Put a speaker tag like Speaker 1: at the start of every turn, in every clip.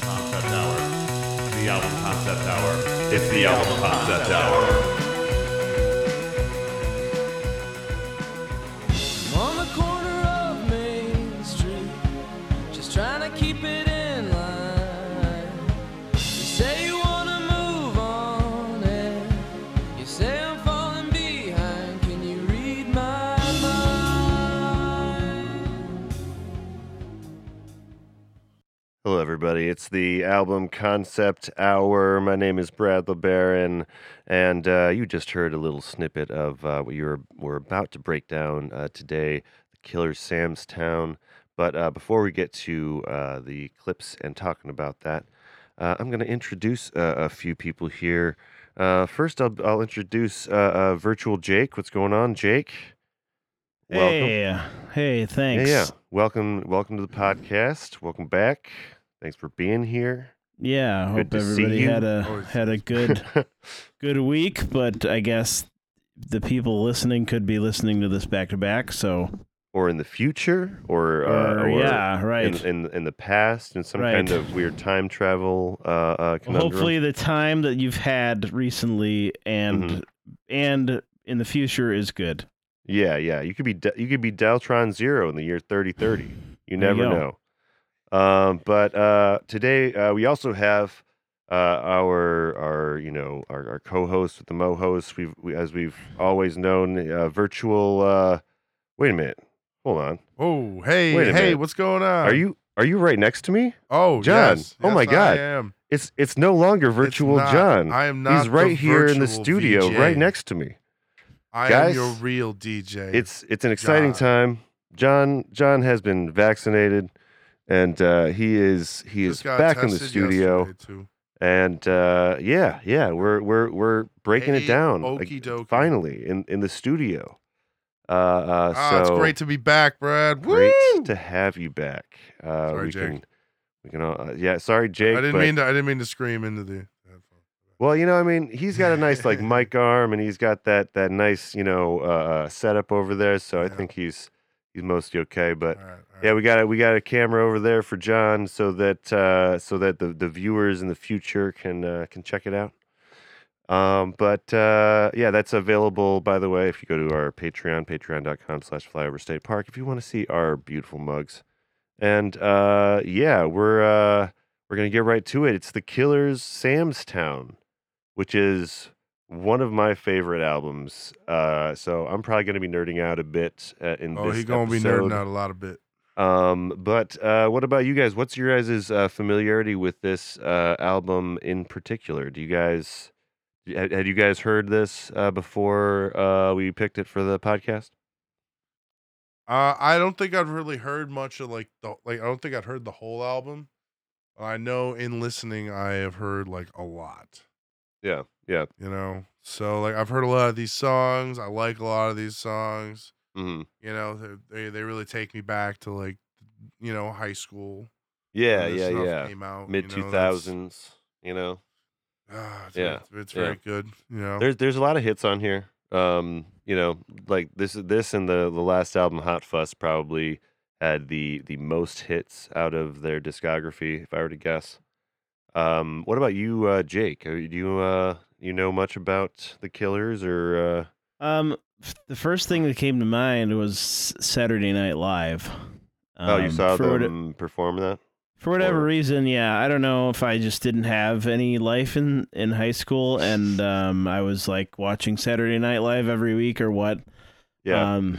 Speaker 1: concept hour. The album concept hour. It's the album concept hour.
Speaker 2: Everybody. It's the album concept hour. My name is Brad LeBaron, and uh, you just heard a little snippet of uh, what you were, were about to break down uh, today The Killers Sam's Town. But uh, before we get to uh, the clips and talking about that, uh, I'm going to introduce uh, a few people here. Uh, first, I'll, I'll introduce uh, uh, Virtual Jake. What's going on, Jake?
Speaker 3: Hey, hey, thanks.
Speaker 2: Yeah, yeah. Welcome, welcome to the podcast. Welcome back. Thanks for being here.
Speaker 3: Yeah, I
Speaker 2: Good
Speaker 3: hope everybody had a had a good good week, but I guess the people listening could be listening to this back to back. So,
Speaker 2: or in the future, or, uh,
Speaker 3: or,
Speaker 2: or
Speaker 3: yeah, right.
Speaker 2: in, in in the past, in some
Speaker 3: Right.
Speaker 2: kind of weird time travel uh, uh,
Speaker 3: Well, hopefully, the time that you've had recently and
Speaker 2: Mhm.
Speaker 3: and in the future is good.
Speaker 2: yeah, yeah. You could be De- you could be Deltron Zero in the year thirty thirty. You
Speaker 3: There you
Speaker 2: never
Speaker 3: go.
Speaker 2: know. Um, but uh, today uh, we also have uh, our our you know our, our co-host with the Mo host. We've we, as we've always known, uh, virtual. Uh, wait a minute. Hold on.
Speaker 4: Oh, hey, hey,
Speaker 2: minute.
Speaker 4: what's going on?
Speaker 2: Are you are you right next to me?
Speaker 4: Oh,
Speaker 2: John?
Speaker 4: yes,
Speaker 2: Oh my God.
Speaker 4: I am.
Speaker 2: It's it's no longer virtual
Speaker 4: not.
Speaker 2: John.
Speaker 4: I am not.
Speaker 2: He's right here in the studio,
Speaker 4: VJ.
Speaker 2: right next to me.
Speaker 4: I
Speaker 2: Guys,
Speaker 4: am your real DJ.
Speaker 2: It's it's an exciting
Speaker 4: John.
Speaker 2: time. John John has been vaccinated, and uh, he is he is
Speaker 4: Just got
Speaker 2: back in the studio. And uh, yeah, yeah, we're we're we're breaking it down
Speaker 4: okie
Speaker 2: like, finally in in the studio. Uh, uh,
Speaker 4: Ah,
Speaker 2: so
Speaker 4: it's great to be back, Brad.
Speaker 2: great to have you back. Uh,
Speaker 4: Sorry,
Speaker 2: we
Speaker 4: Jake.
Speaker 2: can we can all, uh, yeah. Sorry, Jake.
Speaker 4: I didn't mean to. I didn't mean to scream into the headphone.
Speaker 2: Well, you know, I mean, he's got a nice like mic arm, and he's got that that nice you know uh, setup over there. So I think he's he's mostly okay. But
Speaker 4: All right, all
Speaker 2: yeah, we got a, we got a camera over there for John, so that uh, so that the, the viewers in the future can uh, can check it out. Um, but uh, yeah, that's available by the way if you go to our Patreon, patreon.com slash flyover state park, if you want to see our beautiful mugs. And uh, yeah, we're uh, we're gonna get right to it. It's the Killers Sam's Town, which is one of my favorite albums. Uh, so I'm probably gonna be nerding out a bit uh, in this.
Speaker 4: Oh,
Speaker 2: this
Speaker 4: he gonna be nerding out a lot of bit.
Speaker 2: Um, but uh, what about you guys? What's your guys' uh, familiarity with this uh, album in particular? Do you guys had, had you guys heard this uh, before uh, we picked it for the podcast?
Speaker 4: Uh, I don't think I've really heard much of like the like. I don't think I've heard the whole album. I know in listening, I have heard like a lot.
Speaker 2: Yeah, yeah.
Speaker 4: You know, so like I've heard a lot of these songs. I like a lot of these songs.
Speaker 2: Hmm
Speaker 4: You know, they they, they really take me back to like, you know, high school.
Speaker 2: Yeah, yeah, yeah.
Speaker 4: Came out
Speaker 2: Mid
Speaker 4: you
Speaker 2: two
Speaker 4: know, that's-
Speaker 2: thousands. You know,
Speaker 4: Ah, it's,
Speaker 2: Yeah,
Speaker 4: it's, it's
Speaker 2: yeah.
Speaker 4: very good. You know,
Speaker 2: there's there's a lot of hits on here. Um, you know, like this this and the the last album, Hot Fuss, probably had the the most hits out of their discography, if I were to guess. Um, what about you, uh, Jake? Uh, Do you uh you know much about the Killers or uh?
Speaker 3: Um, f- the first thing that came to mind was Saturday Night Live.
Speaker 2: oh, you
Speaker 3: Um,
Speaker 2: saw
Speaker 3: for what-
Speaker 2: them perform that.
Speaker 3: For whatever
Speaker 2: Or-
Speaker 3: reason, yeah, I don't know if I just didn't have any life in in high school, and um, I was like watching Saturday Night Live every week or what.
Speaker 2: Yeah.
Speaker 3: Um,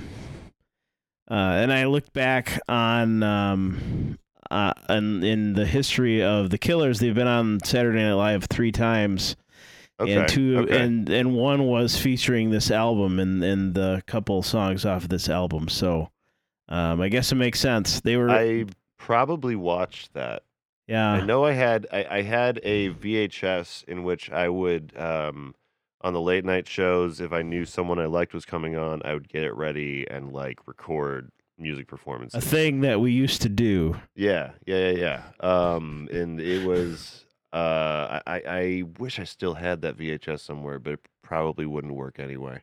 Speaker 3: uh, and I looked back on um, uh, in, in the history of the Killers. They've been on Saturday Night Live three times,
Speaker 2: okay.
Speaker 3: and two
Speaker 2: okay.
Speaker 3: and and one was featuring this album and and the couple songs off of this album. So, um, I guess it makes sense. They were
Speaker 2: I probably watched that.
Speaker 3: yeah.
Speaker 2: I know I had I, I had a VHS in which I would um on the late night shows if I knew someone I liked was coming on, I would get it ready and like record music performances.
Speaker 3: a thing that we used to do.
Speaker 2: Yeah, yeah, yeah, yeah. Um and it was uh I, I wish I still had that VHS somewhere, but it probably wouldn't work anyway.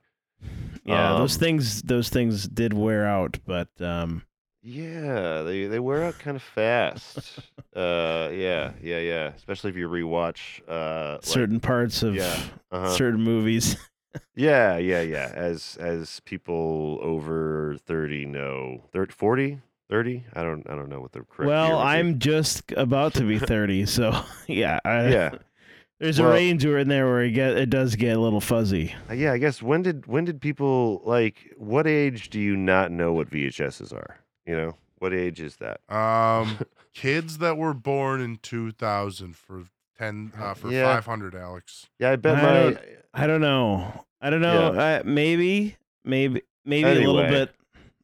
Speaker 3: Yeah, those
Speaker 2: Um,
Speaker 3: things those things did wear out, but um
Speaker 2: Yeah, they they wear out kind of fast. uh, yeah, yeah, yeah. Especially if you rewatch uh, like-
Speaker 3: certain parts of
Speaker 2: yeah, uh-huh.
Speaker 3: certain movies.
Speaker 2: yeah, yeah, yeah. As as people over thirty know, 30, 40, 30? I don't I don't know what the correct.
Speaker 3: well,
Speaker 2: would.
Speaker 3: I'm just about to be 30, so yeah. I,
Speaker 2: yeah.
Speaker 3: There's a
Speaker 2: Well-
Speaker 3: range where in there where it get it does get a little fuzzy.
Speaker 2: Uh, Yeah, I guess when did when did people like what age do you not know what VHSs are? You know, what age is that?
Speaker 4: Um, kids that were born in 2000 for 10 uh, for
Speaker 2: Yeah.
Speaker 4: 500, Alex.
Speaker 2: Yeah, I bet
Speaker 3: I
Speaker 2: my
Speaker 3: don't- I don't know. I don't know. Uh, maybe, maybe, maybe a little bit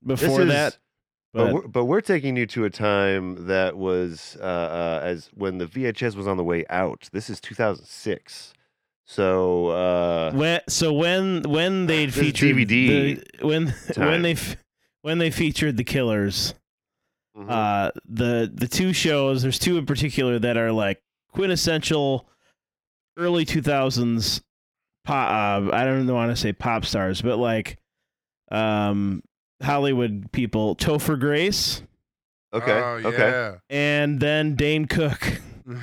Speaker 3: before
Speaker 2: is-
Speaker 3: that.
Speaker 2: But
Speaker 3: But,
Speaker 2: we're, but we're taking you to a time that was uh, uh, as when the VHS was on the way out. This is 2006. So uh,
Speaker 3: when so when when they featured
Speaker 2: DVD
Speaker 3: the, when
Speaker 2: time.
Speaker 3: when they when they featured the Killers,
Speaker 2: mhm.
Speaker 3: uh, the the two shows. There's two in particular that are like quintessential early 2000s pop. Uh, I don't want to say pop stars, but like um Hollywood people. Topher Grace
Speaker 2: okay,
Speaker 4: Oh,
Speaker 2: okay.
Speaker 3: and then Dane Cook.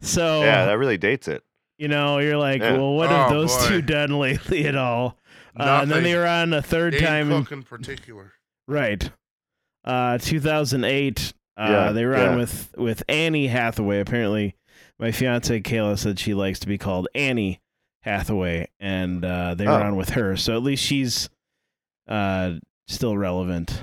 Speaker 3: So
Speaker 2: yeah, that really dates it.
Speaker 3: you know, you're like,
Speaker 2: Yeah.
Speaker 3: well, what have
Speaker 4: Oh,
Speaker 3: those
Speaker 4: boy.
Speaker 3: two done lately at all? Uh, and then they were on a third
Speaker 4: Dane
Speaker 3: time, in-
Speaker 4: Cook in particular.
Speaker 3: right? Uh, 2008. Uh,
Speaker 2: Yeah,
Speaker 3: they were
Speaker 2: yeah.
Speaker 3: on with with Annie Hathaway. Apparently, my fiance Kayla said she likes to be called Annie Hathaway, and uh, they were
Speaker 2: Oh.
Speaker 3: on with her. So at least she's uh, still relevant.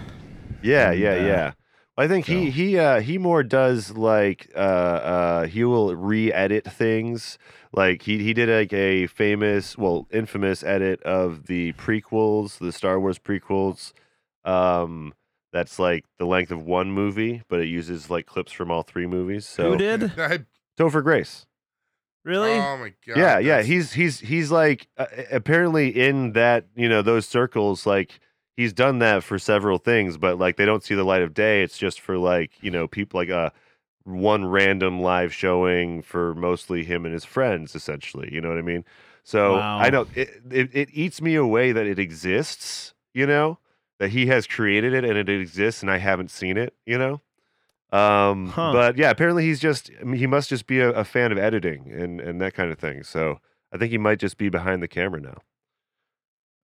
Speaker 2: Yeah,
Speaker 3: And,
Speaker 2: yeah,
Speaker 3: uh,
Speaker 2: yeah. I think he
Speaker 3: so-
Speaker 2: he uh he more does like uh uh he will re-edit things. Like he he did like a famous, well, infamous edit of the prequels, the Star Wars prequels. Um that's like the length of one movie, but it uses like clips from all three movies. So
Speaker 3: Who did
Speaker 4: I-
Speaker 2: Topher Grace.
Speaker 3: Really?
Speaker 4: Oh my god.
Speaker 2: yeah, yeah,
Speaker 4: that's-
Speaker 2: he's he's he's like uh, apparently in that, you know, those circles like he's done that for several things, but like they don't see the light of day. It's just for like, you know, people like uh one random live showing for mostly him and his friends essentially, you know what I mean? So
Speaker 3: Wow.
Speaker 2: I know it, it it eats me away that it exists, you know, that he has created it and it exists and I haven't seen it, you know? Um
Speaker 3: Huh.
Speaker 2: but yeah, apparently he's just I mean, he must just be a, a fan of editing and and that kind of thing. So I think he might just be behind the camera now.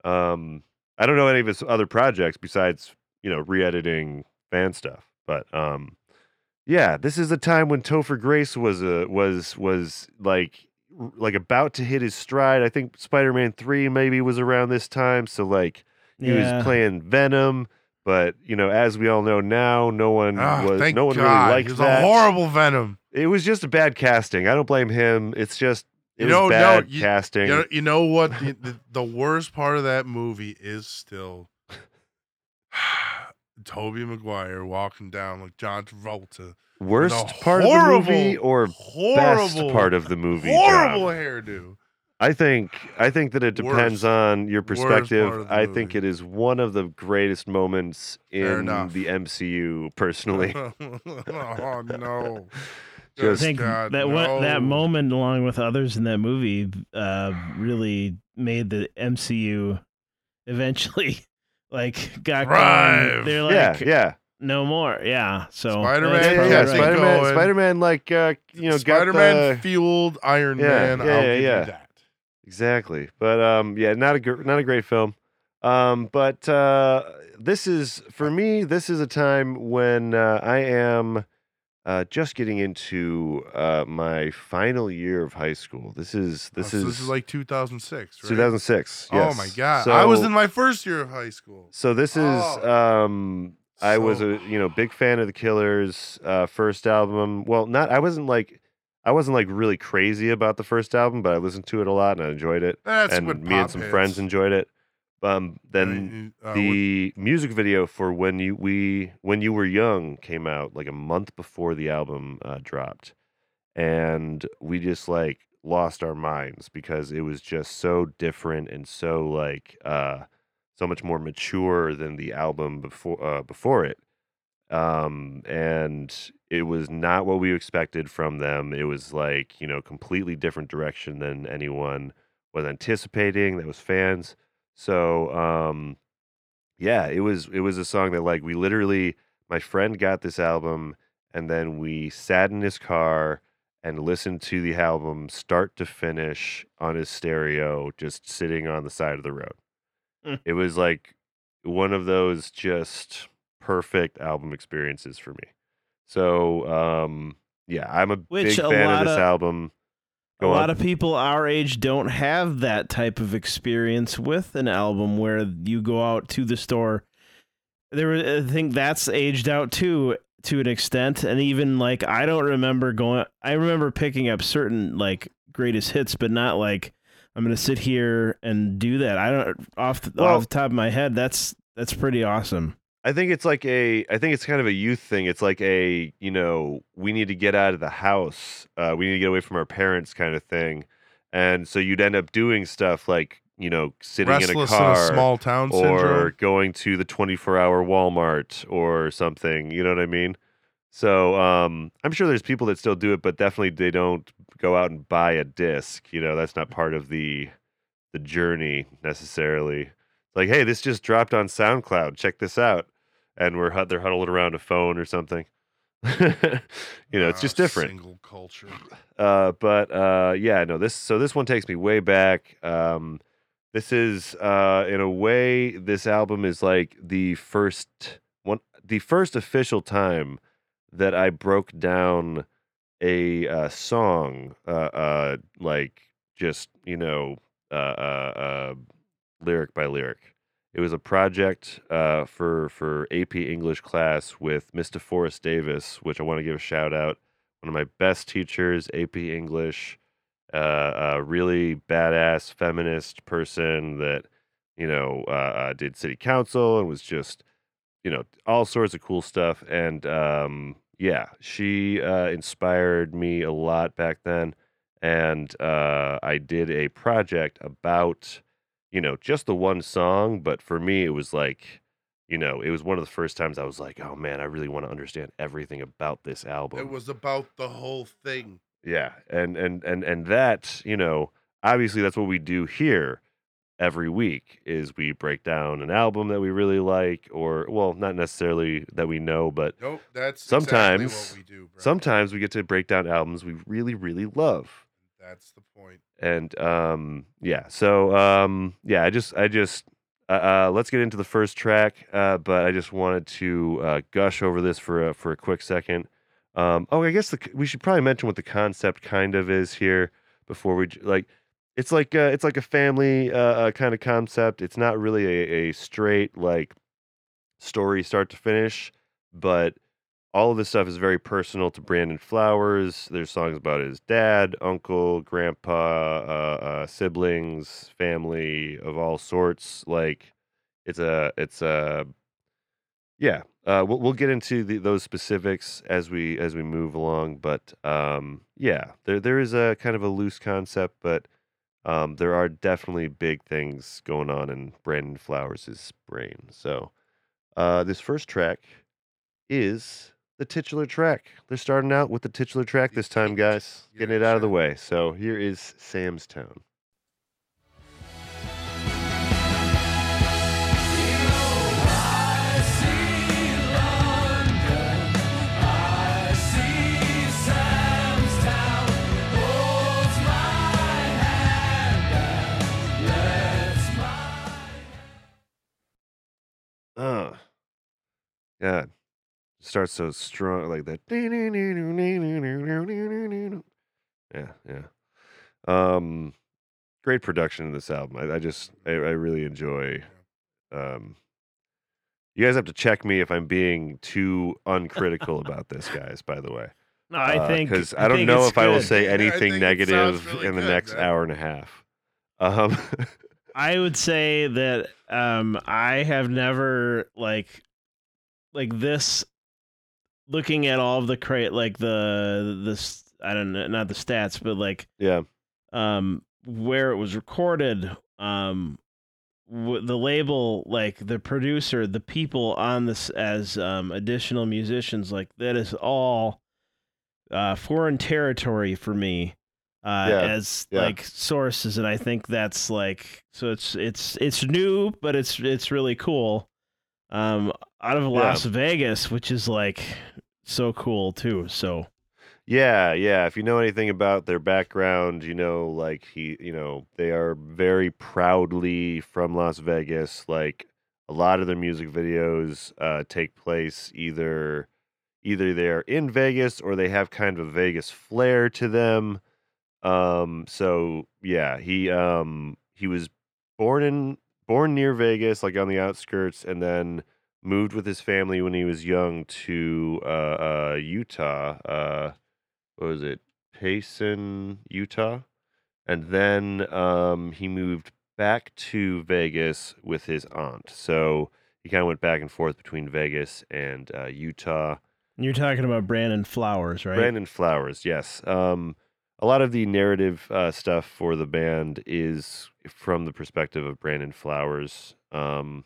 Speaker 2: Um I don't know any of his other projects besides, you know, re-editing fan stuff. But um yeah, this is the time when Topher Grace was a was was like like about to hit his stride. I think Spider-Man 3 maybe was around this time, so like he
Speaker 3: Yeah.
Speaker 2: was playing Venom, but you know, as we all know now, no one
Speaker 4: Ah,
Speaker 2: was no one
Speaker 4: God.
Speaker 2: really liked
Speaker 4: was
Speaker 2: that.
Speaker 4: a horrible Venom.
Speaker 2: It was just a bad casting. I don't blame him. It's just it
Speaker 4: You
Speaker 2: was
Speaker 4: know, no,
Speaker 2: bad
Speaker 4: you-
Speaker 2: casting.
Speaker 4: You know, you know what? the, the, the worst part of that movie is still Tobey Maguire walking down like John Travolta.
Speaker 2: Worst part of the movie
Speaker 4: horrible,
Speaker 2: or best part of the movie?
Speaker 4: horrible
Speaker 2: John?
Speaker 4: hairdo.
Speaker 2: I think I think that it depends
Speaker 4: Worst.
Speaker 2: on your perspective.
Speaker 4: of the
Speaker 2: I think it is one of the greatest moments in the MCU. Personally,
Speaker 4: oh no!
Speaker 3: I
Speaker 2: Just-
Speaker 3: think
Speaker 4: God,
Speaker 3: that what that moment, along with others in that movie, uh, really made the MCU eventually like got
Speaker 4: Thrive.
Speaker 3: going. They're like,
Speaker 2: yeah, yeah,
Speaker 3: no more. Yeah. So
Speaker 4: Spider-Man
Speaker 2: yeah,
Speaker 3: probably
Speaker 2: yeah.
Speaker 4: kept it
Speaker 3: right.
Speaker 2: Spider Man. Spider Man, like uh, you know,
Speaker 4: Spider-Man
Speaker 2: got
Speaker 4: fueled Iron
Speaker 2: Yeah,
Speaker 4: Man.
Speaker 2: yeah,
Speaker 4: I'll
Speaker 2: yeah,
Speaker 4: give
Speaker 2: yeah. Exactly. But um yeah, not a gr- not a great film. Um but uh this is for me this is a time when uh, I am uh just getting into uh my final year of high school. This is this
Speaker 4: Oh,
Speaker 2: is
Speaker 4: so this is like 2006, right?
Speaker 2: 2006.
Speaker 4: Oh my god! I was
Speaker 2: So-
Speaker 4: in my first year of high school.
Speaker 2: So this is
Speaker 4: Oh.
Speaker 2: um I was
Speaker 4: So-
Speaker 2: a you know big fan of the Killers uh first album. Well, not I wasn't like I wasn't like really crazy about the first album, but I listened to it a lot and I enjoyed it.
Speaker 4: That's
Speaker 2: and
Speaker 4: what
Speaker 2: me and some friends enjoyed it. Um then
Speaker 4: Uh,
Speaker 2: the music video for when you we when you were young came out like a month before the album uh, dropped and we just like lost our minds because it was just so different and so like uh so much more mature than the album before uh, before it um and it was not what we expected from them it was like you know completely different direction than anyone was anticipating that was fans so um yeah, it was it was a song that like we literally my friend got this album and then we sat in his car and listened to the album start to finish on his stereo just sitting on the side of the road.
Speaker 3: Mm.
Speaker 2: It was like one of those just perfect album experiences for me. So, um yeah, I'm a
Speaker 3: Which
Speaker 2: big
Speaker 3: a
Speaker 2: fan of this
Speaker 3: of-
Speaker 2: album.
Speaker 3: a
Speaker 2: on.
Speaker 3: lot of people our age don't have that type of experience with an album where you go out to the store. There, I think that's aged out too to an extent, and even like I don't remember going. I remember picking up certain like greatest hits, but not like I'm gonna sit here and do that. I don't off the,
Speaker 2: Well-
Speaker 3: off the top of my head. That's that's pretty awesome.
Speaker 2: I think it's like a I think it's kind of a youth thing. It's like a, you know, we need to get out of the house. Uh, we need to get away from our parents kind of thing. And so you'd end up doing stuff like, you know, sitting in a car
Speaker 4: in a small town
Speaker 2: or
Speaker 4: syndrome.
Speaker 2: going to the 24-hour Walmart or something, you know what I mean? So, um I'm sure there's people that still do it, but definitely they don't go out and buy a disc, you know, that's not part of the the journey necessarily like, hey, this just dropped on SoundCloud. Check this out. And we're they're huddled around a phone or something. you know, it's just different.
Speaker 4: Single culture.
Speaker 2: Uh, but uh, yeah, no, this so this one takes me way back. Um, this is uh, in a way, this album is like the first one, the first official time that I broke down a uh, song, uh, uh, like just you know, uh, uh, uh, lyric by lyric. It was a project uh, for for AP English class with Mr. Forrest Davis, which I want to give a shout out one of my best teachers, AP English, uh, a really badass feminist person that you know uh, uh, did city council and was just you know all sorts of cool stuff. And um, yeah, she uh, inspired me a lot back then. And uh, I did a project about you know just the one song, but for me it was like you know, it was one of the first times I was like, oh man, I really want to understand everything about this album.
Speaker 4: It was about the whole thing.
Speaker 2: yeah. And and and and that, you know, obviously that's what we do here every week is we break down an album that we really like or well, not necessarily that we know, but
Speaker 4: Nope, that's
Speaker 2: Sometimes-
Speaker 4: exactly what we do,
Speaker 2: sometimes we get to break down albums we really really love.
Speaker 4: That's the point.
Speaker 2: and um yeah so um yeah i just i just uh, uh let's get into the first track uh but i just wanted to uh gush over this for a for a quick second um oh i guess the, we should probably mention what the concept kind of is here before we like it's like uh, it's like a family uh kind of concept it's not really a, a straight like story start to finish but all of this stuff is very personal to Brandon Flowers. There's songs about his dad, uncle, grandpa, uh, uh, siblings, family of all sorts. Like it's a, it's a, yeah. Uh, we'll we'll get into the, those specifics as we as we move along. But um, yeah, there there is a kind of a loose concept, but um, there are definitely big things going on in Brandon Flowers' brain. So uh, this first track is the titular track. They're starting out with the titular track this time, guys. Getting it out of the way. So here is Sam's Town. Uh, yeah. Starts so strong like that. Yeah, yeah. Um, great production in this album. I, I just, I, I really enjoy. Um, you guys have to check me if I'm being too uncritical about this, guys. By the way,
Speaker 3: No, I think
Speaker 2: because I, don't know
Speaker 3: it's
Speaker 2: if I will say anything
Speaker 4: think it sounds
Speaker 2: negative
Speaker 4: really
Speaker 2: in the
Speaker 4: good,
Speaker 2: next
Speaker 4: man.
Speaker 2: hour and a half. Um,
Speaker 3: I would say that um I have never like like this looking at all of the crate like the this I don't know not the stats but like
Speaker 2: yeah,
Speaker 3: um where it was recorded um w- the label like the producer the people on this as um additional musicians like that is all uh foreign territory for me uh
Speaker 2: Yeah,
Speaker 3: as
Speaker 2: yeah.
Speaker 3: like sources and i think that's like so it's it's it's new but it's it's really cool um, out of Las Vegas, which is like so cool too. So
Speaker 2: Yeah, yeah. If you know anything about their background, you know, like he, you know, they are very proudly from Las Vegas. Like a lot of their music videos uh, take place either either they're in Vegas or they have kind of a Vegas flair to them. Um, so yeah, he um he was born in born near Vegas, like on the outskirts, and then moved with his family when he was young to uh, uh Utah. Uh what was it? Payson, Utah. And then um, he moved back to Vegas with his aunt. So he kind of went back and forth between Vegas and uh, Utah.
Speaker 3: you're talking about Brandon Flowers, right?
Speaker 2: Brandon Flowers, yes. Um, a lot of the narrative uh, stuff for the band is from the perspective of Brandon Flowers. Um,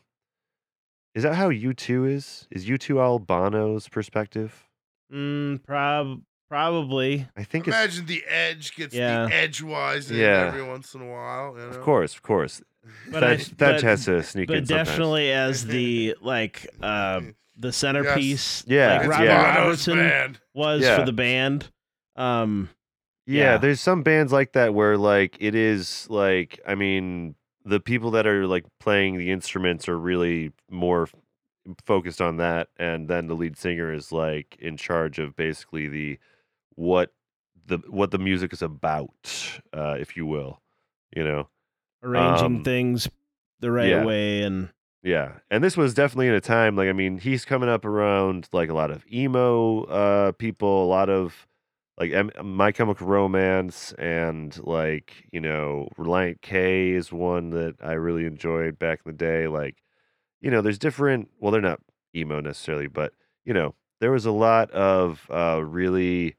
Speaker 2: is that how U2 is? Is U2 all Bono's perspective?
Speaker 3: Mm, prob probably.
Speaker 2: I think it's
Speaker 4: Imagine the edge gets
Speaker 3: Yeah.
Speaker 4: the edgewise in
Speaker 2: Yeah.
Speaker 4: every once in a while. You know?
Speaker 2: Of course, of course.
Speaker 3: But I-
Speaker 2: Thatch, Thatch
Speaker 3: but-
Speaker 2: has to sneak in
Speaker 3: But
Speaker 2: sometimes.
Speaker 3: definitely as the like uh the centerpiece,
Speaker 2: Yeah,
Speaker 3: like
Speaker 4: It's
Speaker 3: Robbie
Speaker 2: yeah.
Speaker 3: Robertson
Speaker 4: band.
Speaker 3: was
Speaker 2: Yeah.
Speaker 3: for the band. Um,
Speaker 2: Yeah,
Speaker 3: Yeah.
Speaker 2: there's some bands like that where like it is like I mean the people that are like playing the instruments are really more f- focused on that and then the lead singer is like in charge of basically the what the what the music is about uh if you will you know
Speaker 3: arranging
Speaker 2: Um,
Speaker 3: things the right
Speaker 2: yeah.
Speaker 3: way and
Speaker 2: Yeah, and this was definitely in a time like I mean he's coming up around like a lot of emo uh people, a lot of like M- My Chemical Romance and like you know Relient K is one that I really enjoyed back in the day. Like you know there's different well they're not emo necessarily, but you know there was a lot of uh really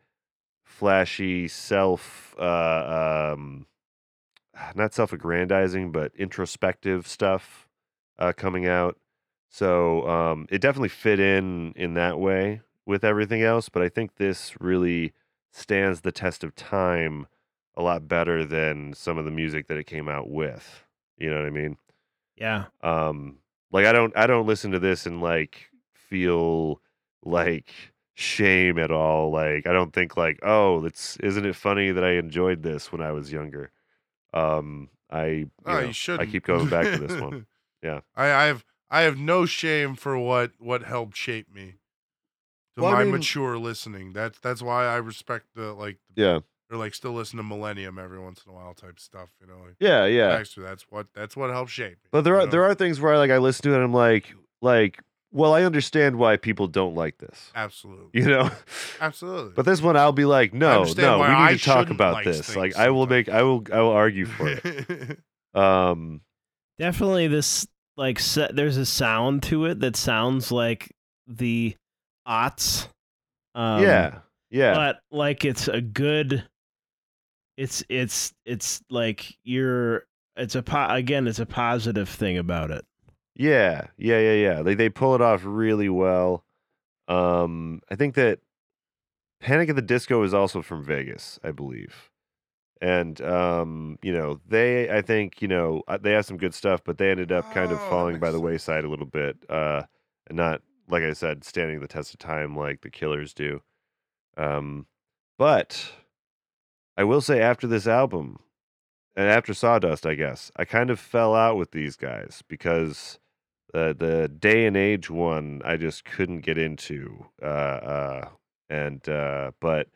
Speaker 2: flashy self uh um not self-aggrandizing but introspective stuff uh, coming out. So um, it definitely fit in in that way with everything else. But I think this really stands the test of time a lot better than some of the music that it came out with. You know what I mean?
Speaker 3: yeah,
Speaker 2: Um, like I don't I don't listen to this and like feel like shame at all. Like I don't think like oh it's isn't it funny that I enjoyed this when I was younger. Um, I you
Speaker 4: Oh,
Speaker 2: know,
Speaker 4: you
Speaker 2: I
Speaker 4: shouldn't.
Speaker 2: keep going back to this one. Yeah.
Speaker 4: I, I have I have no shame for what what helped shape me. To
Speaker 2: Well, I
Speaker 4: my
Speaker 2: mean-
Speaker 4: mature listening. That's that's why I respect the like
Speaker 2: Yeah.
Speaker 4: or like still listen to Millennium every once in a while type stuff. You know, like
Speaker 2: Yeah, yeah.
Speaker 4: Baxter, that's what that's what helps shape me.
Speaker 2: But there are
Speaker 4: know?
Speaker 2: there are things where I like I listen to it and I'm like like well I understand why people don't like this.
Speaker 4: absolutely
Speaker 2: You know?
Speaker 4: absolutely.
Speaker 2: But this one I'll be like no, no, we need
Speaker 4: I
Speaker 2: to talk about
Speaker 4: like
Speaker 2: this.
Speaker 4: things
Speaker 2: Like I will make I will I will argue for it.
Speaker 4: it.
Speaker 2: Um
Speaker 3: definitely this like se- there's a sound to it that sounds like the aughts. Um,
Speaker 2: yeah. Yeah.
Speaker 3: but like it's a good. It's it's it's like you're. It's a po- again. It's a positive thing about it.
Speaker 2: Yeah, yeah, yeah, yeah. They they pull it off really well. Um, I think that Panic at the Disco is also from Vegas, I believe. And um, you know, they I think, you know, uh, they have some good stuff, but they ended up kind of
Speaker 4: Oh,
Speaker 2: falling by the wayside a little bit. Uh and not like I said, standing the test of time like the Killers do. Um, but I will say after this album and after Sawdust, I guess, I kind of fell out with these guys because the the day and age one I just couldn't get into. Uh, uh, and uh, but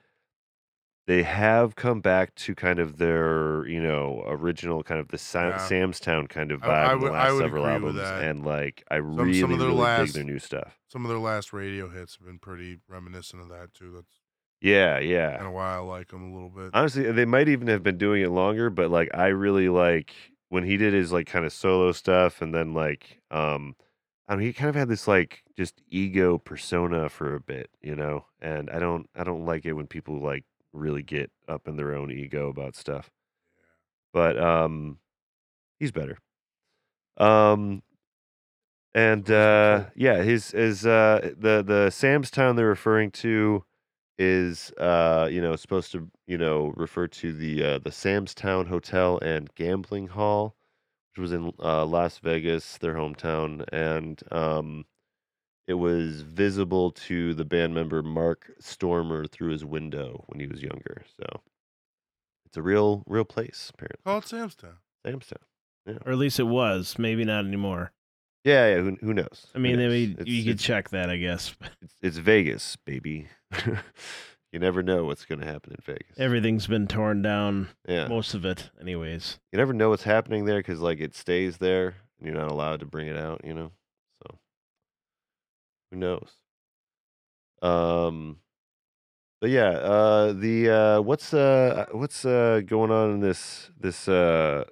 Speaker 2: they have come back to kind of their you know original kind of the Sa-
Speaker 4: Yeah.
Speaker 2: Sam's Town kind of
Speaker 4: I-
Speaker 2: vibe in the last several albums, and like I
Speaker 4: some
Speaker 2: really
Speaker 4: of their
Speaker 2: really dig
Speaker 4: last-
Speaker 2: their new stuff.
Speaker 4: Some of their last radio hits have been pretty reminiscent of that too. That's
Speaker 2: Yeah, yeah.
Speaker 4: kind of why I like them a little bit.
Speaker 2: Honestly, they might even have been doing it longer, but like I really like when he did his like kind of solo stuff, and then like um, I mean, he kind of had this like just ego persona for a bit, you know. And I don't, I don't like it when people like really get up in their own ego about stuff. But um, he's better. Um, and uh, yeah, his is uh the the Sam's Town they're referring to is uh you know supposed to you know refer to the uh, the Sam's Town Hotel and Gambling Hall, which was in uh, Las Vegas, their hometown, and um it was visible to the band member Mark Stoermer through his window when he was younger. So it's a real, real place apparently.
Speaker 4: Call it Sam's Town.
Speaker 2: Samstown.
Speaker 3: or at least it was. Maybe not anymore.
Speaker 2: Yeah, yeah. Who, who knows?
Speaker 3: I mean, I
Speaker 2: knows?
Speaker 3: mean, you could check that, I guess.
Speaker 2: It's, it's Vegas, baby. you never know what's going to happen in Vegas.
Speaker 3: Everything's been torn down,
Speaker 2: yeah,
Speaker 3: most of it, anyways.
Speaker 2: you never know what's happening there because like it stays there and you're not allowed to bring it out. You know, so who knows? Um, but yeah, uh, the uh, what's uh, what's uh going on in this this uh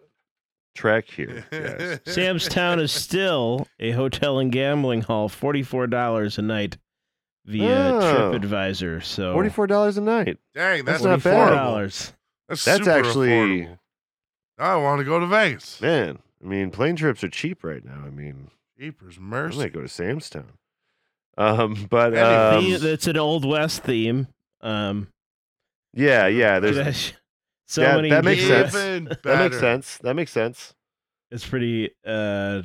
Speaker 2: track here? guys?
Speaker 3: Sam's Town is still a hotel and gambling hall, forty-four dollars a night via
Speaker 2: Oh.
Speaker 3: TripAdvisor. So
Speaker 2: Forty four dollars a night.
Speaker 4: Dang, that's,
Speaker 2: That's not
Speaker 3: forty-four
Speaker 2: bad.
Speaker 4: affordable.
Speaker 3: dollars.
Speaker 4: That's,
Speaker 2: That's
Speaker 4: super
Speaker 2: actually-
Speaker 4: affordable. I want to go to Vegas.
Speaker 2: Man, I mean, plane trips are cheap right now. I mean,
Speaker 4: Jeepers
Speaker 2: I
Speaker 4: mercy.
Speaker 2: might go to Sam's Town. Um, but um,
Speaker 3: it's an old west theme. Um,
Speaker 2: yeah, yeah. There's
Speaker 3: there's so
Speaker 2: Yeah,
Speaker 3: many.
Speaker 2: that makes sense.
Speaker 4: Even
Speaker 2: that makes sense. That makes sense.
Speaker 3: It's pretty. Uh,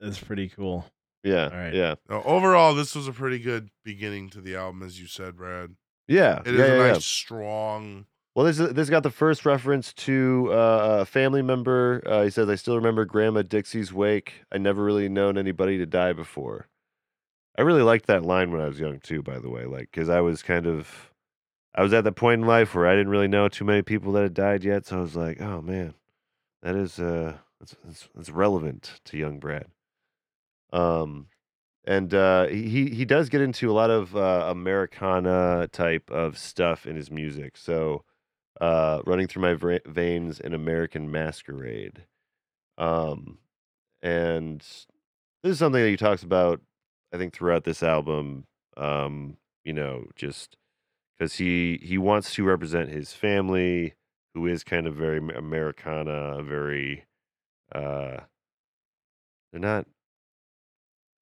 Speaker 3: it's pretty cool.
Speaker 2: Yeah,
Speaker 3: All right.
Speaker 2: yeah,
Speaker 4: No, overall, this was a pretty good beginning to the album, as you said, Brad.
Speaker 2: yeah.
Speaker 4: It is
Speaker 2: yeah,
Speaker 4: a
Speaker 2: yeah,
Speaker 4: nice,
Speaker 2: yeah.
Speaker 4: strong.
Speaker 2: Well, this is, this got the first reference to uh, a family member. Uh, he says, "I still remember Grandma Dixie's wake. I never really known anybody to die before." I really liked that line when I was young too. By the way, like because I was kind of, I was at the point in life where I didn't really know too many people that had died yet. So I was like, "Oh man, that is uh, that's that's, that's relevant to young Brad." Um, and uh, he he does get into a lot of uh, Americana type of stuff in his music. So uh, running through my vra- veins an American Masquerade. Um, and this is something that he talks about, I think, throughout this album. Um, you know, just because he he wants to represent his family, who is kind of very Americana, very. Uh, they're not.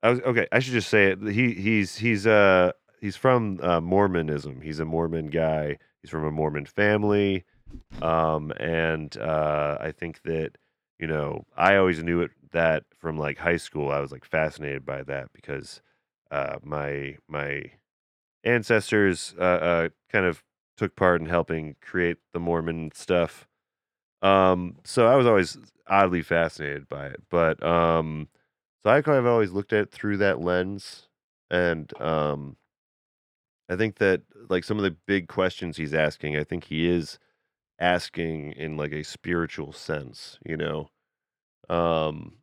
Speaker 2: I was okay. I should just say it. He he's he's uh he's from uh, Mormonism. He's a Mormon guy. He's from a Mormon family, um, and uh, I think that you know I always knew it that from like high school. I was like fascinated by that because uh, my my ancestors uh, uh, kind of took part in helping create the Mormon stuff. Um, so I was always oddly fascinated by it, but um, so I kind of always looked at it through that lens, and um, I think that like some of the big questions he's asking, I think he is asking in like a spiritual sense, you know. Um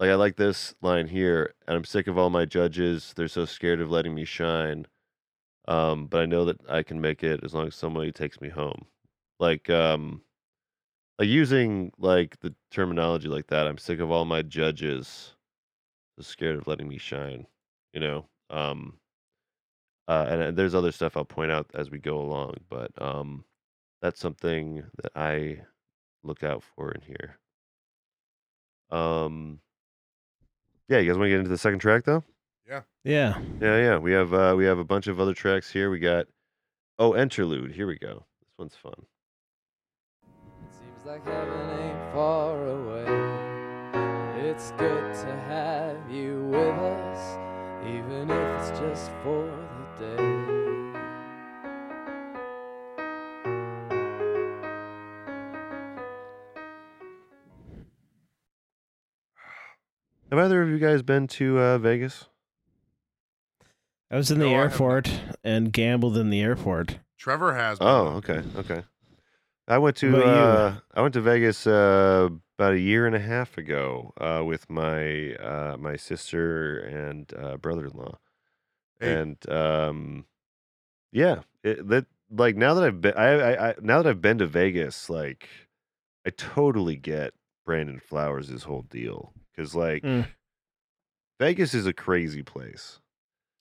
Speaker 2: like I like this line here, and I'm sick of all my judges. They're so scared of letting me shine. Um, but I know that I can make it as long as somebody takes me home. Like um like using like the terminology like that, I'm sick of all my judges. So scared of letting me shine, you know. Um uh, and, and there's other stuff I'll point out as we go along, but um, that's something that I look out for in here. Um, yeah, you guys want to get into the second track though?
Speaker 3: Yeah.
Speaker 2: Yeah, yeah. Yeah. We have uh, we have a bunch of other tracks here. We got oh interlude. Here we go. This one's fun.
Speaker 5: It Seems like heaven ain't far away. It's good to have you with us, even if it's just for the day.
Speaker 2: Have either of you guys been to uh, Vegas?
Speaker 3: I was in the
Speaker 4: No, I have not.
Speaker 3: airport and gambled in the airport.
Speaker 4: Trevor has. been,
Speaker 2: Oh, okay, okay. I went to
Speaker 3: What about you?
Speaker 2: uh, I went to Vegas uh, about a year and a half ago uh, with my uh, my sister and uh, brother-in-law,
Speaker 4: Hey.
Speaker 2: and um, yeah, it, that like now that I've been I, I, I now that I've been to Vegas, like I totally get Brandon Flowers' whole deal because like
Speaker 3: Mm.
Speaker 2: Vegas is a crazy place.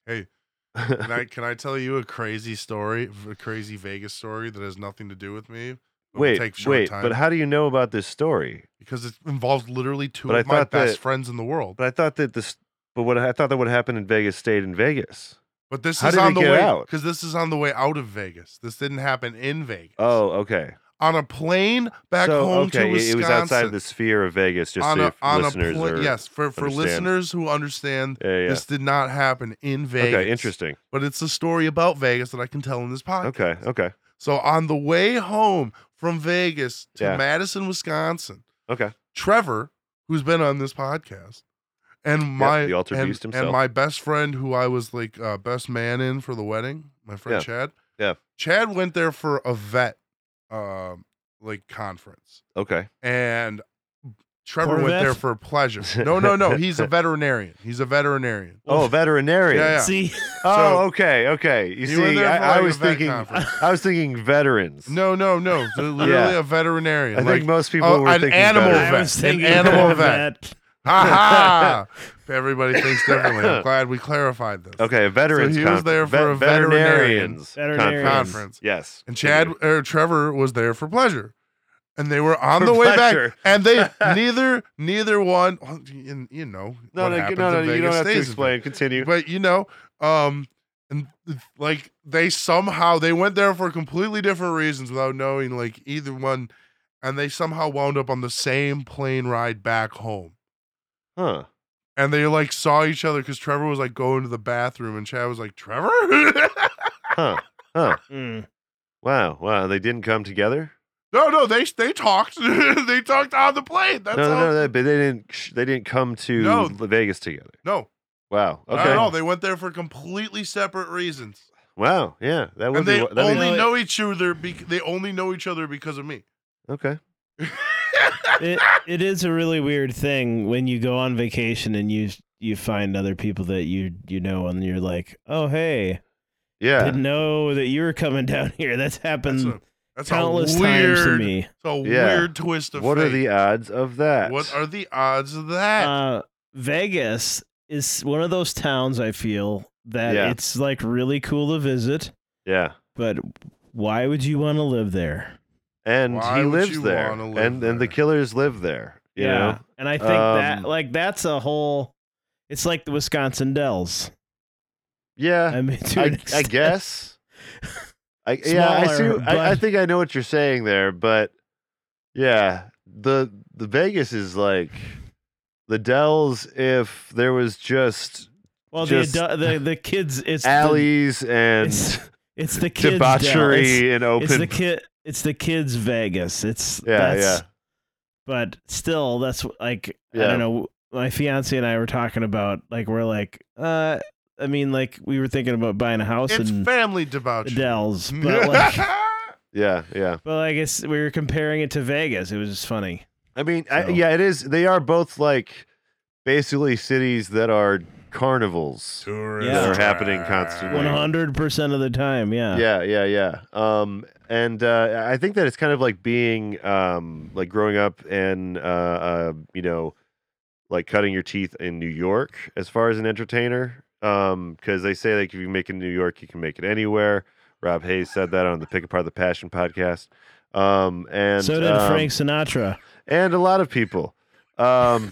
Speaker 4: Hey, Can I can I tell you a crazy story, a crazy Vegas story that has nothing to do with me? but
Speaker 2: wait, wait,
Speaker 4: time?
Speaker 2: but how do you know about this story?
Speaker 4: because it involves literally two
Speaker 2: But
Speaker 4: of my best
Speaker 2: that-
Speaker 4: friends in the world.
Speaker 2: But I thought that this, but what I thought that what happened in Vegas stayed in Vegas.
Speaker 4: But this
Speaker 2: How
Speaker 4: is on the way
Speaker 2: out?
Speaker 4: because this is on the way out of Vegas. This didn't happen in Vegas.
Speaker 2: Oh, okay.
Speaker 4: On a plane back
Speaker 2: so,
Speaker 4: home
Speaker 2: okay,
Speaker 4: to
Speaker 2: it-
Speaker 4: Wisconsin.
Speaker 2: it was outside of the sphere of Vegas, just
Speaker 4: on
Speaker 2: so
Speaker 4: a, on a
Speaker 2: listeners are.
Speaker 4: yes, for for
Speaker 2: understand.
Speaker 4: listeners who understand,
Speaker 2: Yeah, yeah.
Speaker 4: this did not happen in Vegas.
Speaker 2: Okay, interesting.
Speaker 4: But it's a story about Vegas that I can tell in this podcast.
Speaker 2: Okay, okay,
Speaker 4: So on the way home from Vegas to
Speaker 2: Yeah.
Speaker 4: Madison, Wisconsin,
Speaker 2: okay.
Speaker 4: Trevor, who's been on this podcast, and my
Speaker 2: the Alter
Speaker 4: and,
Speaker 2: Beast
Speaker 4: and my best friend, who I was like uh, best man in for the wedding, my friend. Chad.
Speaker 2: Yeah.
Speaker 4: Chad went there for a vet, um, like conference,
Speaker 2: Okay.
Speaker 4: and Trevor went there for pleasure. No, no, no. He's a veterinarian. He's a veterinarian.
Speaker 2: Oh, veterinarian.
Speaker 4: Yeah, yeah.
Speaker 3: See,
Speaker 2: Oh, okay, okay. You
Speaker 4: He
Speaker 2: see, I, I
Speaker 4: like, a
Speaker 2: was thinking,
Speaker 4: conference.
Speaker 2: I was thinking veterans.
Speaker 4: No, no, no. Literally
Speaker 2: Yeah.
Speaker 4: a veterinarian.
Speaker 2: I
Speaker 4: like,
Speaker 2: think most people
Speaker 4: oh,
Speaker 2: were
Speaker 4: an
Speaker 2: thinking
Speaker 4: animal
Speaker 2: veterans.
Speaker 3: I
Speaker 4: vet.
Speaker 3: was
Speaker 4: An animal
Speaker 3: of
Speaker 4: vet. ha ha. Everybody thinks differently. I'm glad we clarified this.
Speaker 2: Okay, a veterans.
Speaker 4: he was
Speaker 2: conf-
Speaker 4: there for
Speaker 2: vet-
Speaker 4: a veterinarian
Speaker 2: veterinarians
Speaker 3: Veterinarian.
Speaker 2: conference.
Speaker 4: Conference.
Speaker 2: Yes,
Speaker 4: And Chad or Trevor was there for pleasure. And they were on
Speaker 2: For
Speaker 4: the way
Speaker 2: pleasure.
Speaker 4: back, and they neither neither one. well, You, you know,
Speaker 2: No,
Speaker 4: what
Speaker 2: no,
Speaker 4: happens
Speaker 2: no, no.
Speaker 4: in
Speaker 2: You
Speaker 4: Vegas
Speaker 2: don't have to
Speaker 4: stays in
Speaker 2: explain. Continue.
Speaker 4: but you know um and like they somehow they went there for completely different reasons without knowing like either one and they somehow wound up on the same plane ride back home
Speaker 2: Huh?
Speaker 4: And they like saw each other because trevor was like going to the bathroom and chad was like trevor
Speaker 2: Huh? Huh?
Speaker 3: Mm.
Speaker 2: Wow! Wow! They didn't come together.
Speaker 4: no no they they talked they talked on the plane that's
Speaker 2: no, no,
Speaker 4: all
Speaker 2: no, they, but they didn't. They didn't come to
Speaker 4: No.
Speaker 2: Vegas together.
Speaker 4: no
Speaker 2: Wow.
Speaker 4: not
Speaker 2: Okay.
Speaker 4: at all they went there for completely separate reasons
Speaker 2: Wow. Yeah. That would
Speaker 4: and they
Speaker 2: be-
Speaker 4: only
Speaker 3: be-
Speaker 4: know each other be- they only know each other because of me
Speaker 2: Okay.
Speaker 3: it it is a really weird thing when you go on vacation and you you find other people that you you know and you're like, oh hey,
Speaker 2: Yeah.
Speaker 3: didn't know that you were coming down here. That's happened
Speaker 4: that's a, that's
Speaker 3: countless
Speaker 4: a
Speaker 3: times to
Speaker 4: weird
Speaker 3: me.
Speaker 4: It's a
Speaker 2: Yeah.
Speaker 4: weird twist of
Speaker 2: What are the odds of that?
Speaker 4: What are the odds of that?
Speaker 3: Uh, Vegas is one of those towns I feel that
Speaker 2: Yeah.
Speaker 3: it's like really cool to visit,
Speaker 2: yeah.
Speaker 3: but why would you want to live there?
Speaker 2: And
Speaker 4: Why
Speaker 2: he lives there,
Speaker 4: live
Speaker 2: and and the killers live there. You
Speaker 3: yeah,
Speaker 2: know.
Speaker 3: and I think that
Speaker 2: Um,
Speaker 3: like that's a whole. It's like the Wisconsin Dells.
Speaker 2: Yeah.
Speaker 3: I mean, to
Speaker 2: I, I guess. I, yeah, I see.
Speaker 3: Smaller,
Speaker 2: I, I think I know what you're saying there, but yeah, the the Vegas is like the Dells. If there was just
Speaker 3: Well,
Speaker 2: just
Speaker 3: the, adu- the the kids. It's the,
Speaker 2: alleys and
Speaker 3: it's, it's the kids. Dell. It's,
Speaker 2: debauchery and open.
Speaker 3: it's the kid. It's the kids Vegas. It's
Speaker 2: Yeah,
Speaker 3: that's,
Speaker 2: yeah.
Speaker 3: But still, that's like I don't know. My fiance and I were talking about like we're like uh I mean like we were thinking about buying a house
Speaker 4: it's
Speaker 3: in
Speaker 4: family debauchery.
Speaker 3: Dells, but like
Speaker 2: yeah, yeah.
Speaker 3: but like it's we were comparing it to Vegas. It was just funny.
Speaker 2: I mean, I, yeah, it is. They are both like basically cities that are carnivals.
Speaker 4: Tourist
Speaker 3: That are
Speaker 2: happening constantly.
Speaker 3: One hundred percent of the time, yeah.
Speaker 2: Yeah, yeah, yeah. Um, and uh, I think that it's kind of like being um, like growing up and uh, uh, you know, like cutting your teeth in New York as far as an entertainer. Um, because they say like if you make it in New York, you can make it anywhere. Rob Hayes said that on the Pick Apart the Passion podcast. Um, and
Speaker 3: so did
Speaker 2: um,
Speaker 3: Frank Sinatra.
Speaker 2: and a lot of people. Um,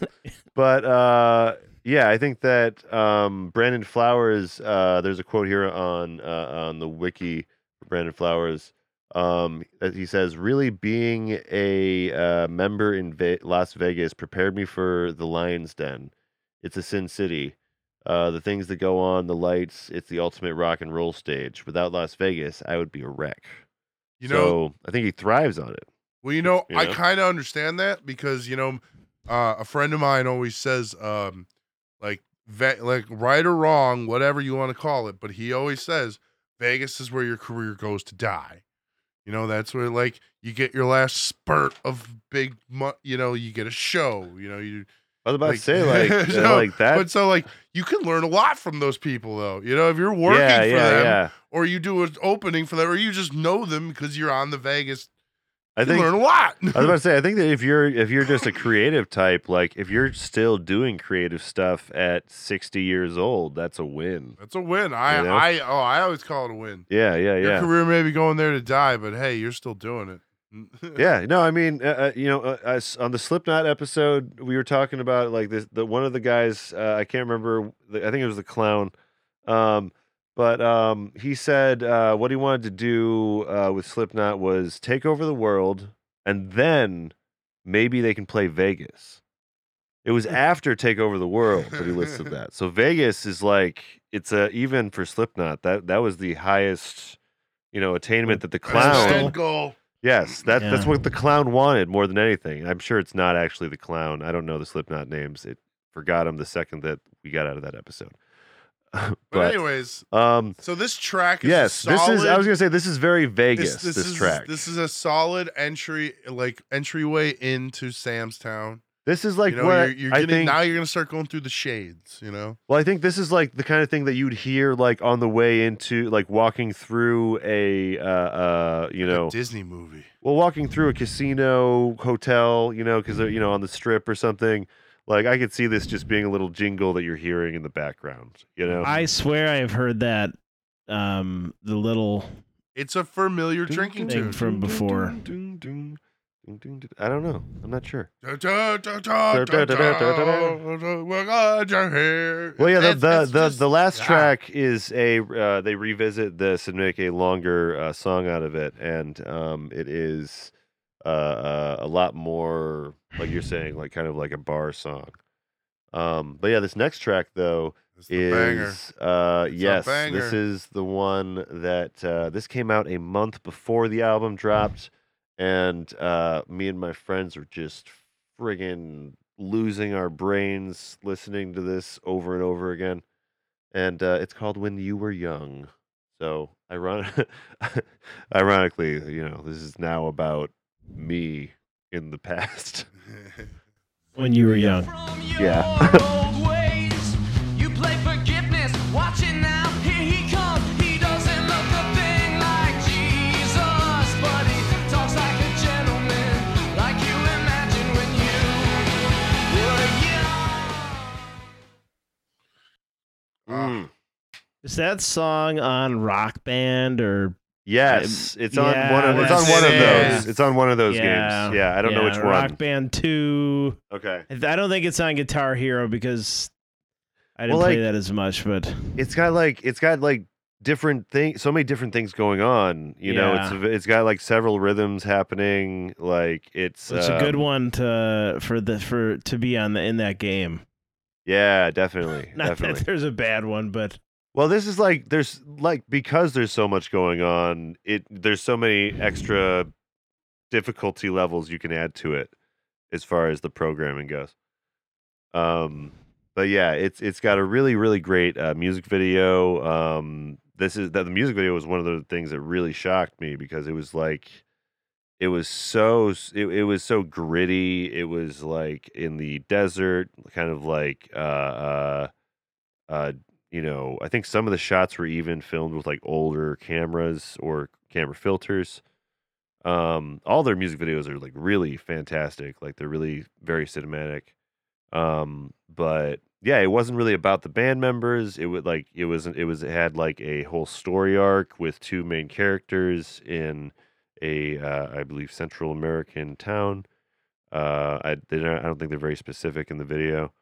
Speaker 2: but uh, yeah, I think that um, Brandon Flowers. Uh, there's a quote here on uh, on the wiki Brandon Flowers. Um, he says, "Really, being a uh, member in Ve- Las Vegas prepared me for the Lions Den. It's a sin city. Uh, the things that go on, the lights. It's the ultimate rock and roll stage. Without Las Vegas, I would be a wreck.
Speaker 4: You know,
Speaker 2: so I think he thrives on it.
Speaker 4: well, you know,
Speaker 2: you
Speaker 4: I kind of understand that because you know, uh, a friend of mine always says, um, like, ve- like right or wrong, whatever you want to call it, but he always says Vegas is where your career goes to die. You know, that's where like you get your last spurt of big, mo- you know, you get a show. You know, you
Speaker 2: I was about
Speaker 4: Like-
Speaker 2: to say like
Speaker 4: So,
Speaker 2: like that.
Speaker 4: But so like you can learn a lot from those people though. You know, if you're working
Speaker 2: yeah,
Speaker 4: for
Speaker 2: yeah,
Speaker 4: them
Speaker 2: yeah.
Speaker 4: or you do an opening for them or you just know them because you're on the Vegas,
Speaker 2: I
Speaker 4: you
Speaker 2: think
Speaker 4: learn a lot.
Speaker 2: I was about to say I think that if you're if you're just a creative type, like if you're still doing creative stuff at 60 years old, that's a win.
Speaker 4: That's a win. I
Speaker 2: You know?
Speaker 4: I oh I always call it a win.
Speaker 2: Yeah, yeah,
Speaker 4: Your
Speaker 2: yeah.
Speaker 4: Your career may be going there to die, but hey, you're still doing it.
Speaker 2: Yeah, no, I mean, uh, uh, you know, uh, on the Slipknot episode, we were talking about like this. The one of the guys, uh, I can't remember. The, I think it was the clown. Um, But um, he said uh, what he wanted to do uh, with Slipknot was take over the world, and then maybe they can play Vegas. It was after take over the world that he listed that. So Vegas is like it's a even for Slipknot that that was the highest, you know, attainment that the
Speaker 4: That's
Speaker 2: clown.
Speaker 4: the goal.
Speaker 2: Yes, that that's what the clown wanted more than anything. I'm sure it's not actually the clown. I don't know the Slipknot names. It forgot him the second that we got out of that episode.
Speaker 4: But,
Speaker 2: but
Speaker 4: anyways,
Speaker 2: um,
Speaker 4: so this track is
Speaker 2: yes, this is. I was gonna say this is very Vegas. This,
Speaker 4: is,
Speaker 2: track.
Speaker 4: This is a solid entry, like entryway into Sam's Town.
Speaker 2: This is like
Speaker 4: you know,
Speaker 2: what
Speaker 4: you're, you're
Speaker 2: I think.
Speaker 4: now. You're gonna start going through the shades. You know,
Speaker 2: well, I think this is like the kind of thing that you'd hear like on the way into like walking through a uh, uh you know
Speaker 4: a Disney movie.
Speaker 2: well walking through a casino hotel you know because you know on the strip or something. Like I could see this just being a little jingle that you're hearing in the background. You know.
Speaker 3: I swear I have heard that um the little
Speaker 4: It's a familiar
Speaker 2: Dun,
Speaker 4: drinking
Speaker 3: Thing
Speaker 4: tune.
Speaker 3: from before.
Speaker 2: Dun, dun. I don't know. I'm not sure. Well, yeah, the the the,
Speaker 4: just-
Speaker 2: the last
Speaker 4: yeah.
Speaker 2: track is a uh, they revisit this and make a longer uh, song out of it, and um, it is uh, uh, a lot more like you're saying, like kind of like a bar song. Um, but yeah, this next track though
Speaker 4: It's
Speaker 2: is uh yes, this is the one that uh, this came out a month before the album dropped, and uh, me and my friends were just friggin' losing our brains listening to this over and over again. And uh, it's called "When You Were Young." So, ironic, ironically, you know, this is now about me in the past.
Speaker 3: when you were young.
Speaker 2: Yeah.
Speaker 5: old ways, you play forgiveness. Watch it now, here he comes. He doesn't look a thing like Jesus, but he talks like a gentleman, like you imagine when you were young.
Speaker 2: Mm.
Speaker 3: Is that song on Rock Band or
Speaker 2: Yes, it's on
Speaker 3: yeah,
Speaker 2: one of it's on one of those. It's on one of those
Speaker 3: Yeah.
Speaker 2: games. Yeah, I don't know which
Speaker 3: Rock
Speaker 2: one.
Speaker 3: Rock Band Two?
Speaker 2: Okay.
Speaker 3: I don't think it's on Guitar Hero because I didn't
Speaker 2: Well,
Speaker 3: play
Speaker 2: like-
Speaker 3: that as much. But
Speaker 2: It's got like it's got like different things, so many different things going on. You know, it's it's got like several rhythms happening. Like it's
Speaker 3: it's a good
Speaker 2: um,
Speaker 3: one to for the for to be on the in that game.
Speaker 2: Yeah, definitely,
Speaker 3: Not
Speaker 2: definitely.
Speaker 3: that there's a bad one, but
Speaker 2: Well, this is like there's like because there's so much going on. It there's so many extra difficulty levels you can add to it as far as the programming goes. Um, but yeah, it's it's got a really really great uh, music video. Um, this is that the music video was one of the things that really shocked me because it was like it was so it, it was so gritty. It was like in the desert, kind of like uh uh uh you know, I think some of the shots were even filmed with like older cameras or camera filters. Um, all their music videos are like really fantastic. Like they're really very cinematic. Um, but yeah, it wasn't really about the band members. It would like it was it was it had like a whole story arc with two main characters in a uh, I believe Central American town. Uh, I they don't, I don't think they're very specific in the video.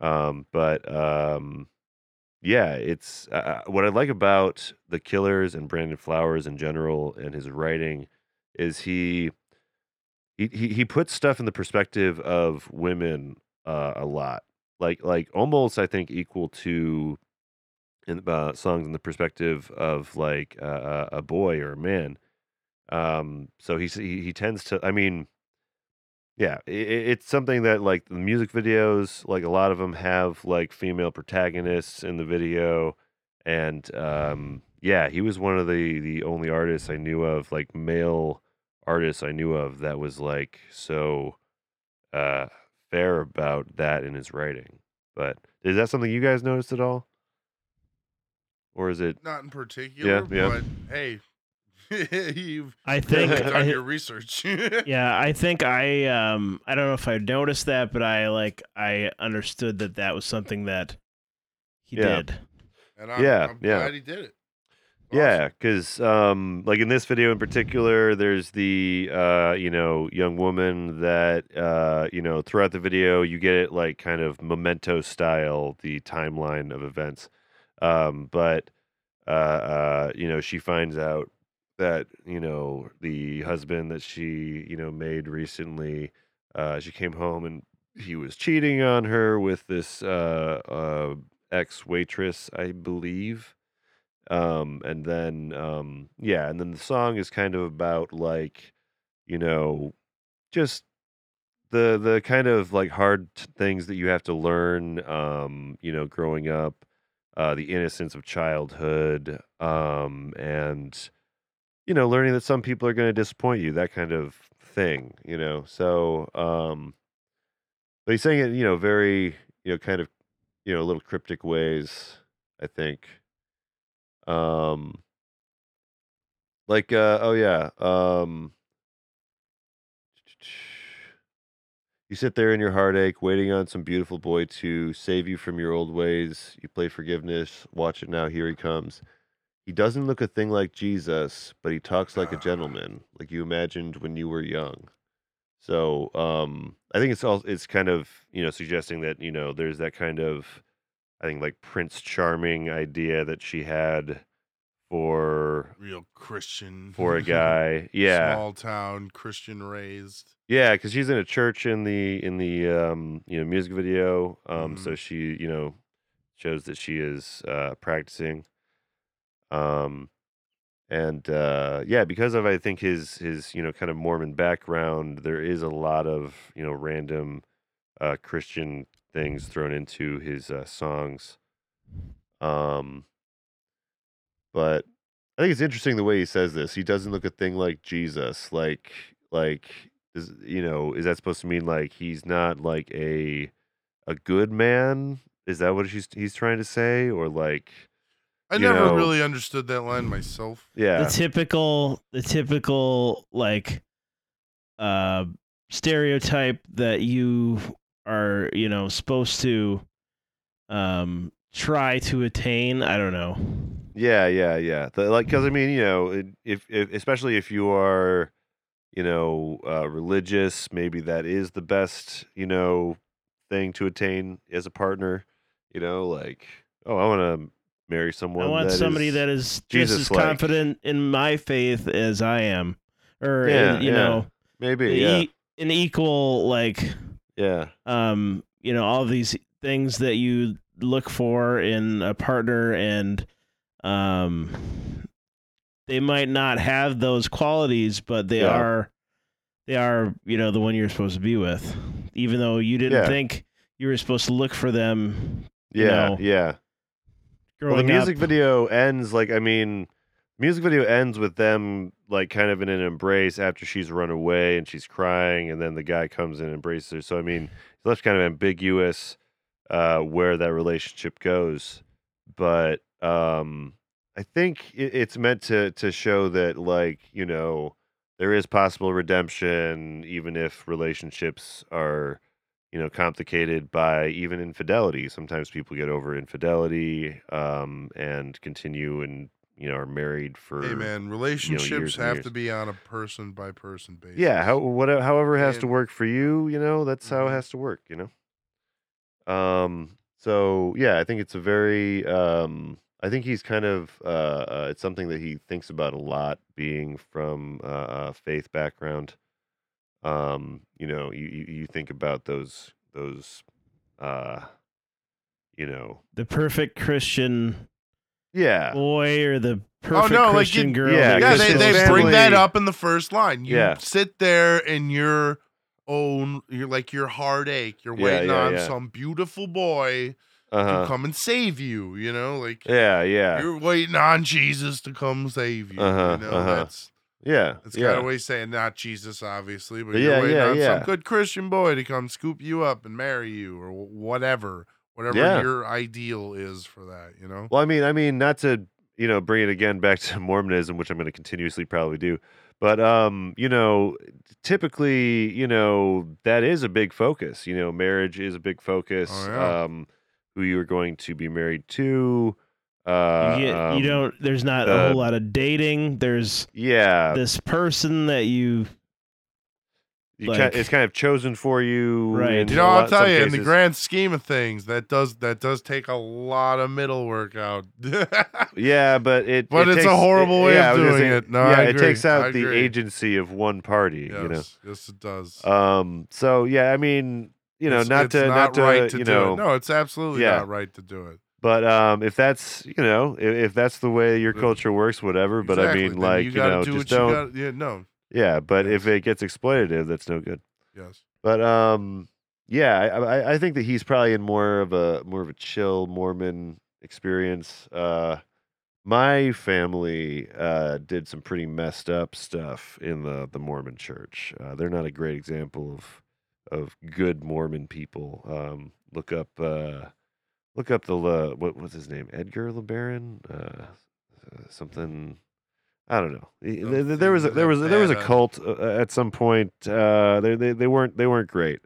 Speaker 2: Um, but um, yeah, it's uh, what I like about the Killers and Brandon Flowers in general and his writing is he he he, puts stuff in the perspective of women uh, a lot, like like almost I think equal to in uh, songs in the perspective of like uh, a boy or a man. Um, so he he tends to. I mean, yeah, i i- it's something that like the music videos, like a lot of them have like female protagonists in the video, and um, yeah, he was one of the the only artists I knew of, like male artists I knew of that was like so uh fair about that in his writing. But is that something you guys noticed at all? Or is it
Speaker 4: Not in particular,
Speaker 2: yeah.
Speaker 4: but hey, you've
Speaker 3: I think
Speaker 4: done
Speaker 3: I,
Speaker 4: your research.
Speaker 3: yeah, I think I um I don't know if I noticed that, but I like I understood that that was something that he
Speaker 2: Yeah.
Speaker 3: did.
Speaker 4: And I'm,
Speaker 2: Yeah,
Speaker 4: I'm
Speaker 2: yeah.
Speaker 4: glad he did it.
Speaker 2: Yeah, because um, like in this video in particular, there's the uh, you know young woman that uh, you know throughout the video you get it like kind of memento style, the timeline of events. Um, but uh, uh, you know, she finds out that you know the husband that she you know made recently, uh, she came home and he was cheating on her with this uh, uh, ex waitress, I believe. Um, and then um, yeah, and then the song is kind of about like, you know, just the the kind of like hard things that you have to learn um you know growing up uh the innocence of childhood um and you know learning that some people are going to disappoint you that kind of thing you know so um but he's saying it you know very you know kind of you know little cryptic ways i think um like uh oh yeah um You sit there in your heartache, waiting on some beautiful boy to save you from your old ways. You play forgiveness. Watch it now. Here he comes. He doesn't look a thing like Jesus, but he talks like a gentleman, like you imagined when you were young. So um, I think it's all it's kind of you know suggesting that you know there's that kind of I think like Prince Charming idea that she had for
Speaker 4: Real Christian.
Speaker 2: for a guy. Yeah,
Speaker 4: Small town, Christian raised.
Speaker 2: Yeah, because she's in a church in the in the um, you know music video. Um, so
Speaker 4: Mhm.
Speaker 2: she you know shows that she is uh, practicing. Um, and uh, yeah, because of I think his his you know kind of Mormon background, there is a lot of you know random uh, Christian things thrown into his uh, songs. Um, but I think it's interesting the way he says this. He doesn't look a thing like Jesus. Like like is you know is that supposed to mean like he's not like a a good man? Is that what he's he's trying to say or like
Speaker 4: I never
Speaker 2: know-
Speaker 4: really understood that line myself.
Speaker 2: yeah
Speaker 3: the typical the typical like uh stereotype that you are you know supposed to um try to attain i don't know
Speaker 2: Yeah, yeah, yeah. The, like, because I mean, you know, if, if especially if you are, you know, uh, religious, maybe that is the best, you know, thing to attain as a partner. You know, like, oh, I want to marry someone.
Speaker 3: i want
Speaker 2: that
Speaker 3: somebody
Speaker 2: is-
Speaker 3: that is just as confident in my faith as i am or
Speaker 2: Yeah,
Speaker 3: in, you
Speaker 2: yeah.
Speaker 3: know
Speaker 2: maybe,
Speaker 3: e-
Speaker 2: yeah,
Speaker 3: an equal like
Speaker 2: yeah,
Speaker 3: um you know all these things that you look for in a partner and um they might not have those qualities but they
Speaker 2: Yeah.
Speaker 3: are they are you know the one you're supposed to be with even though you didn't think you were supposed to look for them you
Speaker 2: yeah,
Speaker 3: know,
Speaker 2: yeah. Well, the music
Speaker 3: up.
Speaker 2: video ends like I mean, music video ends with them like kind of in an embrace after she's run away and she's crying, and then the guy comes in and embraces her. So I mean, it's left kind of ambiguous uh, where that relationship goes, but um, I think it, it's meant to to show that like you know there is possible redemption even if relationships are you know complicated by even infidelity sometimes people get over infidelity um and continue and you know are married for
Speaker 4: Hey man, relationships
Speaker 2: years and
Speaker 4: have to be on a person by person basis.
Speaker 2: yeah how whatever however has to work for you you know that's how it
Speaker 4: Mhm.
Speaker 2: has to work you know um so yeah i think it's a very um i think he's kind of uh, uh it's something that he thinks about a lot being from uh, a faith background um you know you you, you think about those those uh you know
Speaker 3: the perfect christian
Speaker 2: yeah
Speaker 3: boy or the perfect
Speaker 4: no, like
Speaker 3: christian
Speaker 4: you-
Speaker 3: girl
Speaker 2: yeah,
Speaker 3: that
Speaker 4: Yeah,
Speaker 3: you're
Speaker 4: they, they
Speaker 2: Christian
Speaker 4: bring that up in the first line. You
Speaker 2: Yeah.
Speaker 4: sit there in your own, you're like your heartache. You're
Speaker 2: Yeah,
Speaker 4: waiting
Speaker 2: yeah,
Speaker 4: on
Speaker 2: yeah.
Speaker 4: some beautiful boy
Speaker 2: uh-huh
Speaker 4: to come and save you. You know, like
Speaker 2: yeah yeah
Speaker 4: you're waiting on Jesus to come save you.
Speaker 2: Uh-huh,
Speaker 4: you know,
Speaker 2: uh-huh.
Speaker 4: that's
Speaker 2: yeah
Speaker 4: it's
Speaker 2: yeah
Speaker 4: kind of way saying not Jesus, obviously, but
Speaker 2: But
Speaker 4: you're
Speaker 2: yeah,
Speaker 4: waiting
Speaker 2: yeah,
Speaker 4: on
Speaker 2: yeah.
Speaker 4: some good Christian boy to come scoop you up and marry you or whatever, whatever
Speaker 2: Yeah.
Speaker 4: your ideal is for that. You know.
Speaker 2: Well, I mean, I mean, not to you know bring it again back to Mormonism, which I'm going to continuously probably do, but um, you know, typically, you know, that is a big focus. You know, marriage is a big focus.
Speaker 4: Oh, yeah.
Speaker 2: Um, who you are going to be married to. Uh,
Speaker 3: you, get,
Speaker 2: um,
Speaker 3: you don't there's not a whole lot of dating there's
Speaker 2: Yeah,
Speaker 3: this person that you
Speaker 2: You
Speaker 3: Like-
Speaker 2: ki- it's kind of chosen for you.
Speaker 3: Right.
Speaker 2: in
Speaker 4: You know,
Speaker 2: lot-
Speaker 4: I'll tell
Speaker 2: some
Speaker 4: you, in the grand scheme of things, that does that does take a lot of middle work out.
Speaker 2: Yeah, but it.
Speaker 4: But
Speaker 2: it
Speaker 4: it's a
Speaker 2: takes-
Speaker 4: horrible way
Speaker 2: yeah,
Speaker 4: of
Speaker 2: I was gonna
Speaker 4: doing
Speaker 2: say,
Speaker 4: it. No,
Speaker 2: yeah,
Speaker 4: I
Speaker 2: it takes out the agency of one party.
Speaker 4: yes,
Speaker 2: You know.
Speaker 4: yes, it does.
Speaker 2: Um. So yeah, I mean, you know,
Speaker 4: It's-
Speaker 2: not
Speaker 4: it's
Speaker 2: to not, to
Speaker 4: right to
Speaker 2: you
Speaker 4: do
Speaker 2: know,
Speaker 4: it. No, it's absolutely
Speaker 2: Yeah.
Speaker 4: not right to do it.
Speaker 2: But um, if that's you know, if, if that's the way your culture works, whatever. But I mean,
Speaker 4: Then
Speaker 2: like
Speaker 4: you
Speaker 2: you, know,
Speaker 4: do
Speaker 2: just don't.
Speaker 4: you got. Yeah, no,
Speaker 2: Yeah, but if it gets exploitative, that's no good.
Speaker 4: yes.
Speaker 2: But um, yeah, I, I I think that he's probably in more of a more of a chill Mormon experience. Uh, my family uh did some pretty messed up stuff in the the Mormon Church. Uh, they're not a great example of of good Mormon people. Um, look up uh, look up the Le, what was his name? Edgar LeBaron. Uh, uh, something. I don't know. He- There, was a, there was
Speaker 4: that
Speaker 2: there was a
Speaker 4: uh,
Speaker 2: cult uh, at some point. Uh, they, they they weren't they weren't great.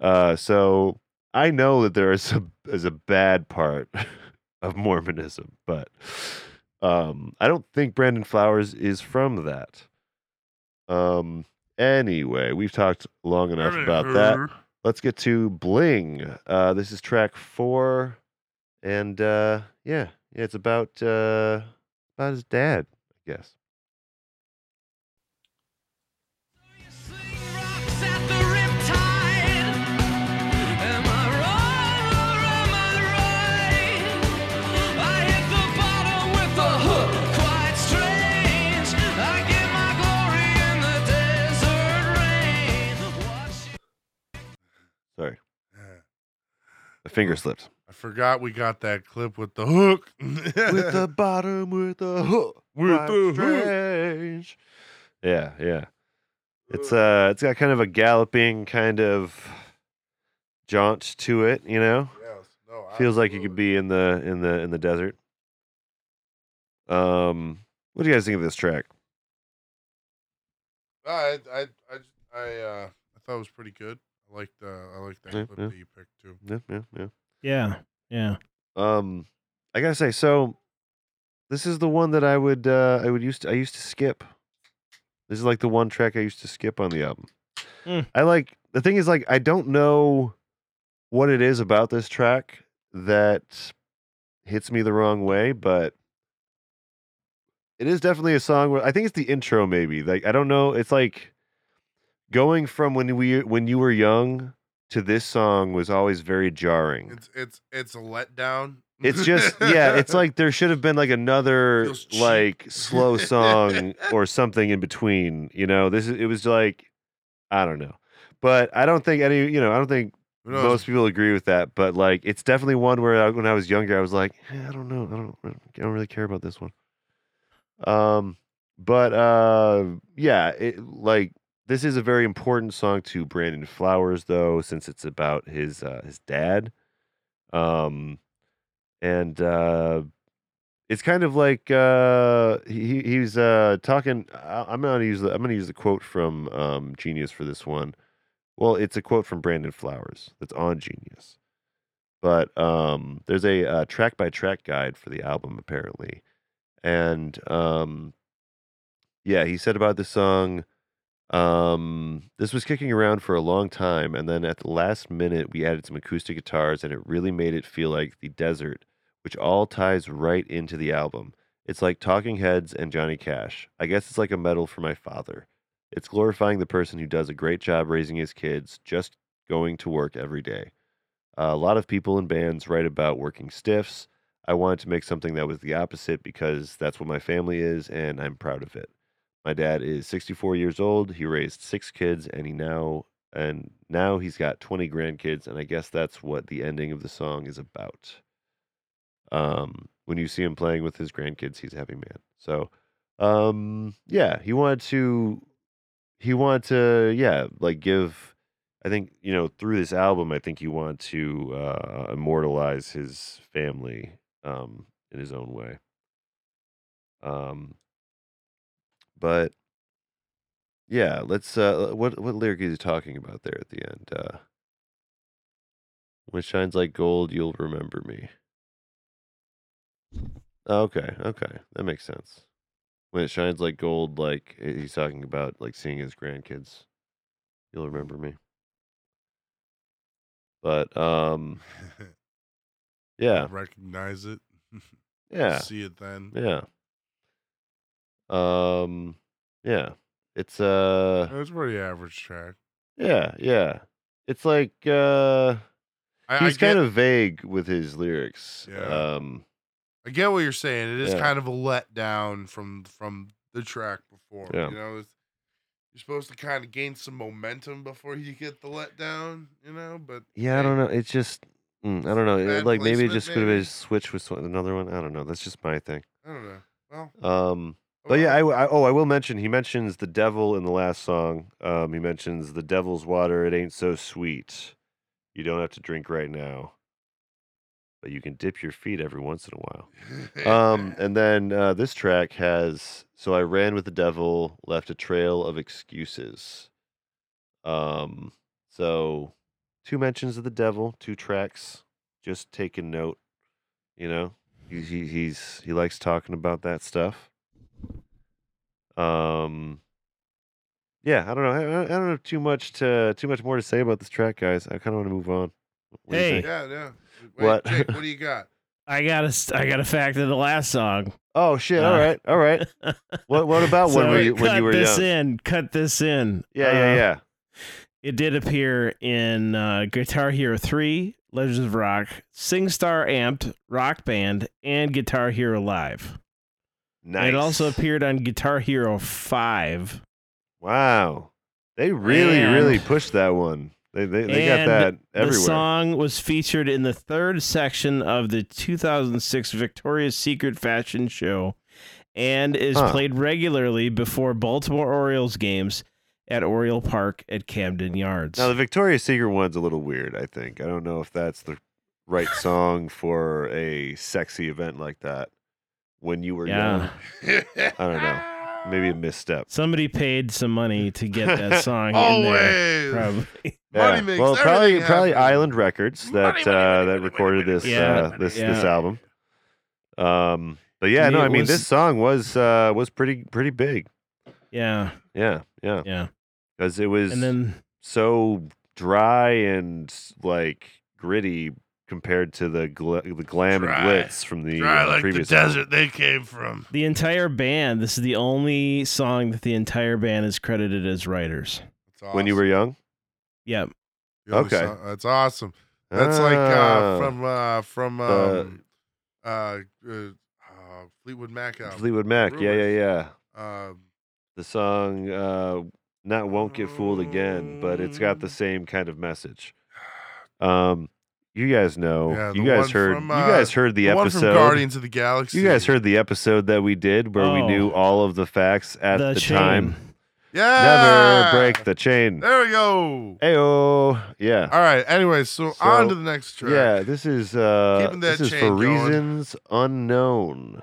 Speaker 2: Uh, so I know that there is a is a bad part of Mormonism, but um, I don't think Brandon Flowers is from that. Um. Anyway, we've talked long enough about that. Let's get to Bling. Uh, this is track four, and uh, yeah, yeah, it's about uh, about his dad, I guess. Finger slipped.
Speaker 4: I forgot we got that clip with the hook.
Speaker 2: with the bottom, with the hook,
Speaker 4: With the hook.
Speaker 2: Yeah, yeah. It's uh, it's got kind of a galloping kind of jaunt to it, you know.
Speaker 4: Yes. No,
Speaker 2: Feels like you could be in the in the in the desert. Um, what do you guys think of this track?
Speaker 4: I I I I uh I thought it was pretty good. I like the I like that
Speaker 2: Yeah,
Speaker 4: clip
Speaker 2: yeah.
Speaker 4: that you picked too.
Speaker 2: Yeah, yeah, yeah.
Speaker 3: Yeah, yeah.
Speaker 2: Um, I gotta say, so this is the one that I would uh I would used to I used to skip. This is like the one track I used to skip on the album.
Speaker 3: Mm.
Speaker 2: I like the thing is like I don't know what it is about this track that hits me the wrong way, but it is definitely a song where I think it's the intro maybe. Like I don't know, it's like going from when we when you were young to this song was always very jarring.
Speaker 4: It's it's it's a letdown.
Speaker 2: It's just yeah, it's like there should have been like another like slow song or something in between. You know, this is it was like I don't know. But I don't think any, you know, I don't think most people agree with that, but like it's definitely one where I, when I was younger I was like, eh, I don't know, I don't I don't really care about this one. Um but uh yeah, it like this is a very important song to Brandon Flowers though since it's about his uh his dad. Um and uh it's kind of like uh he he- he's uh talking I'm to use the I'm to use the quote from um Genius for this one. Well, it's a quote from Brandon Flowers that's on Genius. But um there's a uh, track by track guide for the album apparently. And um yeah, he said about the song um this was kicking around for a long time and then at the last minute we added some acoustic guitars and it really made it feel like the desert which all ties right into the album. It's like Talking Heads and Johnny Cash. I guess it's like a medal for my father. It's glorifying the person who does a great job raising his kids, just going to work every day. Uh, a lot of people in bands write about working stiffs. I wanted to make something that was the opposite because that's what my family is, and I'm proud of it. My dad is 64 years old. He raised six kids, and he now and now he's got 20 grandkids, and I guess that's what the ending of the song is about um when you see him playing with his grandkids he's a happy man so um yeah he wanted to he wanted to yeah like give i think you know through this album i think he wanted to uh immortalize his family um in his own way um but yeah let's uh what what lyric is he talking about there at the end uh when it shines like gold you'll remember me Okay, okay, that makes sense. When it shines like gold, like eh, he's talking about like seeing his grandkids. you'll remember me. But um, yeah,
Speaker 4: Recognize it.
Speaker 2: yeah,
Speaker 4: See it then.
Speaker 2: yeah. Um, yeah. It's uh,
Speaker 4: It's a pretty average track.
Speaker 2: yeah, yeah. It's like uh,
Speaker 4: I,
Speaker 2: he's
Speaker 4: I
Speaker 2: kind
Speaker 4: get,
Speaker 2: of vague with his lyrics.
Speaker 4: Yeah.
Speaker 2: Um,
Speaker 4: I get what you're saying. It is
Speaker 2: Yeah.
Speaker 4: kind of a letdown from from the track before.
Speaker 2: Yeah.
Speaker 4: You know, it's, you're supposed to kind of gain some momentum before you get the letdown. You know, but
Speaker 2: yeah, I don't know. It's just. mm, I don't know. it- like maybe it just could have been switched with another one. I don't know. That's just my thing.
Speaker 4: I don't know. Well,
Speaker 2: Um, But yeah, I, I oh I will mention he mentions the devil in the last song. Um, he mentions the devil's water. It ain't so sweet. You don't have to drink right now, but you can dip your feet every once in a while. Um, and then uh, this track has so I ran with the devil, left a trail of excuses. Um, so two mentions of the devil, two tracks. Just taking note, you know. He, he he's he likes talking about that stuff. Um, yeah, I don't know. I, I I don't have too much to too much more to say about this track, guys. I kind of want to move on. What
Speaker 3: Hey.
Speaker 4: yeah, yeah. Wait,
Speaker 2: What?
Speaker 4: Jake, what do you got?
Speaker 3: I got a I got a fact of the last song.
Speaker 2: Oh shit! All
Speaker 3: Uh,
Speaker 2: right, all right. What what about when
Speaker 3: So
Speaker 2: we when you were
Speaker 3: this
Speaker 2: young?
Speaker 3: in. Cut this in.
Speaker 2: Yeah, yeah,
Speaker 3: Uh,
Speaker 2: yeah.
Speaker 3: It did appear in uh, Guitar Hero 3, Legends of Rock, SingStar Amped, Rock Band, and Guitar Hero Live.
Speaker 2: Nice.
Speaker 3: It also appeared on Guitar Hero 5.
Speaker 2: Wow, they really
Speaker 3: And-
Speaker 2: really pushed that one. They they, they got that
Speaker 3: The song was featured in the third section of the 2006 Victoria's Secret fashion show and is
Speaker 2: Huh.
Speaker 3: played regularly before Baltimore Orioles games at Oriole Park at Camden Yards.
Speaker 2: Now the Victoria's Secret one's a little weird. I think I don't know if that's the right song for a sexy event like that. When you were
Speaker 3: Yeah.
Speaker 2: young, I don't know. Maybe a misstep.
Speaker 3: Somebody paid some money to get that song in there.
Speaker 4: Always.
Speaker 3: Probably.
Speaker 4: Money
Speaker 2: Yeah.
Speaker 4: makes
Speaker 2: well, probably
Speaker 4: everything
Speaker 2: probably
Speaker 4: happen.
Speaker 2: Island Records that
Speaker 4: Money, money,
Speaker 2: uh,
Speaker 4: money,
Speaker 2: that
Speaker 4: money,
Speaker 2: recorded
Speaker 4: money,
Speaker 2: this
Speaker 4: money,
Speaker 3: Yeah.
Speaker 2: uh, this
Speaker 3: Yeah.
Speaker 2: this album. Um, but yeah,
Speaker 3: To
Speaker 2: no,
Speaker 3: me,
Speaker 2: I mean
Speaker 3: was-
Speaker 2: this song was uh, was pretty pretty big.
Speaker 3: Yeah,
Speaker 2: Yeah, yeah,
Speaker 3: yeah.
Speaker 2: because it was
Speaker 3: And then
Speaker 2: so dry and like gritty compared to the gla- the glam
Speaker 4: Dry.
Speaker 2: and glitz from the
Speaker 4: Dry
Speaker 2: uh,
Speaker 4: like
Speaker 2: previous album.
Speaker 4: desert they came from.
Speaker 3: the entire band, this is the only song that the entire band is credited as writers.
Speaker 4: That's
Speaker 2: When you were young,
Speaker 3: Yep.
Speaker 4: The
Speaker 2: Okay.
Speaker 4: song- that's awesome. That's like uh,
Speaker 2: Ah,
Speaker 4: from uh, from
Speaker 2: Uh,
Speaker 4: um, uh, uh, uh, Fleetwood Mac album.
Speaker 2: Fleetwood Mac. Yeah, yeah, yeah.
Speaker 4: Um,
Speaker 2: The song uh, not won't get fooled again, but it's got the same kind of message. Um, you guys know.
Speaker 4: Yeah,
Speaker 2: you guys heard.
Speaker 4: from,
Speaker 2: you
Speaker 4: uh,
Speaker 2: guys heard the,
Speaker 4: the one from
Speaker 2: episode.
Speaker 4: Guardians of the Galaxy.
Speaker 2: You guys heard the episode that we did where we knew
Speaker 3: Oh.
Speaker 2: all of the facts at the,
Speaker 3: chain.
Speaker 2: time.
Speaker 4: Yeah.
Speaker 2: Never break the chain.
Speaker 4: There we go.
Speaker 2: Ayo. Yeah.
Speaker 4: All right. Anyway, so, on to the next track.
Speaker 2: Yeah, this is uh
Speaker 4: Keeping that
Speaker 2: this is for
Speaker 4: going.
Speaker 2: reasons unknown.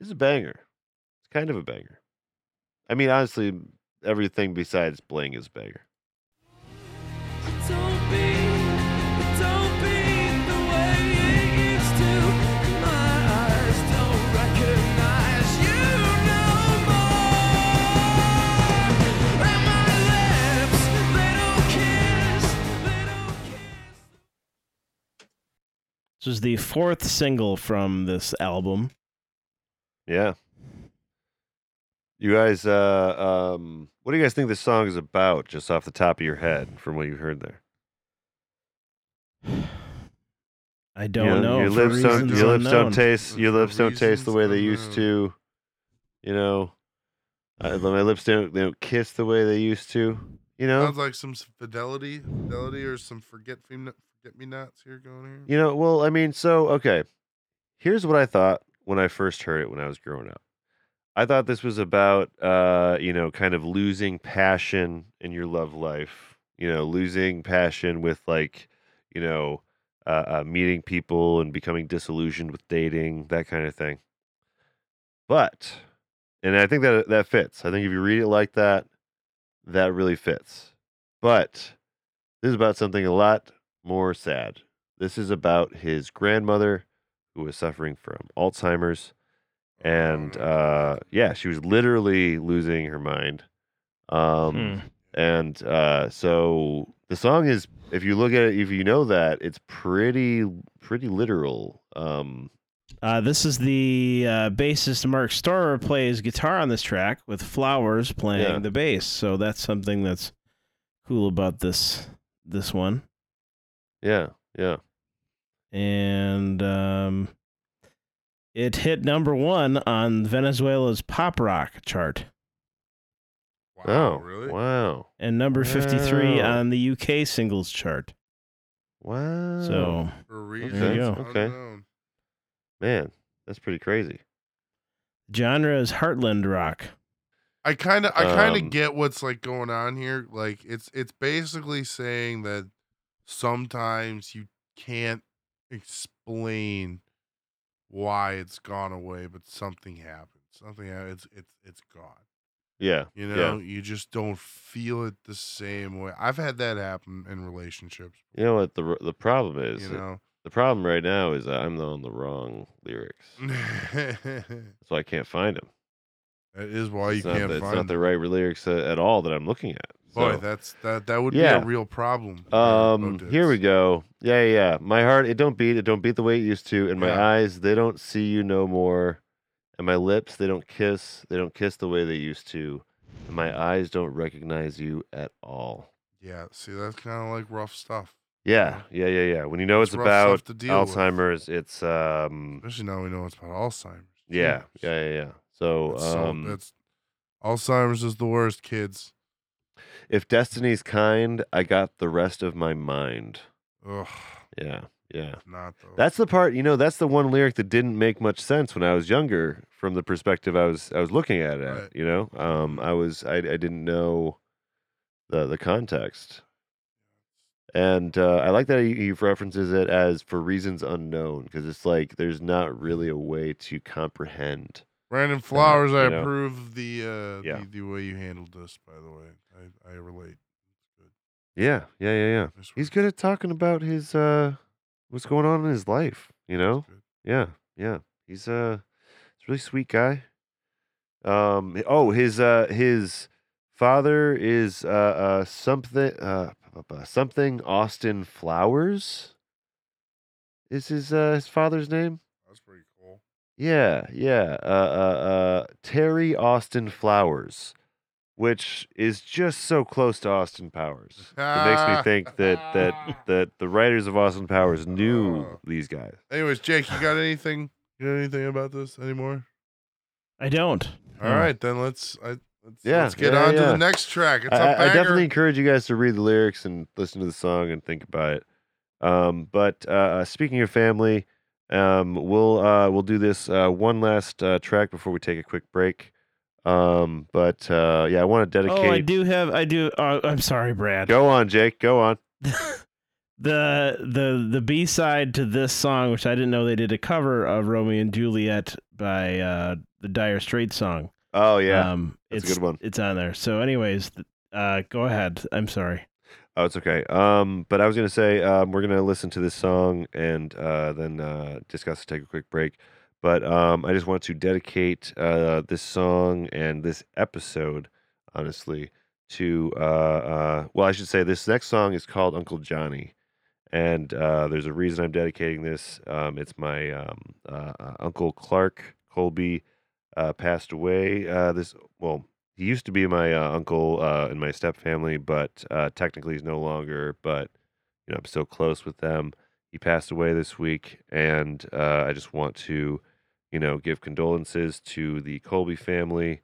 Speaker 2: This is a banger. It's kind of a banger. I mean, honestly, everything besides bling is a banger.
Speaker 3: This was the fourth single from this album.
Speaker 2: Yeah. You guys, uh, um, what do you guys think this song is about, just off the top of your head, from what you heard there?
Speaker 3: I don't
Speaker 2: you
Speaker 3: know.
Speaker 2: Your lips don't. Your lips
Speaker 3: unknown.
Speaker 2: don't taste. Your lips don't taste the way they used to. You know, uh, my lips don't. They don't kiss the way they used to. You know.
Speaker 4: Sounds like some fidelity, fidelity, or some forget forget me nots here going here.
Speaker 2: You know, well, I mean, so okay. Here's what I thought when I first heard it when I was growing up. I thought this was about uh, you know, kind of losing passion in your love life. You know, losing passion with like, you know, uh, uh meeting people and becoming disillusioned with dating, that kind of thing. But and I think that that fits. I think if you read it like that, that really fits. But this is about something a lot more sad. This is about his grandmother who was suffering from Alzheimer's. And uh, yeah, she was literally losing her mind. Um,
Speaker 3: Hmm.
Speaker 2: And uh, so the song is, if you look at it, if you know that, it's pretty pretty literal. Um,
Speaker 3: Uh, this is the uh, bassist Mark Stoermer plays guitar on this track with Flowers playing
Speaker 2: Yeah.
Speaker 3: the bass. So that's something that's cool about this this one.
Speaker 2: Yeah, yeah.
Speaker 3: And um, it hit number one on Venezuela's pop rock chart
Speaker 4: Wow,
Speaker 2: oh,
Speaker 4: really?
Speaker 2: Wow,
Speaker 3: and number 53
Speaker 2: Wow.
Speaker 3: on the UK singles chart.
Speaker 2: wow.
Speaker 3: So
Speaker 4: For a reason.
Speaker 3: There you go.
Speaker 2: Okay. man, that's pretty crazy.
Speaker 3: genre is Heartland rock.
Speaker 4: I kind of I kind of
Speaker 2: Um,
Speaker 4: get what's like going on here. Like it's it's basically saying that sometimes you can't explain why it's gone away, but something happened. Something hap- it's it's it's gone.
Speaker 2: Yeah,
Speaker 4: You
Speaker 2: Yeah.
Speaker 4: know, you just don't feel it the same way. I've had that happen in relationships.
Speaker 2: you know what the the problem is?
Speaker 4: You know,
Speaker 2: The problem right now is that I'm on the wrong lyrics,
Speaker 4: that
Speaker 2: so I can't find them.
Speaker 4: is why you
Speaker 2: it's not,
Speaker 4: can't
Speaker 2: the- it's
Speaker 4: find
Speaker 2: not the right lyrics uh, at all that I'm looking at.
Speaker 4: Boy,
Speaker 2: So-
Speaker 4: that's that that would be a real problem.
Speaker 2: Um, here we go. Yeah, yeah, yeah. My heart, it don't beat. It don't beat the way it used to. And my
Speaker 4: Yeah.
Speaker 2: eyes, they don't see you no more. And my lips, they don't kiss. They don't kiss the way they used to. And my eyes don't recognize you at all.
Speaker 4: Yeah, see, that's kind of like rough stuff.
Speaker 2: Yeah, yeah, yeah, yeah. When you know
Speaker 4: It's
Speaker 2: it's, about
Speaker 4: deal with.
Speaker 2: Alzheimer's, it's um,
Speaker 4: Especially now we know it's about Alzheimer's.
Speaker 2: yeah, yeah, yeah, yeah. So
Speaker 4: so-
Speaker 2: um,
Speaker 4: that's Alzheimer's is the worst, kids.
Speaker 2: If destiny's kind, I got the rest of my mind.
Speaker 4: Ugh,
Speaker 2: Yeah, yeah.
Speaker 4: not though.
Speaker 2: That's the part, you know, that's the one lyric that didn't make much sense when I was younger from the perspective I was I was looking at it,
Speaker 4: Right.
Speaker 2: you know? Um I was I I didn't know the the context. And uh, I like that he, he references it as for reasons unknown because it's like there's not really a way to comprehend.
Speaker 4: Brandon Flowers. I
Speaker 2: know.
Speaker 4: approve the uh
Speaker 2: Yeah.
Speaker 4: the, the way you handled this. By the way, I I relate.
Speaker 2: Yeah, yeah, yeah, yeah. He's good at talking about his uh what's going on in his life, you know?
Speaker 4: this was good.
Speaker 2: Yeah, yeah. He's uh he's a really sweet guy. Um oh his uh his father is uh uh something uh something Austin Flowers is his uh his father's name?
Speaker 4: That's pretty cool.
Speaker 2: Yeah, yeah. Uh uh uh Terry Austin Flowers, which is just so close to Austin Powers. It makes me think that that that the writers of Austin Powers knew
Speaker 4: Oh.
Speaker 2: these guys.
Speaker 4: Anyways, Jake, you got anything? You got anything about this anymore?
Speaker 3: I don't.
Speaker 4: All right, then let's I, let's,
Speaker 2: Yeah,
Speaker 4: let's get
Speaker 2: yeah,
Speaker 4: on to
Speaker 2: yeah.
Speaker 4: the next track. It's
Speaker 2: I,
Speaker 4: a
Speaker 2: I- I
Speaker 4: banger.
Speaker 2: I definitely encourage you guys to read the lyrics and listen to the song and think about it. Um, but uh, speaking of family, um, we'll uh, we'll do this uh, one last uh, track before we take a quick break. Um, but uh, yeah, I want to dedicate.
Speaker 3: Oh, I do have. I do. Uh, I'm sorry, Brad.
Speaker 2: Go on, Jake. Go on.
Speaker 3: the the the B side to this song, which I didn't know they did a cover of Romeo and Juliet by uh, the Dire Straits song.
Speaker 2: Oh yeah.
Speaker 3: um,
Speaker 2: that's a
Speaker 3: it's
Speaker 2: good one.
Speaker 3: It's on there. So, anyways, uh, go ahead. I'm sorry.
Speaker 2: Oh, it's okay. Um, but I was gonna say um, we're gonna listen to this song and uh, then uh, discuss. Take a quick break. But um, I just want to dedicate uh, this song and this episode, honestly, to uh, uh, well, I should say this next song is called Uncle Johnny, and uh, there's a reason I'm dedicating this. Um, it's my um, uh, uh, uncle Clark Colby uh, passed away. Uh, this well, he used to be my uh, uncle uh, in my step family, but uh, technically he's no longer. But you know, I'm still close with them. He passed away this week, and uh, I just want to, you know, give condolences to the Colby family.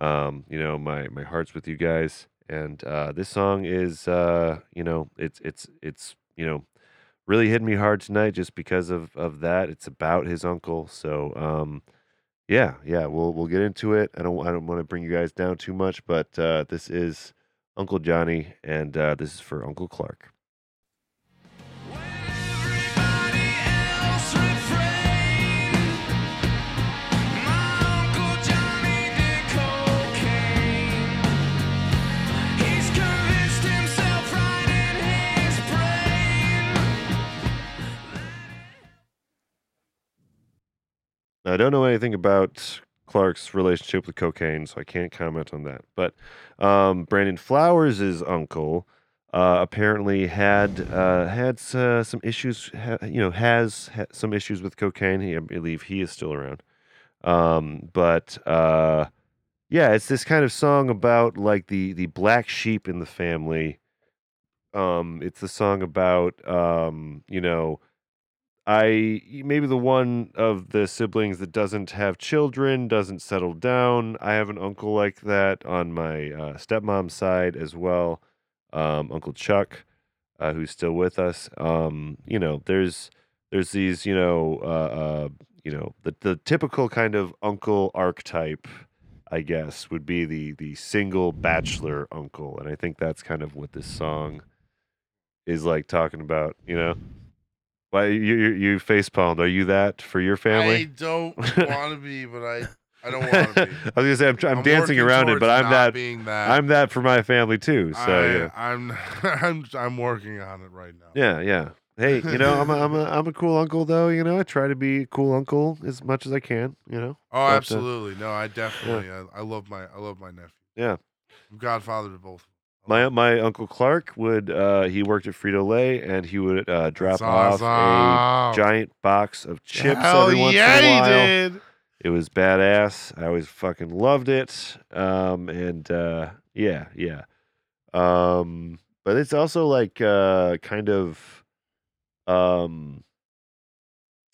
Speaker 2: Um, you know, my my heart's with you guys, and uh, this song is, uh, you know, it's it's it's you know, really hit me hard tonight just because of of that. It's about his uncle, so um, yeah, yeah, we'll we'll get into it. I don't I don't want to bring you guys down too much, but uh, this is Uncle Johnny, and uh, this is for Uncle Clark. I don't know anything about Clark's relationship with cocaine, so I can't comment on that. But um, Brandon Flowers' uncle uh, apparently had uh, had uh, some issues. Ha- you know, has ha- some issues with cocaine. He, I believe he is still around. Um, but uh, yeah, it's this kind of song about like the the black sheep in the family. Um, it's a song about um, you know, I maybe the one of the siblings that doesn't have children, doesn't settle down. I have an uncle like that on my uh, stepmom's side as well, um, Uncle Chuck, uh, who's still with us. Um, you know, there's there's these you know uh, uh, you know the the typical kind of uncle archetype. I guess would be the the single bachelor uncle, and I think that's kind of what this song is like talking about. You know, why you you, you face palmed? Are you that for your family?
Speaker 4: I don't want to be, but I I don't want to be.
Speaker 2: I was gonna say I'm, tr- I'm, dancing around it, but I'm
Speaker 4: not
Speaker 2: that
Speaker 4: being that.
Speaker 2: I'm that for my family too. So
Speaker 4: I,
Speaker 2: yeah,
Speaker 4: I'm I'm I'm working on it right now.
Speaker 2: yeah, yeah. Hey, you know, I'm a, I'm a I'm a cool uncle though. You know, I try to be a cool uncle as much as I can. You know.
Speaker 4: Oh,
Speaker 2: But, uh,
Speaker 4: absolutely. No, I definitely. I, I love my I love my nephew.
Speaker 2: Yeah.
Speaker 4: I'm godfather to both.
Speaker 2: My my uncle Clark would uh he worked at Frito Lay and he would uh drop off a giant box of chips
Speaker 4: Hell
Speaker 2: every once
Speaker 4: yeah,
Speaker 2: in a while.
Speaker 4: he did.
Speaker 2: It was badass. I always fucking loved it. Um, and uh, yeah, yeah. Um, but it's also like uh, kind of um,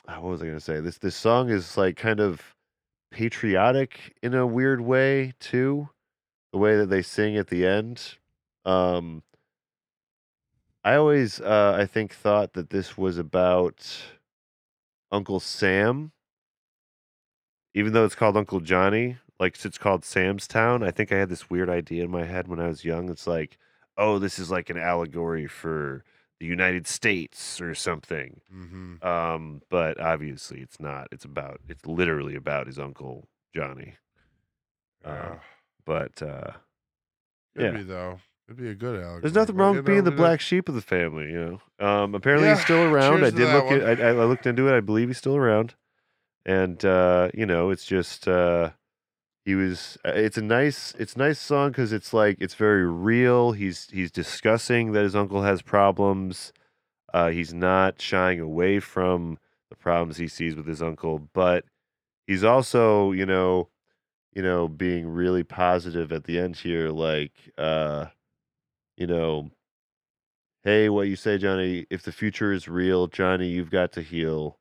Speaker 2: ah, what was I gonna say? This this song is like kind of patriotic in a weird way too. The way that they sing at the end. Um, I always, uh, I think, thought that this was about Uncle Sam even though it's called Uncle Johnny, like it's called Sam's Town, I think I had this weird idea in my head when I was young. It's like, oh, this is like an allegory for the United States or something.
Speaker 4: Mm-hmm.
Speaker 2: Um, but obviously it's not. It's about it's literally about his uncle Johnny.
Speaker 4: Yeah.
Speaker 2: But uh
Speaker 4: Could
Speaker 2: yeah.
Speaker 4: be though. Could be a good allegory.
Speaker 2: there's nothing wrong with being the black sheep of the family, you know. Um apparently he's still around. I
Speaker 4: cheers to
Speaker 2: did
Speaker 4: that
Speaker 2: look
Speaker 4: one.
Speaker 2: I, I looked into it. I believe he's still around. And uh, you know, it's just uh he was uh, it's a nice it's a nice song cuz it's like it's very real. He's he's discussing that his uncle has problems. Uh he's not shying away from the problems he sees with his uncle, but he's also, you know, you know, being really positive at the end here like uh you know, hey, what you say, Johnny, if the future is real, Johnny, you've got to heal.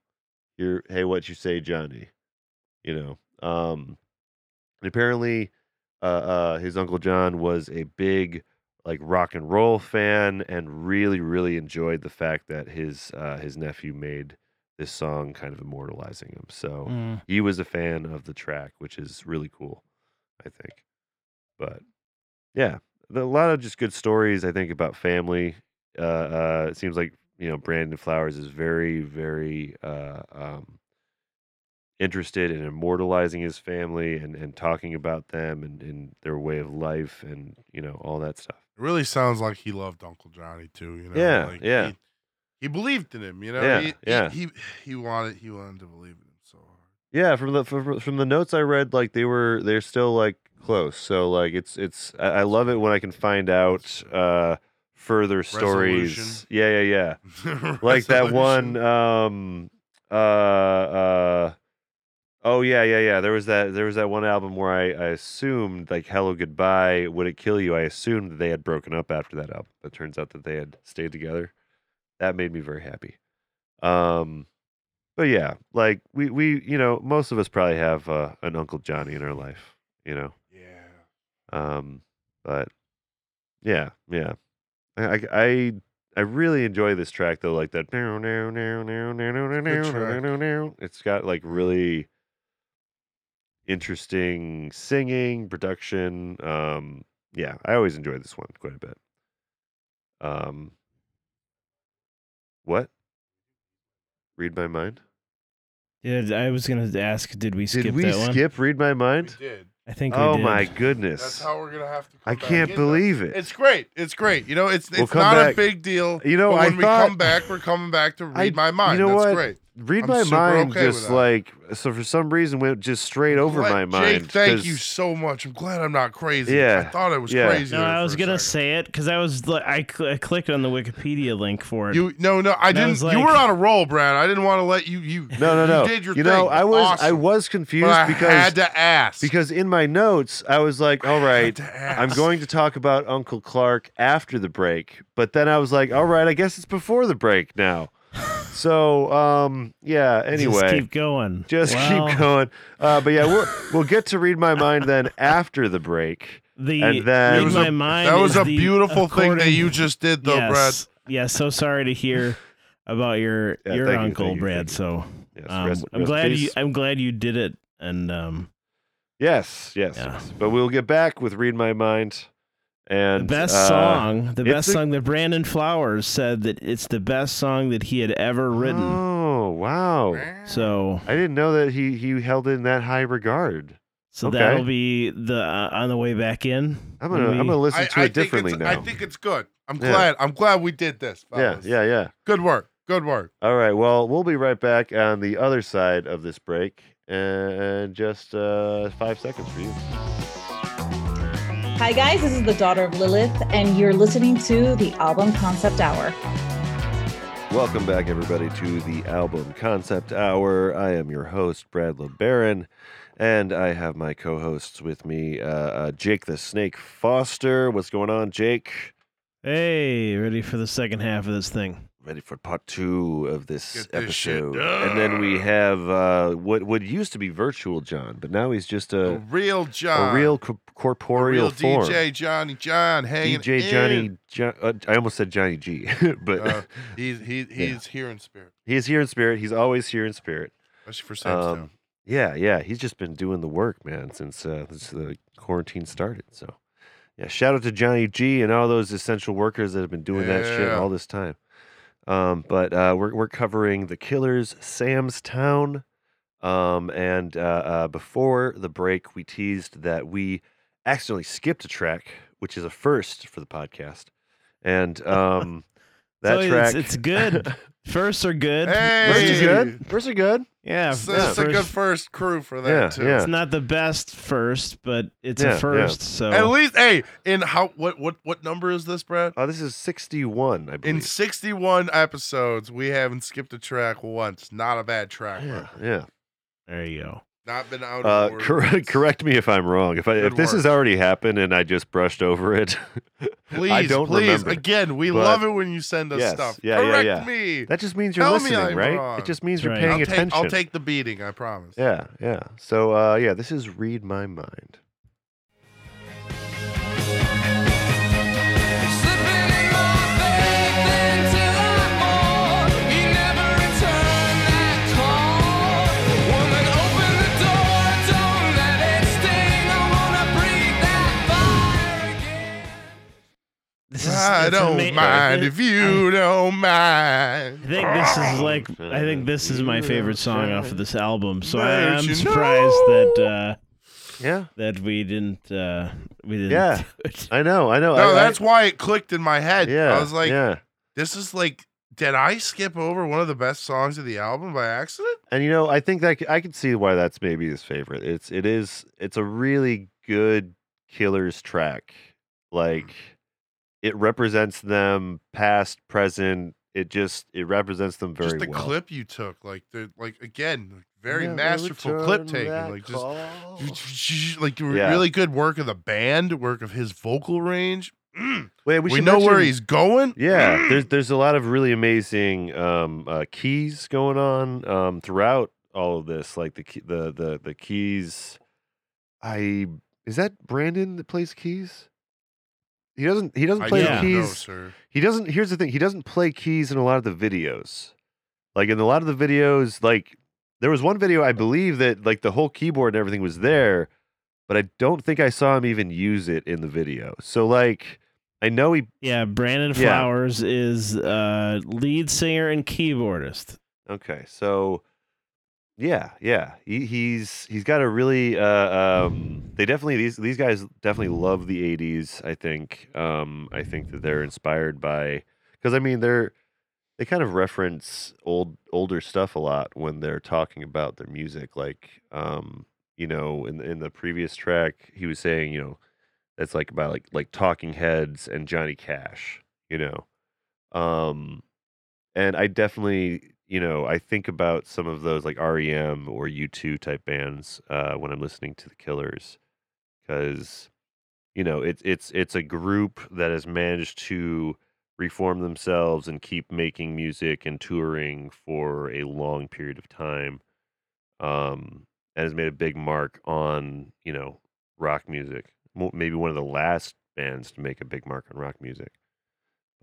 Speaker 2: You're hey, what you say, Johnny? You know. Um and apparently uh uh his uncle John was a big like rock and roll fan and really, really enjoyed the fact that his uh his nephew made this song kind of immortalizing him. So
Speaker 3: Mm.
Speaker 2: he was a fan of the track, which is really cool, I think. But yeah, a lot of just good stories, I think, about family. Uh, uh, it seems like you know Brandon Flowers is very, very uh, um, interested in immortalizing his family and, and talking about them and, and their way of life and you know all that stuff.
Speaker 4: It really sounds like he loved Uncle Johnny too. You know.
Speaker 2: Yeah,
Speaker 4: Like,
Speaker 2: yeah.
Speaker 4: He, he believed in him. You know.
Speaker 2: Yeah,
Speaker 4: He, he-
Speaker 2: yeah.
Speaker 4: He, he wanted he wanted to believe in him so hard.
Speaker 2: Yeah, from the from, from the notes I read, like they were they're still like close. So like it's it's I, I love it when I can find out uh further stories.
Speaker 4: Resolution.
Speaker 2: Yeah, yeah, yeah. like that one um uh uh oh yeah yeah yeah there was that there was that one album where i i assumed like hello goodbye would it kill you i assumed that they had broken up after that album but it turns out that they had stayed together that made me very happy um but yeah like we we you know most of us probably have uh, an uncle johnny in our life you know. Um, but yeah, yeah, I, I I I really enjoy this track though, like that. It's got like really interesting singing, production. Um, yeah, I always enjoy this one quite a bit. Um, what? Read my mind.
Speaker 3: Yeah, I was gonna ask, did we skip
Speaker 2: Did we
Speaker 3: that one?
Speaker 2: skip Read My Mind?
Speaker 4: We did.
Speaker 3: I think.
Speaker 2: Oh
Speaker 3: we did.
Speaker 2: my goodness.
Speaker 4: That's how we're gonna have to.
Speaker 2: I
Speaker 4: come back
Speaker 2: can't
Speaker 4: in, though.
Speaker 2: believe it.
Speaker 4: It's great. It's great. You know, it's
Speaker 2: We'll
Speaker 4: it's not
Speaker 2: back-
Speaker 4: a big deal.
Speaker 2: You know,
Speaker 4: but
Speaker 2: I
Speaker 4: when we come back, we're coming back to
Speaker 2: I-
Speaker 4: read my
Speaker 2: you
Speaker 4: mind.
Speaker 2: know
Speaker 4: That's
Speaker 2: what?
Speaker 4: great.
Speaker 2: Read
Speaker 4: I'm
Speaker 2: my mind
Speaker 4: okay
Speaker 2: just like so for some reason went just straight over
Speaker 4: Glad-
Speaker 2: my mind.
Speaker 4: Jake, thank
Speaker 2: 'cause-
Speaker 4: you so much. I'm glad I'm not crazy.
Speaker 2: Yeah,
Speaker 4: I thought I was
Speaker 2: yeah.
Speaker 4: crazy.
Speaker 3: No, I was gonna
Speaker 4: second.
Speaker 3: say it because I was like, I, cl- I clicked on the Wikipedia link for it.
Speaker 4: You no no I
Speaker 3: And
Speaker 4: didn't.
Speaker 3: was
Speaker 4: you were on a roll, Brad. I didn't want to let you. You
Speaker 2: No, no, no.
Speaker 4: You did your
Speaker 2: you
Speaker 4: thing.
Speaker 2: know, I was I was confused
Speaker 4: But I
Speaker 2: because
Speaker 4: had to ask
Speaker 2: because in my notes I was like, all
Speaker 4: I
Speaker 2: right,
Speaker 4: had to ask.
Speaker 2: I'm going to talk about Uncle Clark after the break, but then I was like, all right, I guess it's before the break now. So, um, yeah. Anyway,
Speaker 3: just keep going.
Speaker 2: just
Speaker 3: Well,
Speaker 2: keep going. Uh, but yeah, we'll we'll get to read my mind then after the break.
Speaker 3: The
Speaker 2: And then-
Speaker 3: read my
Speaker 4: a,
Speaker 3: mind.
Speaker 4: that was a beautiful thing that you just did, though, Brad.
Speaker 3: yes, Yeah, so sorry to hear about your
Speaker 2: Yeah,
Speaker 3: your
Speaker 2: thank you,
Speaker 3: uncle,
Speaker 2: thank you,
Speaker 3: Brad.
Speaker 2: you.
Speaker 3: So
Speaker 2: Yes,
Speaker 3: um,
Speaker 2: rest-
Speaker 3: I'm
Speaker 2: rest in
Speaker 3: glad you. I'm glad you did it, and um,
Speaker 2: Yes, yes,
Speaker 3: Yeah.
Speaker 2: yes. But we'll get back with read my mind. And
Speaker 3: the best
Speaker 2: uh,
Speaker 3: song, the best
Speaker 2: a-
Speaker 3: song that Brandon Flowers said that it's the best song that he had ever written.
Speaker 2: Oh wow!
Speaker 3: So
Speaker 2: I didn't know that he he held it in that high regard.
Speaker 3: so
Speaker 2: Okay.
Speaker 3: that'll be the uh, on the way back in.
Speaker 2: I'm gonna
Speaker 3: we-
Speaker 2: I'm gonna listen to
Speaker 4: I
Speaker 2: it
Speaker 4: think
Speaker 2: differently now.
Speaker 4: I think it's good. I'm
Speaker 2: Yeah.
Speaker 4: glad. I'm glad we did this.
Speaker 2: yeah,
Speaker 4: fellas.
Speaker 2: yeah, yeah.
Speaker 4: Good work. Good work.
Speaker 2: All right. Well, we'll be right back on the other side of this break and just uh, five seconds for you.
Speaker 6: Hi, guys. This is the daughter of Lilith, and you're listening to the Album Concept Hour.
Speaker 2: Welcome back, everybody, to the album concept hour. I am your host, Brad LeBaron, and I have my co-hosts with me, uh, uh, Jake the Snake Foster. What's going on, Jake?
Speaker 3: Hey, ready for the second half of this thing?
Speaker 2: Ready for part two of this
Speaker 4: this
Speaker 2: episode? And then we have uh, what what used to be virtual John, but now he's just
Speaker 4: The
Speaker 2: a
Speaker 4: real John.
Speaker 2: a real corporeal
Speaker 4: real
Speaker 2: form.
Speaker 4: DJ Johnny John hanging
Speaker 2: DJ
Speaker 4: in.
Speaker 2: Johnny. Jo- uh, I almost said Johnny G, but
Speaker 4: Uh, he's he, he's here in spirit,
Speaker 2: he is here in spirit. He's always here in spirit.
Speaker 4: especially for Sam's Town.
Speaker 2: Um, yeah, yeah, he's just been doing the work, man, since uh, since the quarantine started. So, yeah, shout out to Johnny G and all those essential workers that have been doing that shit all this time. Um, but uh, we're we're covering the Killers, Sam's Town, um, and uh, uh, before the break, we teased that we accidentally skipped a track, which is a first for the podcast, and um, that
Speaker 3: So it's-
Speaker 2: track
Speaker 3: it's good. First are good.
Speaker 4: Hey!
Speaker 2: First are good. First are good.
Speaker 3: Yeah,
Speaker 4: It's,
Speaker 3: yeah,
Speaker 4: it's a good
Speaker 3: first-
Speaker 4: first crew for that
Speaker 2: Yeah,
Speaker 4: too.
Speaker 2: yeah.
Speaker 3: It's not the best first, but it's
Speaker 2: Yeah,
Speaker 3: a
Speaker 2: yeah.
Speaker 3: first. So
Speaker 4: At least, hey, in how what what what number is this, Brad?
Speaker 2: Oh, this is sixty-one, I believe.
Speaker 4: In 61 episodes, we haven't skipped a track once. Not a bad track.
Speaker 2: Yeah,
Speaker 4: record.
Speaker 2: yeah.
Speaker 3: there you go.
Speaker 4: Not been out.
Speaker 2: Uh,
Speaker 4: of order
Speaker 2: correct, correct me if I'm wrong. If I, if
Speaker 4: Good
Speaker 2: this has already happened and I just brushed over it,
Speaker 4: Please,
Speaker 2: I don't
Speaker 4: please.
Speaker 2: remember.
Speaker 4: Again, we
Speaker 2: But-
Speaker 4: love it when you send us
Speaker 2: Yes,
Speaker 4: stuff.
Speaker 2: yeah, yeah,
Speaker 4: Correct
Speaker 2: yeah.
Speaker 4: me.
Speaker 2: that just means you're
Speaker 4: Tell
Speaker 2: listening,
Speaker 4: I'm
Speaker 2: right?
Speaker 4: wrong.
Speaker 2: It just means
Speaker 3: That's
Speaker 2: you're
Speaker 3: right.
Speaker 2: paying
Speaker 4: I'll take,
Speaker 2: attention.
Speaker 4: I'll take the beating. I promise.
Speaker 2: Yeah, yeah. So, uh, yeah, this is read my mind.
Speaker 3: This is
Speaker 4: I don't
Speaker 3: ama-
Speaker 4: mind
Speaker 3: it-
Speaker 4: if you don't mind.
Speaker 3: I think this is like I think this is my favorite song off of this album. So I, I'm
Speaker 4: you
Speaker 3: surprised that uh,
Speaker 2: Yeah,
Speaker 3: that we didn't uh, we didn't.
Speaker 2: Yeah.
Speaker 3: do it.
Speaker 2: I know, I know.
Speaker 4: No,
Speaker 2: I,
Speaker 4: that's why it clicked in my head.
Speaker 2: yeah.
Speaker 4: I was like,
Speaker 2: yeah.
Speaker 4: this is like, did I skip over one of the best songs of the album by accident?
Speaker 2: And you know, I think that I can see why that's maybe his favorite. It's it is it's a really good Killers track. Like it represents them past, present. It just it represents them very
Speaker 4: Just the
Speaker 2: well.
Speaker 4: clip you took, like the like again, very
Speaker 2: Never
Speaker 4: masterful clip taking,
Speaker 2: that
Speaker 4: like just
Speaker 2: call.
Speaker 4: like
Speaker 2: Yeah.
Speaker 4: really good work of the band, work of his vocal range. Mm.
Speaker 2: Wait,
Speaker 4: We,
Speaker 2: we, should
Speaker 4: know where he's going.
Speaker 2: Yeah,
Speaker 4: Mm.
Speaker 2: there's there's a lot of really amazing um, uh, keys going on um, throughout all of this. Like the key, the the the keys. I is that Brandon that plays keys? He doesn't. He doesn't
Speaker 4: I
Speaker 2: play
Speaker 3: Yeah.
Speaker 2: the
Speaker 4: don't know,
Speaker 2: keys.
Speaker 4: sir.
Speaker 2: He doesn't. Here's the thing. He doesn't play keys in a lot of the videos. Like in a lot of the videos, like there was one video I believe that like the whole keyboard and everything was there, but I don't think I saw him even use it in the video. So like I know he.
Speaker 3: Yeah, Brandon
Speaker 2: Yeah.
Speaker 3: Flowers is uh, lead singer and keyboardist.
Speaker 2: Okay, so yeah, yeah, he, he's he's got a really uh, um, they definitely these these guys definitely love the '80s. I think um, I think that they're inspired by because I mean they're they kind of reference old older stuff a lot when they're talking about their music. Like, um, you know, in in the previous track, he was saying, you know, that's like about like like Talking Heads and Johnny Cash. You know, um, and I definitely, you know, I think about some of those like REM or U2 type bands uh, when I'm listening to the Killers, because you know it's it's it's a group that has managed to reform themselves and keep making music and touring for a long period of time um and has made a big mark on you know rock music. Maybe one of the last bands to make a big mark on rock music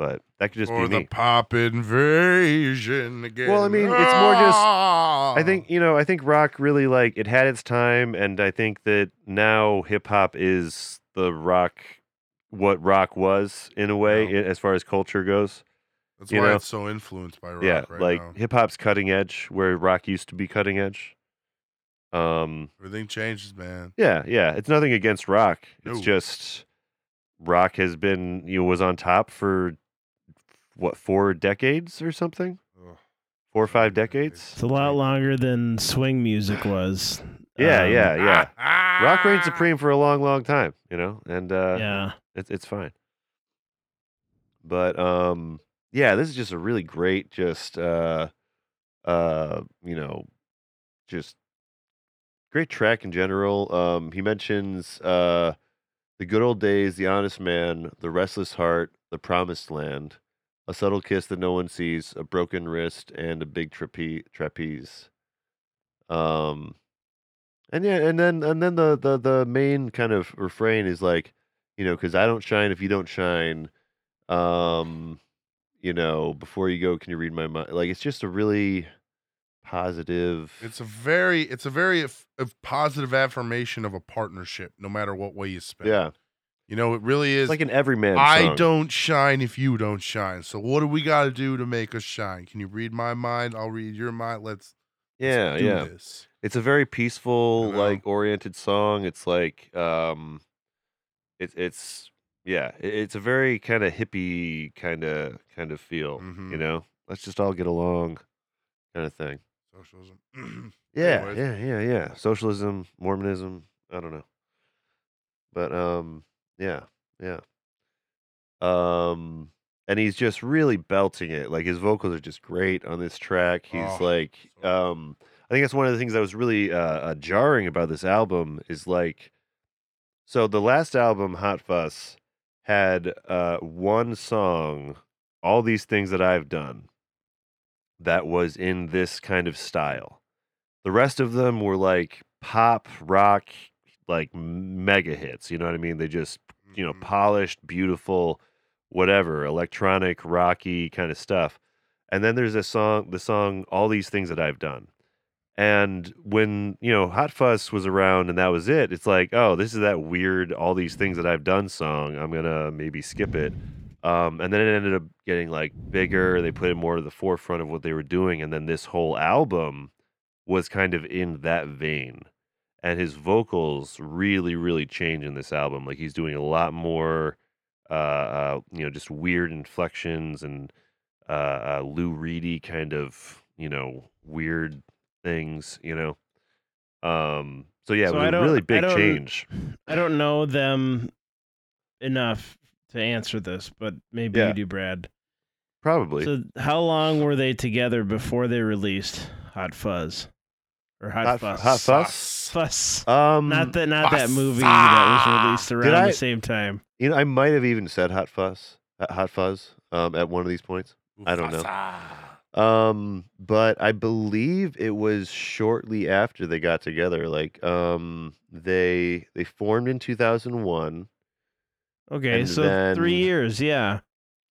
Speaker 2: but that could just
Speaker 4: or
Speaker 2: be
Speaker 4: the
Speaker 2: me
Speaker 4: pop invasion again.
Speaker 2: Well, I mean, it's more just-
Speaker 4: Ah!
Speaker 2: I think you know. I think rock really like it had its time, and I think that now hip hop is the rock, what rock was in a way,
Speaker 4: Yeah.
Speaker 2: as far as culture goes.
Speaker 4: that's
Speaker 2: you
Speaker 4: why
Speaker 2: know,
Speaker 4: it's so influenced by rock
Speaker 2: yeah,
Speaker 4: right
Speaker 2: like hip hop's cutting edge, where rock used to be cutting edge. Um,
Speaker 4: Everything changes, man.
Speaker 2: yeah, yeah. It's nothing against rock. It's
Speaker 4: No.
Speaker 2: just rock has been you know was on top for what four decades or something,
Speaker 4: Ugh.
Speaker 2: four or five
Speaker 4: Decades.
Speaker 2: decades.
Speaker 3: It's a lot longer than swing music was.
Speaker 2: Yeah,
Speaker 3: Um,
Speaker 2: yeah, yeah.
Speaker 4: Ah,
Speaker 2: rock reigned supreme for a long, long time, you know, and uh,
Speaker 3: Yeah.
Speaker 2: it's it's fine. But um, yeah, this is just a really great, just uh, uh, you know, just great track in general. Um, he mentions uh, the good old days, the honest man, the restless heart, the promised land, a subtle kiss that no one sees, a broken wrist, and a big trape- trapeze. Um, and yeah, and then and then the the the main kind of refrain is like, you know, because I don't shine if you don't shine. Um, you know, before you go, can you read my mind? Like, it's just a really positive.
Speaker 4: It's a very, it's a very positive affirmation of a partnership, no matter what way you spin.
Speaker 2: yeah,
Speaker 4: you know, it really is.
Speaker 2: it's like an everyman.
Speaker 4: I
Speaker 2: song.
Speaker 4: don't shine if you don't shine. So what do we got to do to make us shine? Can you read my mind? I'll read your mind. Let's, let's
Speaker 2: Yeah,
Speaker 4: do
Speaker 2: yeah.
Speaker 4: this.
Speaker 2: It's a very peaceful, like oriented song. It's like um it's it's yeah, it's a very kind of hippie kind of kind of feel, you
Speaker 4: Mhm.
Speaker 2: know. Let's just all get along kind of thing.
Speaker 4: Socialism.
Speaker 2: Yeah,
Speaker 4: Anyways.
Speaker 2: yeah, yeah, yeah. Socialism, Mormonism, I don't know. But um yeah, yeah. Um and he's just really belting it. Like his vocals are just great on this track. He's
Speaker 4: Oh,
Speaker 2: like um I think that's one of the things that was really uh, uh jarring about this album is like so the last album Hot Fuss had uh one song all these things that I've done that was in this kind of style. The rest of them were like pop rock, like mega hits. You know what I mean? They just, you know,
Speaker 4: Mhm.
Speaker 2: polished, beautiful, whatever, electronic, rocky kind of stuff. And then there's a song, the song "All These Things That I've Done." And when you know Hot Fuss was around and that was it, it's like, oh, this is that weird "All These Things That I've Done" song. I'm gonna maybe skip it. Um, and then it ended up getting like bigger. They put it more to the forefront of what they were doing, and then this whole album was kind of in that vein. And his vocals really, really change in this album. Like he's doing a lot more, uh, uh you know, just weird inflections and uh, uh, Lou Reedy kind of, you know, weird things. You know, um. So yeah,
Speaker 3: So
Speaker 2: it was a really big
Speaker 3: don't-
Speaker 2: change.
Speaker 3: I don't know them enough to answer this, but maybe
Speaker 2: Yeah.
Speaker 3: you do, Brad.
Speaker 2: Probably.
Speaker 3: So, how long were they together before they released Hot Fuzz or Hot,
Speaker 2: Hot,
Speaker 3: Fuss?
Speaker 2: Hot Fuss.
Speaker 3: Fuss.
Speaker 2: Um,
Speaker 3: Not that, not that
Speaker 4: Fuss.
Speaker 3: movie that was released
Speaker 2: Did
Speaker 3: around
Speaker 2: I-
Speaker 3: the same time.
Speaker 2: You know, I might have even said hot fuzz, uh, hot fuzz, um, at one of these points. I don't know. Um, but I believe it was shortly after they got together. Like, um, they they formed in two thousand one.
Speaker 3: Okay,
Speaker 2: And
Speaker 3: so
Speaker 2: then-
Speaker 3: three years. Yeah.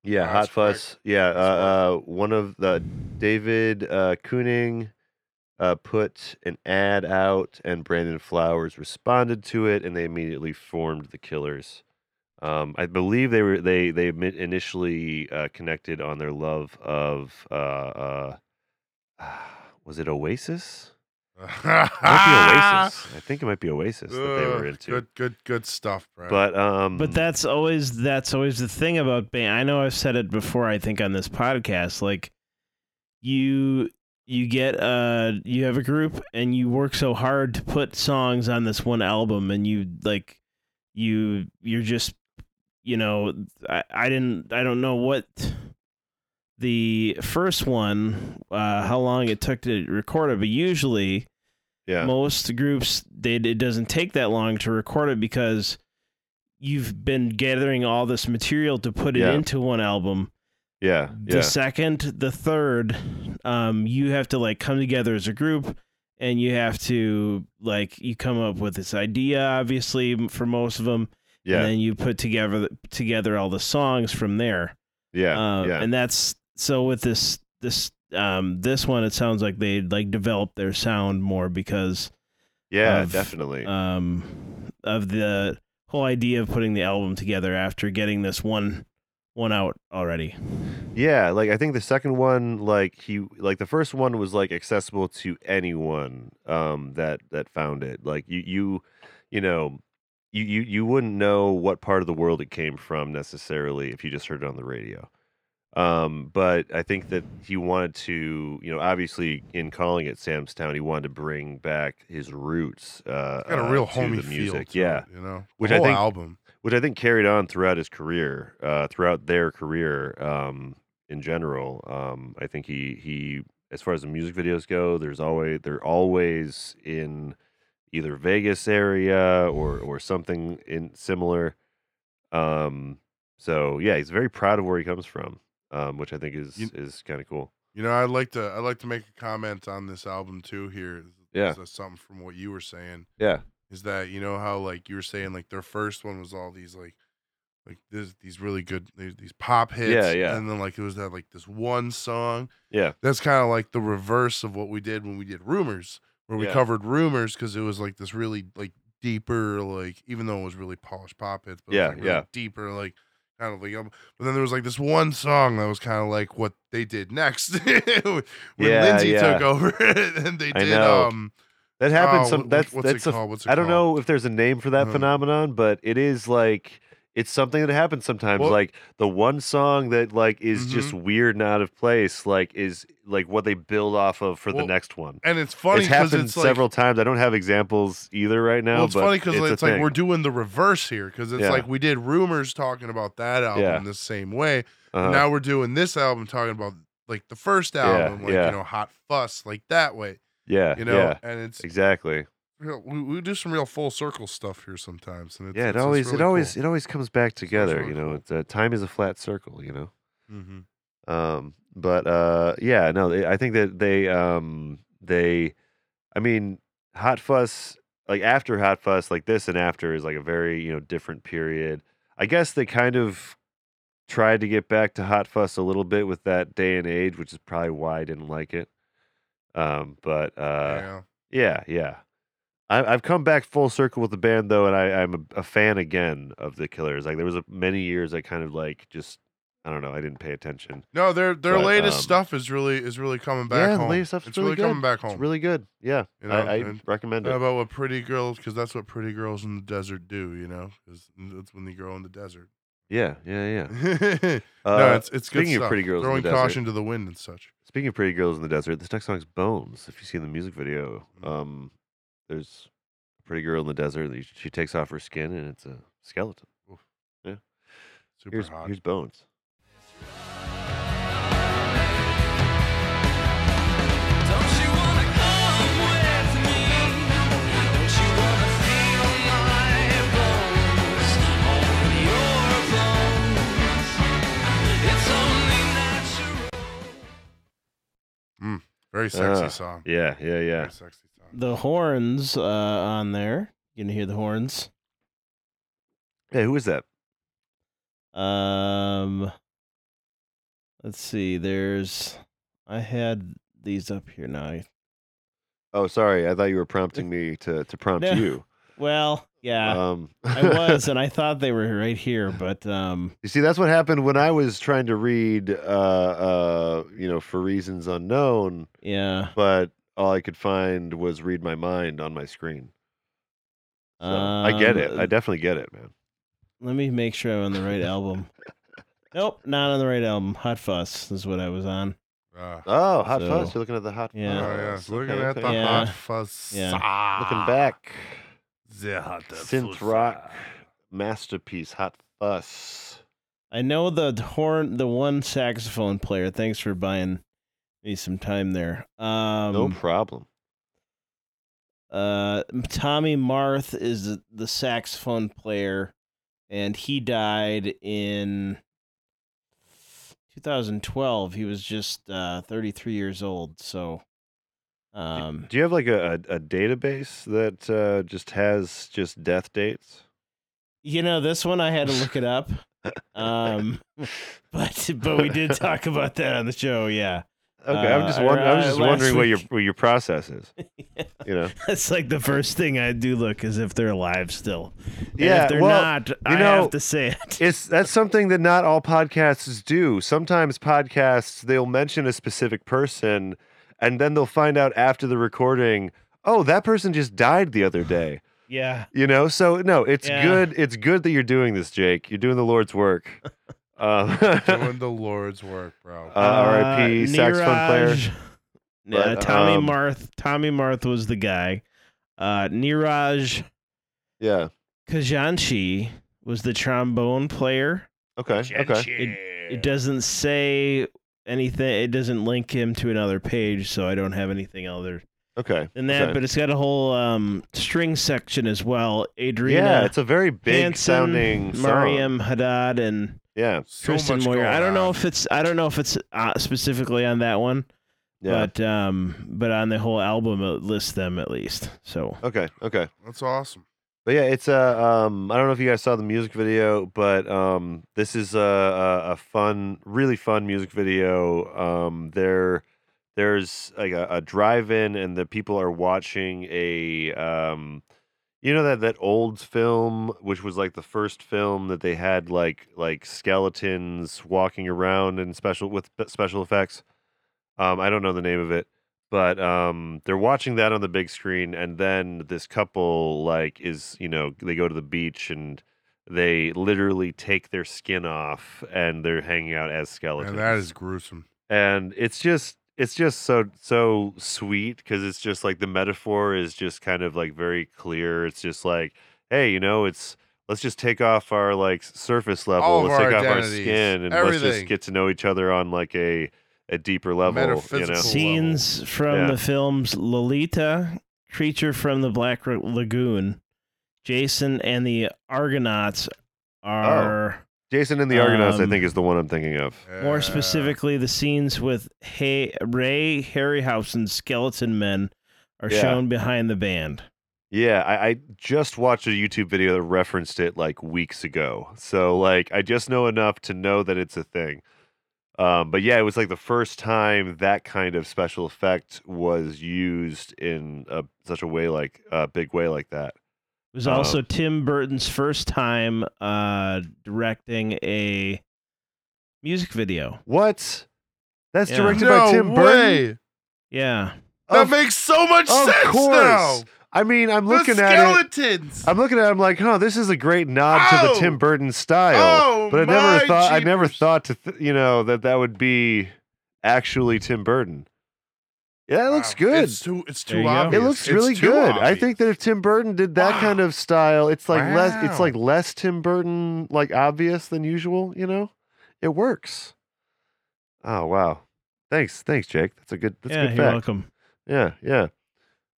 Speaker 2: Yeah,
Speaker 4: That's
Speaker 2: Hot Fuzz. Yeah, uh, uh, one of the David uh, Keuning uh, put an ad out, and Brandon Flowers responded to it, and they immediately formed the Killers. Um, I believe they were they they initially uh, connected on their love of uh, uh, was it Oasis? It might be Oasis. I think it might be Oasis that they were into.
Speaker 4: Good, good, good stuff, bro.
Speaker 2: But um,
Speaker 3: But that's always that's always the thing about band. I know I've said it before. I think on this podcast, like you you get uh you have a group and you work so hard to put songs on this one album and you like you you're just you know I, I didn't I don't know what the first one uh how long it took to record it but usually
Speaker 2: Yeah.
Speaker 3: most groups they it doesn't take that long to record it because you've been gathering all this material to put it
Speaker 2: Yeah.
Speaker 3: into one album
Speaker 2: yeah.
Speaker 3: the
Speaker 2: Yeah.
Speaker 3: second the third um you have to like come together as a group and you have to like you come up with this idea obviously for most of them and
Speaker 2: Yeah.
Speaker 3: then you put together together all the songs from there
Speaker 2: Yeah.
Speaker 3: uh,
Speaker 2: Yeah.
Speaker 3: and that's so with this this um this one it sounds like they like developed their sound more because
Speaker 2: Yeah.
Speaker 3: of,
Speaker 2: Definitely.
Speaker 3: um of the whole idea of putting the album together after getting this one one out already
Speaker 2: Yeah, like I think the second one, like he, like the first one was like accessible to anyone um, that that found it. Like you, you, you know, you, you you wouldn't know what part of the world it came from necessarily if you just heard it on the radio. Um, but I think that he wanted to, you know, obviously in calling it Sam's Town, he wanted to bring back his roots. Uh,
Speaker 4: Got a
Speaker 2: uh,
Speaker 4: real
Speaker 2: to
Speaker 4: homey
Speaker 2: the
Speaker 4: feel.
Speaker 2: music.
Speaker 4: to
Speaker 2: yeah,
Speaker 4: it, you know,
Speaker 2: Which
Speaker 4: the
Speaker 2: I
Speaker 4: whole
Speaker 2: think-
Speaker 4: album.
Speaker 2: Which I think carried on throughout his career, uh, throughout their career um, in general. Um, I think he he, as far as the music videos go, there's always they're always in either Vegas area or or something in similar. Um, so yeah, he's very proud of where he comes from, um, which I think is
Speaker 4: You-
Speaker 2: is kind of cool.
Speaker 4: You know, I'd like to I'd like to make a comment on this album too. Here,
Speaker 2: Yeah.
Speaker 4: Something from what you were saying
Speaker 2: Yeah,
Speaker 4: is that you know how like you were saying like their first one was all these like like this these really good these, these pop hits.
Speaker 2: Yeah, yeah.
Speaker 4: And then like it was that like this one song.
Speaker 2: yeah,
Speaker 4: That's kind of like the reverse of what we did when we did rumors, where we
Speaker 2: Yeah.
Speaker 4: covered rumors because it was like this really like deeper like even though it was really polished pop hits, but
Speaker 2: Yeah,
Speaker 4: like, really
Speaker 2: yeah.
Speaker 4: deeper like kind of like um, but then there was like this one song that was kind of like what they did next when
Speaker 2: Yeah,
Speaker 4: Lindsey
Speaker 2: yeah.
Speaker 4: took over and they
Speaker 2: I
Speaker 4: did
Speaker 2: know.
Speaker 4: um
Speaker 2: that happens.
Speaker 4: oh,
Speaker 2: some
Speaker 4: what-
Speaker 2: that's
Speaker 4: what's
Speaker 2: that's
Speaker 4: it
Speaker 2: a
Speaker 4: called? What's it
Speaker 2: I don't
Speaker 4: called?
Speaker 2: know if there's a name for that
Speaker 4: Uh-huh.
Speaker 2: phenomenon, but it is like it's something that happens sometimes.
Speaker 4: Well-
Speaker 2: like the one song that like is just
Speaker 4: Mm-hmm.
Speaker 2: weird and out of place, like is like what they build off of for
Speaker 4: Well,
Speaker 2: the next one.
Speaker 4: and it's funny
Speaker 2: it's
Speaker 4: because
Speaker 2: happened
Speaker 4: it's like
Speaker 2: several times. I don't have examples either right now.
Speaker 4: well, it's funny because
Speaker 2: it's,
Speaker 4: it's, like
Speaker 2: thing.
Speaker 4: we're doing the reverse here because it's
Speaker 2: Yeah.
Speaker 4: like we did rumors talking about that album
Speaker 2: Yeah.
Speaker 4: the same way
Speaker 2: Uh-huh.
Speaker 4: Now we're doing this album talking about like the first album, like
Speaker 2: yeah.
Speaker 4: you know, Hot Fuss, like that way,
Speaker 2: yeah,
Speaker 4: you know.
Speaker 2: yeah,
Speaker 4: And it's
Speaker 2: exactly.
Speaker 4: real, we, we do some real full circle stuff here sometimes, and it's,
Speaker 2: Yeah, it
Speaker 4: it's
Speaker 2: always
Speaker 4: really
Speaker 2: it always
Speaker 4: cool.
Speaker 2: it always comes back together.
Speaker 4: really
Speaker 2: you know,
Speaker 4: cool.
Speaker 2: it's, uh, time is a flat circle. You know.
Speaker 4: Mhm.
Speaker 2: Um, but uh, yeah, no, they- I think that they um they, I mean, Hot Fuss like after Hot Fuss like this and after is like a very you know different period. I guess they kind of tried to get back to Hot Fuss a little bit with that day and age, which is probably why I didn't like it. Um, but uh,
Speaker 4: yeah.
Speaker 2: yeah, yeah. I, I've come back full circle with the band though, and I, I'm a, a fan again of the Killers. Like there was a, many years I kind of like just I don't know, I didn't pay attention.
Speaker 4: No, their their
Speaker 2: But,
Speaker 4: hold
Speaker 2: um,
Speaker 4: stuff is really is really coming back
Speaker 2: yeah,
Speaker 4: home.
Speaker 2: latest stuff's
Speaker 4: it's
Speaker 2: really, good.
Speaker 4: coming back home.
Speaker 2: It's really good. Yeah,
Speaker 4: You know,
Speaker 2: I, I recommend it.
Speaker 4: about what pretty girls? Because that's what pretty girls in the desert do. You know, 'Cause that's when they grow in the desert.
Speaker 2: Yeah, yeah, yeah.
Speaker 4: no,
Speaker 2: Uh,
Speaker 4: it's it's good
Speaker 2: speaking of pretty girls in
Speaker 4: throwing
Speaker 2: the desert-
Speaker 4: caution to the wind and such.
Speaker 2: Speaking of pretty girls in the desert, this next song's Bones. If you see the music video,
Speaker 4: Mhm.
Speaker 2: um, there's a pretty girl in the desert. She- She takes off her skin, and it's a skeleton. Yeah.
Speaker 4: Super
Speaker 2: Here's
Speaker 4: hot.
Speaker 2: here's Bones.
Speaker 5: Natural.
Speaker 4: Very sexy
Speaker 2: Ah,
Speaker 4: song.
Speaker 2: Yeah, yeah, yeah.
Speaker 4: Very sexy song.
Speaker 3: The horns uh, on there. You can hear the horns.
Speaker 2: Hey, who is that?
Speaker 3: Um, let's see. There's. I had these up here now. I-
Speaker 2: Oh, sorry. I thought you were prompting me to to prompt
Speaker 3: No.
Speaker 2: you.
Speaker 3: Well, yeah,
Speaker 2: Um,
Speaker 3: I was, and I thought they were right here, but um,
Speaker 2: You see, that's what happened when I was trying to read, uh, uh, you know, for reasons unknown,
Speaker 3: yeah.
Speaker 2: but all I could find was read my mind on my screen. So I get it.
Speaker 3: Um,
Speaker 2: I definitely get it, man.
Speaker 3: Let me make sure I'm on the right album. Nope, not on the right album. Hot Fuss is what I was on.
Speaker 4: Uh,
Speaker 2: Oh, hot
Speaker 3: So-
Speaker 2: fuzz. You're looking at the hot
Speaker 3: Yeah.
Speaker 4: oh yeah, looking
Speaker 2: Okay,
Speaker 4: at
Speaker 2: okay.
Speaker 4: the
Speaker 3: Yeah.
Speaker 4: hot fuzz.
Speaker 3: Yeah.
Speaker 4: Ah,
Speaker 2: Looking back. Synth rock masterpiece, hot fuss.
Speaker 3: I know the horn, the one saxophone player. Thanks for buying me some time there. Um,
Speaker 2: no problem.
Speaker 3: Uh, Tommy Marth is the- the saxophone player, and he died in 2012. He was just uh, 33 years old. So, um,
Speaker 2: Do you have like a, a, database that uh, just has just death dates?
Speaker 3: you know, this one I had to look it up. Um, but but we did talk about that on the show. Yeah,
Speaker 2: Okay, I'm just
Speaker 3: Uh,
Speaker 2: wondering. I'm
Speaker 3: uh,
Speaker 2: just
Speaker 3: last
Speaker 2: wondering what your what your process is. You know.
Speaker 3: that's like the first thing I do look is if they're alive still. And
Speaker 2: Yeah,
Speaker 3: if they're
Speaker 2: well,
Speaker 3: not, I
Speaker 2: know,
Speaker 3: have to say it.
Speaker 2: It's that's something that not all podcasts do. Sometimes podcasts they'll mention a specific person, and then they'll find out after the recording, oh, that person just died the other day.
Speaker 3: Yeah.
Speaker 2: You know, so no, it's
Speaker 3: Yeah.
Speaker 2: good. It's good that you're doing this, Jake. You're doing the Lord's work. Um,
Speaker 4: Doing the Lord's work, bro.
Speaker 2: Uh, R.I.P. saxophone player.
Speaker 3: Neeraj- Yeah,
Speaker 2: But,
Speaker 3: Tommy
Speaker 2: um,
Speaker 3: Marth. Tommy Marth was the guy. Uh, Niraj
Speaker 2: yeah.
Speaker 3: Kajanchi was the trombone player.
Speaker 2: Okay. Okay.
Speaker 3: It doesn't say anything. It doesn't link him to another page, so I don't have anything other
Speaker 2: Okay.
Speaker 3: than that.
Speaker 2: okay.
Speaker 3: But it's got a whole um, string section as well. Adriana
Speaker 2: yeah, it's a very big
Speaker 3: Hansen,
Speaker 2: sounding song.
Speaker 3: Mariam Haddad, and
Speaker 2: Yeah.
Speaker 4: So
Speaker 3: Tristan
Speaker 4: much
Speaker 3: Moyer. I don't know if it's. I don't know if it's uh, specifically on that one.
Speaker 2: Yeah.
Speaker 3: But um, but on the whole album, it lists them at least. So
Speaker 2: okay. Okay.
Speaker 4: That's awesome.
Speaker 2: But yeah, it's a. Um, I don't know if you guys saw the music video, but um, this is a, a, a fun, really fun music video. Um, there, there's like a, a drive-in, and the people are watching a. Um, you know that that old film, which was like the first film that they had like like skeletons walking around and special with special effects. Um, I don't know the name of it, but um, they're watching that on the big screen, and then this couple like is you know they go to the beach and they literally take their skin off and they're hanging out as skeletons.
Speaker 4: And that is gruesome.
Speaker 2: and it's just it's just so so sweet because it's just like the metaphor is just kind of like very clear. It's just like hey, you know, it's let's just take off our like surface level, let's take off our skin, and let's just get to know each other on like a a deeper level. You know,
Speaker 4: Metaphysical.
Speaker 3: scenes from
Speaker 2: Yeah.
Speaker 3: the films Lolita, Creature from the Black Ra- Lagoon, Jason and the Argonauts are
Speaker 2: Jason and the Argonauts, I
Speaker 3: Um,
Speaker 2: think, is the one I'm thinking of.
Speaker 3: more specifically the scenes with hey, Ray Harryhausen's skeleton men are
Speaker 2: Yeah.
Speaker 3: shown behind the band.
Speaker 2: Yeah, I, I just watched a YouTube video that referenced it like weeks ago. So like I just know enough to know that it's a thing. Um, but yeah, it was like the first time that kind of special effect was used in a, such a way like a big way like that.
Speaker 3: It was also Tim Burton's first time uh, directing a music video.
Speaker 2: What? That's
Speaker 3: Yeah.
Speaker 2: directed
Speaker 4: no
Speaker 2: by Tim
Speaker 4: way.
Speaker 2: Burton.
Speaker 3: Yeah.
Speaker 4: That
Speaker 2: Of-
Speaker 4: makes so much
Speaker 2: Of
Speaker 4: sense
Speaker 2: course.
Speaker 4: now.
Speaker 2: I mean, I'm
Speaker 4: The
Speaker 2: looking at it.
Speaker 4: skeletons.
Speaker 2: I'm looking at it. I'm like, huh, this is a great nod to the
Speaker 4: Oh!
Speaker 2: Tim Burton style.
Speaker 4: Oh,
Speaker 2: but I never
Speaker 4: my
Speaker 2: thought I never thought to th- you know that that would be actually Tim Burton. Yeah, it looks
Speaker 4: Wow.
Speaker 2: good.
Speaker 4: It's too. It's too
Speaker 3: you go.
Speaker 4: obvious.
Speaker 2: It looks
Speaker 4: It's
Speaker 2: really
Speaker 4: too
Speaker 2: good. I think that if Tim Burton did that
Speaker 4: Wow.
Speaker 2: kind of style, it's like less it's like less Tim Burton like obvious than usual, you know? It works. Oh wow. Thanks. Thanks, Jake. That's a good that's
Speaker 3: yeah,
Speaker 2: a good
Speaker 3: you're
Speaker 2: fact.
Speaker 3: welcome.
Speaker 2: Yeah, yeah.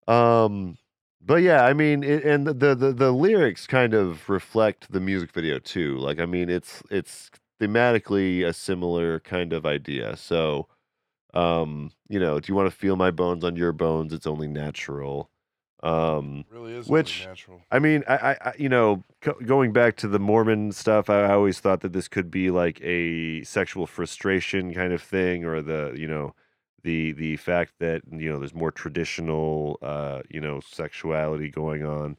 Speaker 2: Um, but yeah, I mean, it, and the, the the lyrics kind of reflect the music video too. Like, I mean, it's it's thematically a similar kind of idea. So, um, you know, do you want to feel my bones on your bones? It's only natural. Um,
Speaker 4: really is
Speaker 2: Which-
Speaker 4: natural.
Speaker 2: I mean, I, I, I you know, co- going back to the Mormon stuff, I, I always thought that this could be like a sexual frustration kind of thing, or the, you know, the the fact that you know there's more traditional, uh, you know, sexuality going on.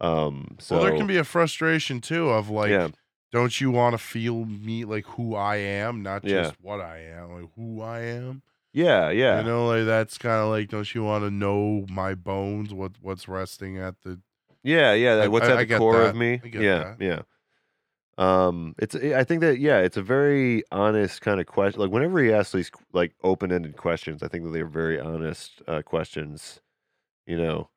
Speaker 2: Um, so
Speaker 4: well, there can be a frustration too of like,
Speaker 2: yeah,
Speaker 4: don't you want to feel me like who I am, not
Speaker 2: Yeah.
Speaker 4: just what I am, like who I am.
Speaker 2: yeah, yeah,
Speaker 4: You know, like that's kind of like, don't you want to know my bones? What what's resting at the
Speaker 2: yeah, yeah. What's
Speaker 4: I-
Speaker 2: at
Speaker 4: I
Speaker 2: the core
Speaker 4: that.
Speaker 2: of me? Yeah,
Speaker 4: that.
Speaker 2: yeah. Um, it's I think that yeah, it's a very honest kind of question. Like whenever he asks these like open-ended questions, I think that they're very honest uh, questions. You know,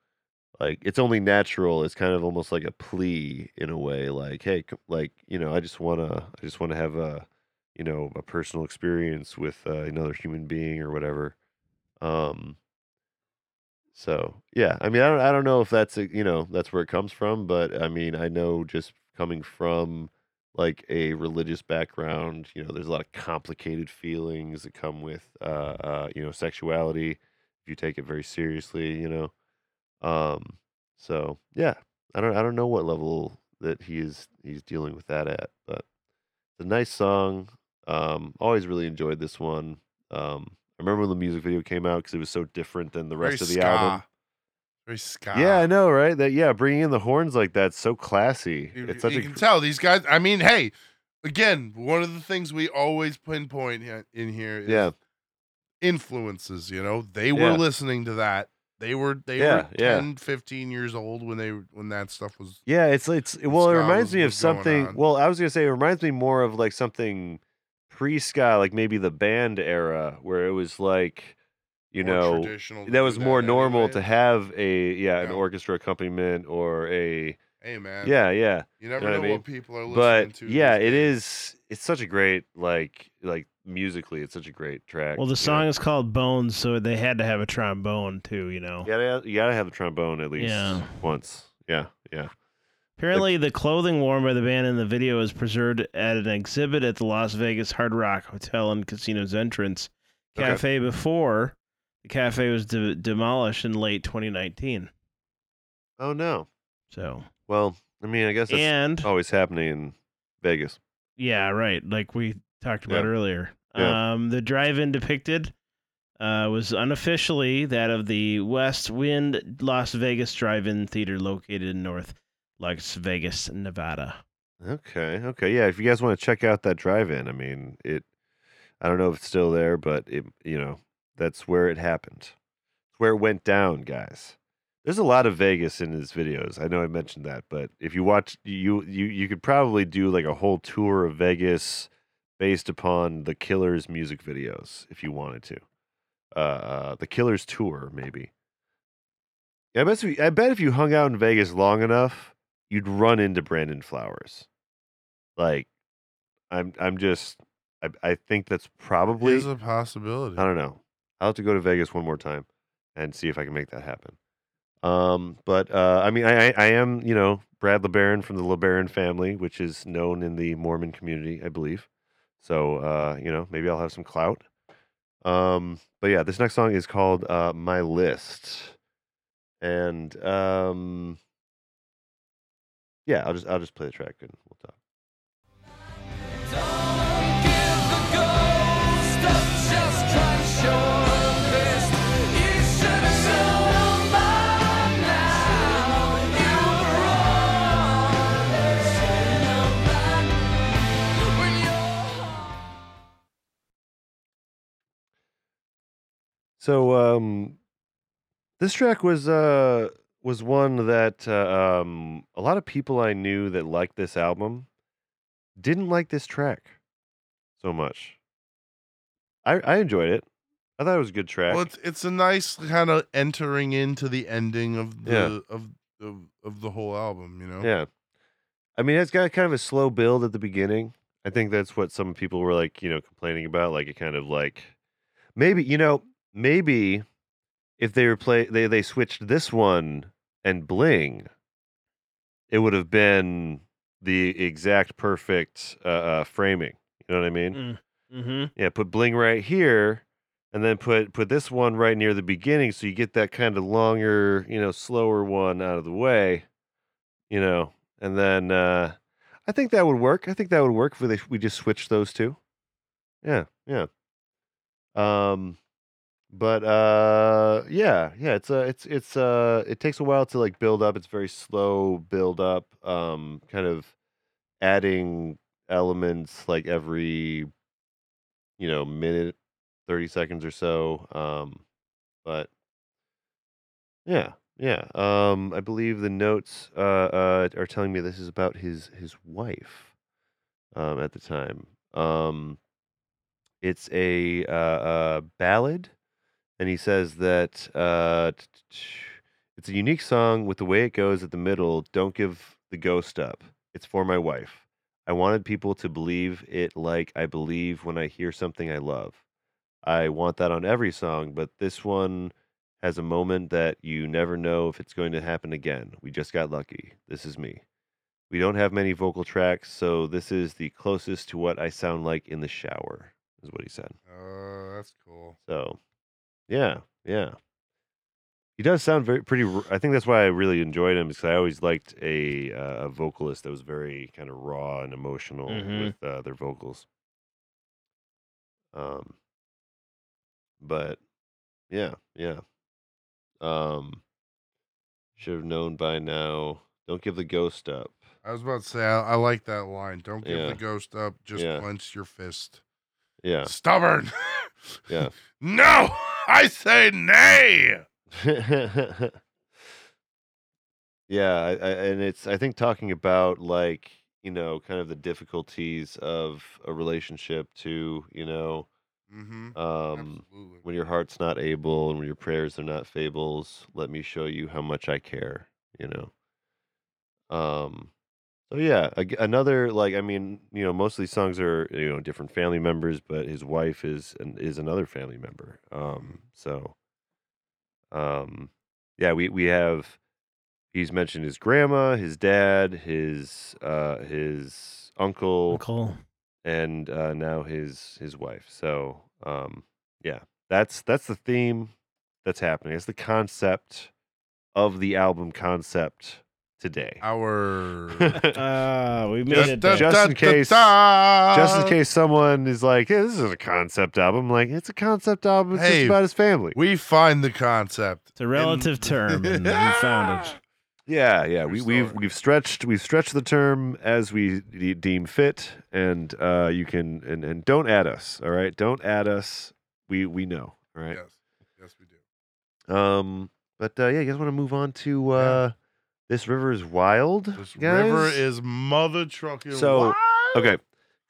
Speaker 2: like it's only natural. It's kind of almost like a plea in a way. Like hey, like you know, I just wanna I just wanna have a you know a personal experience with uh, another human being or whatever. Um, so yeah, I mean, I don't, I don't know if that's a, you know that's where it comes from, but I mean, I know just coming from like a religious background, you know, there's a lot of complicated feelings that come with uh, uh you know sexuality if you take it very seriously, you know. Um, so yeah, I don't, I don't know what level that he is he's dealing with that at, but it's a nice song. Um, always really enjoyed this one. Um, I remember when the music video came out because it was so different than the
Speaker 4: Very
Speaker 2: rest of the
Speaker 4: ska.
Speaker 2: album.
Speaker 4: Very ska.
Speaker 2: Yeah, I know, right? That yeah, bringing in the horns like that's so classy.
Speaker 4: You,
Speaker 2: it's such
Speaker 4: you
Speaker 2: a
Speaker 4: can tell these guys. I mean, hey, again, one of the things we always pinpoint in here is
Speaker 2: yeah,
Speaker 4: influences. You know, they were
Speaker 2: Yeah.
Speaker 4: listening to that. They were they
Speaker 2: Yeah,
Speaker 4: were
Speaker 2: yeah.
Speaker 4: 15 years old when they when that stuff was.
Speaker 2: yeah. It's it's well, it reminds me of something. Well, I was gonna say it reminds me more of like something pre-ska, like maybe the band era, where it was like, you know, that was more normal to have a yeah, an orchestra accompaniment or a
Speaker 4: Hey man,
Speaker 2: yeah yeah
Speaker 4: you never
Speaker 2: know
Speaker 4: know,
Speaker 2: what I mean?
Speaker 4: what people are listening
Speaker 2: but
Speaker 4: to.
Speaker 2: yeah
Speaker 4: these
Speaker 2: it
Speaker 4: days.
Speaker 2: is it's such a great like like musically it's such a great track
Speaker 3: Well, the
Speaker 2: you know?
Speaker 3: song is called Bones, so they had to have a trombone too. You know.
Speaker 2: you gotta, you gotta have a trombone at least
Speaker 3: Yeah.
Speaker 2: once yeah yeah
Speaker 3: Apparently, the clothing worn by the band in the video is preserved at an exhibit at the Las Vegas Hard Rock Hotel and Casino's entrance
Speaker 2: Okay.
Speaker 3: cafe before the cafe was de- demolished in late 2019.
Speaker 2: oh no
Speaker 3: So,
Speaker 2: well i mean i guess that's
Speaker 3: and
Speaker 2: always happening in vegas
Speaker 3: yeah, right, like we talked about
Speaker 2: Yeah.
Speaker 3: earlier.
Speaker 2: Yeah.
Speaker 3: Um, the drive-in depicted uh, was unofficially that of the West Wind Las Vegas Drive-In Theater located in North Las Vegas, Nevada.
Speaker 2: okay okay yeah if you guys want to check out that drive-in i mean it i don't know if it's still there but it you know that's where it happened it's where it went down guys There's a lot of Vegas in his videos. I know I mentioned that, but if you watch, you you you could probably do like a whole tour of Vegas based upon the Killers music videos if you wanted to. Uh, uh the Killers tour, maybe. Yeah, I bet if you, I bet if you hung out in Vegas long enough, you'd run into Brandon Flowers. Like, I'm I'm just I I think that's probably
Speaker 4: is a possibility.
Speaker 2: I don't know. I'll have to go to Vegas one more time and see if I can make that happen. Um, but uh, I mean, I, I am you know Brad LeBaron from the LeBaron family, which is known in the Mormon community, I believe. So uh, you know, maybe I'll have some clout. Um, but yeah, this next song is called uh, "My List," and um, yeah, I'll just I'll just play the track and we'll talk. So um, this track was uh was one that uh, um a lot of people I knew that liked this album didn't like this track so much. I I enjoyed it. I thought it was a good track.
Speaker 4: Well, it's it's a nice kind of entering into the ending of the
Speaker 2: Yeah.
Speaker 4: of, of of the whole album. You know.
Speaker 2: Yeah. I mean, it's got kind of a slow build at the beginning. I think that's what some people were like, you know, complaining about. Like it kind of like maybe, you know, maybe if they were play they they switched this one and Bling, it would have been the exact perfect uh, uh framing. You know what I mean?
Speaker 3: Mm-hmm.
Speaker 2: Yeah, put bling right here, and then put put this one right near the beginning, so you get that kind of longer, you know, slower one out of the way, you know, and then uh, I think that would work. I think that would work if we we just switched those two. Yeah, yeah. Um, but uh, yeah, yeah. It's uh, it's it's uh, it takes a while to like build up. It's very slow build up. Um, kind of adding elements like every you know minute 30 seconds or so um but yeah yeah um i believe the notes uh, uh are telling me this is about his his wife um, at the time. Um, it's a uh, uh, ballad, and he says that uh, it's a unique song with the way it goes at the middle. Don't give the ghost up. It's for my wife. I wanted people to believe it like I believe when I hear something I love. I want that on every song, but this one has a moment that you never know if it's going to happen again. We just got lucky. This is me. We don't have many vocal tracks, so this is the closest to what I sound like in the shower, is what he said.
Speaker 4: Uh, that's cool.
Speaker 2: So, yeah, yeah. He does sound very pretty. r- I think that's why I really enjoyed him because I always liked a uh, a vocalist that was very kind of raw and emotional
Speaker 3: Mhm.
Speaker 2: with uh, their vocals. Um, but yeah, yeah. Um, should have known by now. Don't give the ghost up.
Speaker 4: I was about to say I, I like that line. Don't give
Speaker 2: Yeah.
Speaker 4: the ghost up. Just
Speaker 2: Yeah.
Speaker 4: clench your fist.
Speaker 2: Yeah,
Speaker 4: Stubborn.
Speaker 2: yeah.
Speaker 4: no, I say nay.
Speaker 2: yeah, I, I, and it's I think talking about like you know kind of the difficulties of a relationship to you know
Speaker 4: Mm-hmm.
Speaker 2: um,
Speaker 4: Absolutely.
Speaker 2: when your heart's not able and when your prayers are not fables. Let me show you how much I care. You know. Um. So yeah, ag- another like I mean you know most of these songs are you know different family members, but his wife is an, is another family member. Um. So. Um. Yeah, we we have. He's mentioned his grandma, his dad, his uh his uncle,
Speaker 3: Uncle.
Speaker 2: and uh, now his his wife. So um, yeah, that's that's the theme that's happening. It's the concept of the album concept today.
Speaker 4: Our
Speaker 3: Uh, we made
Speaker 2: Just-
Speaker 3: it.
Speaker 2: just-
Speaker 3: there.
Speaker 2: just in case- Just in case someone is like, hey, "This is a concept album," like it's a concept album. It's
Speaker 4: Hey,
Speaker 2: just about his family.
Speaker 4: we find the concept.
Speaker 3: It's a relative term, and we found it.
Speaker 2: Yeah, yeah.
Speaker 4: True
Speaker 2: We, we've we've stretched we've stretched the term as we de- deem fit, and uh, you can and, and don't add us. All right, don't add us. We we know. All right.
Speaker 4: Yes, yes, we do.
Speaker 2: Um, but uh, yeah, you guys want to move on to uh, this river is wild.
Speaker 4: This
Speaker 2: guys?
Speaker 4: river is mother trucking.
Speaker 2: So,
Speaker 4: wild.
Speaker 2: okay.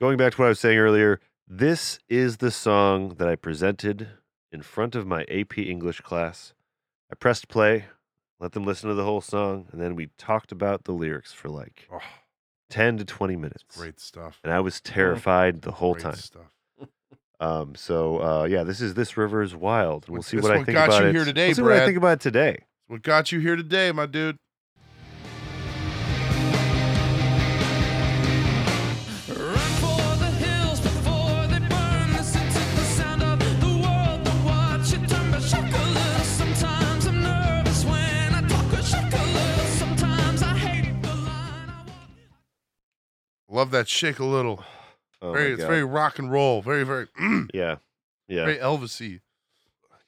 Speaker 2: Going back to what I was saying earlier, this is the song that I presented in front of my AP English class. I pressed play, let them listen to the whole song, and then we talked about the lyrics for like
Speaker 4: Oh,
Speaker 2: ten to twenty minutes.
Speaker 4: great stuff.
Speaker 2: And I was terrified the whole
Speaker 4: Great
Speaker 2: time.
Speaker 4: Stuff.
Speaker 2: Um, so uh, yeah, this is this river is wild. We'll
Speaker 4: What-
Speaker 2: see what I
Speaker 4: what
Speaker 2: think
Speaker 4: got
Speaker 2: about
Speaker 4: you
Speaker 2: it.
Speaker 4: here today,
Speaker 2: we'll see what I think about it today.
Speaker 4: What got you here today, my dude? Love that shake a little.
Speaker 2: Oh
Speaker 4: very, it's very rock and roll. Very, very,
Speaker 2: yeah, yeah.
Speaker 4: very Elvisy.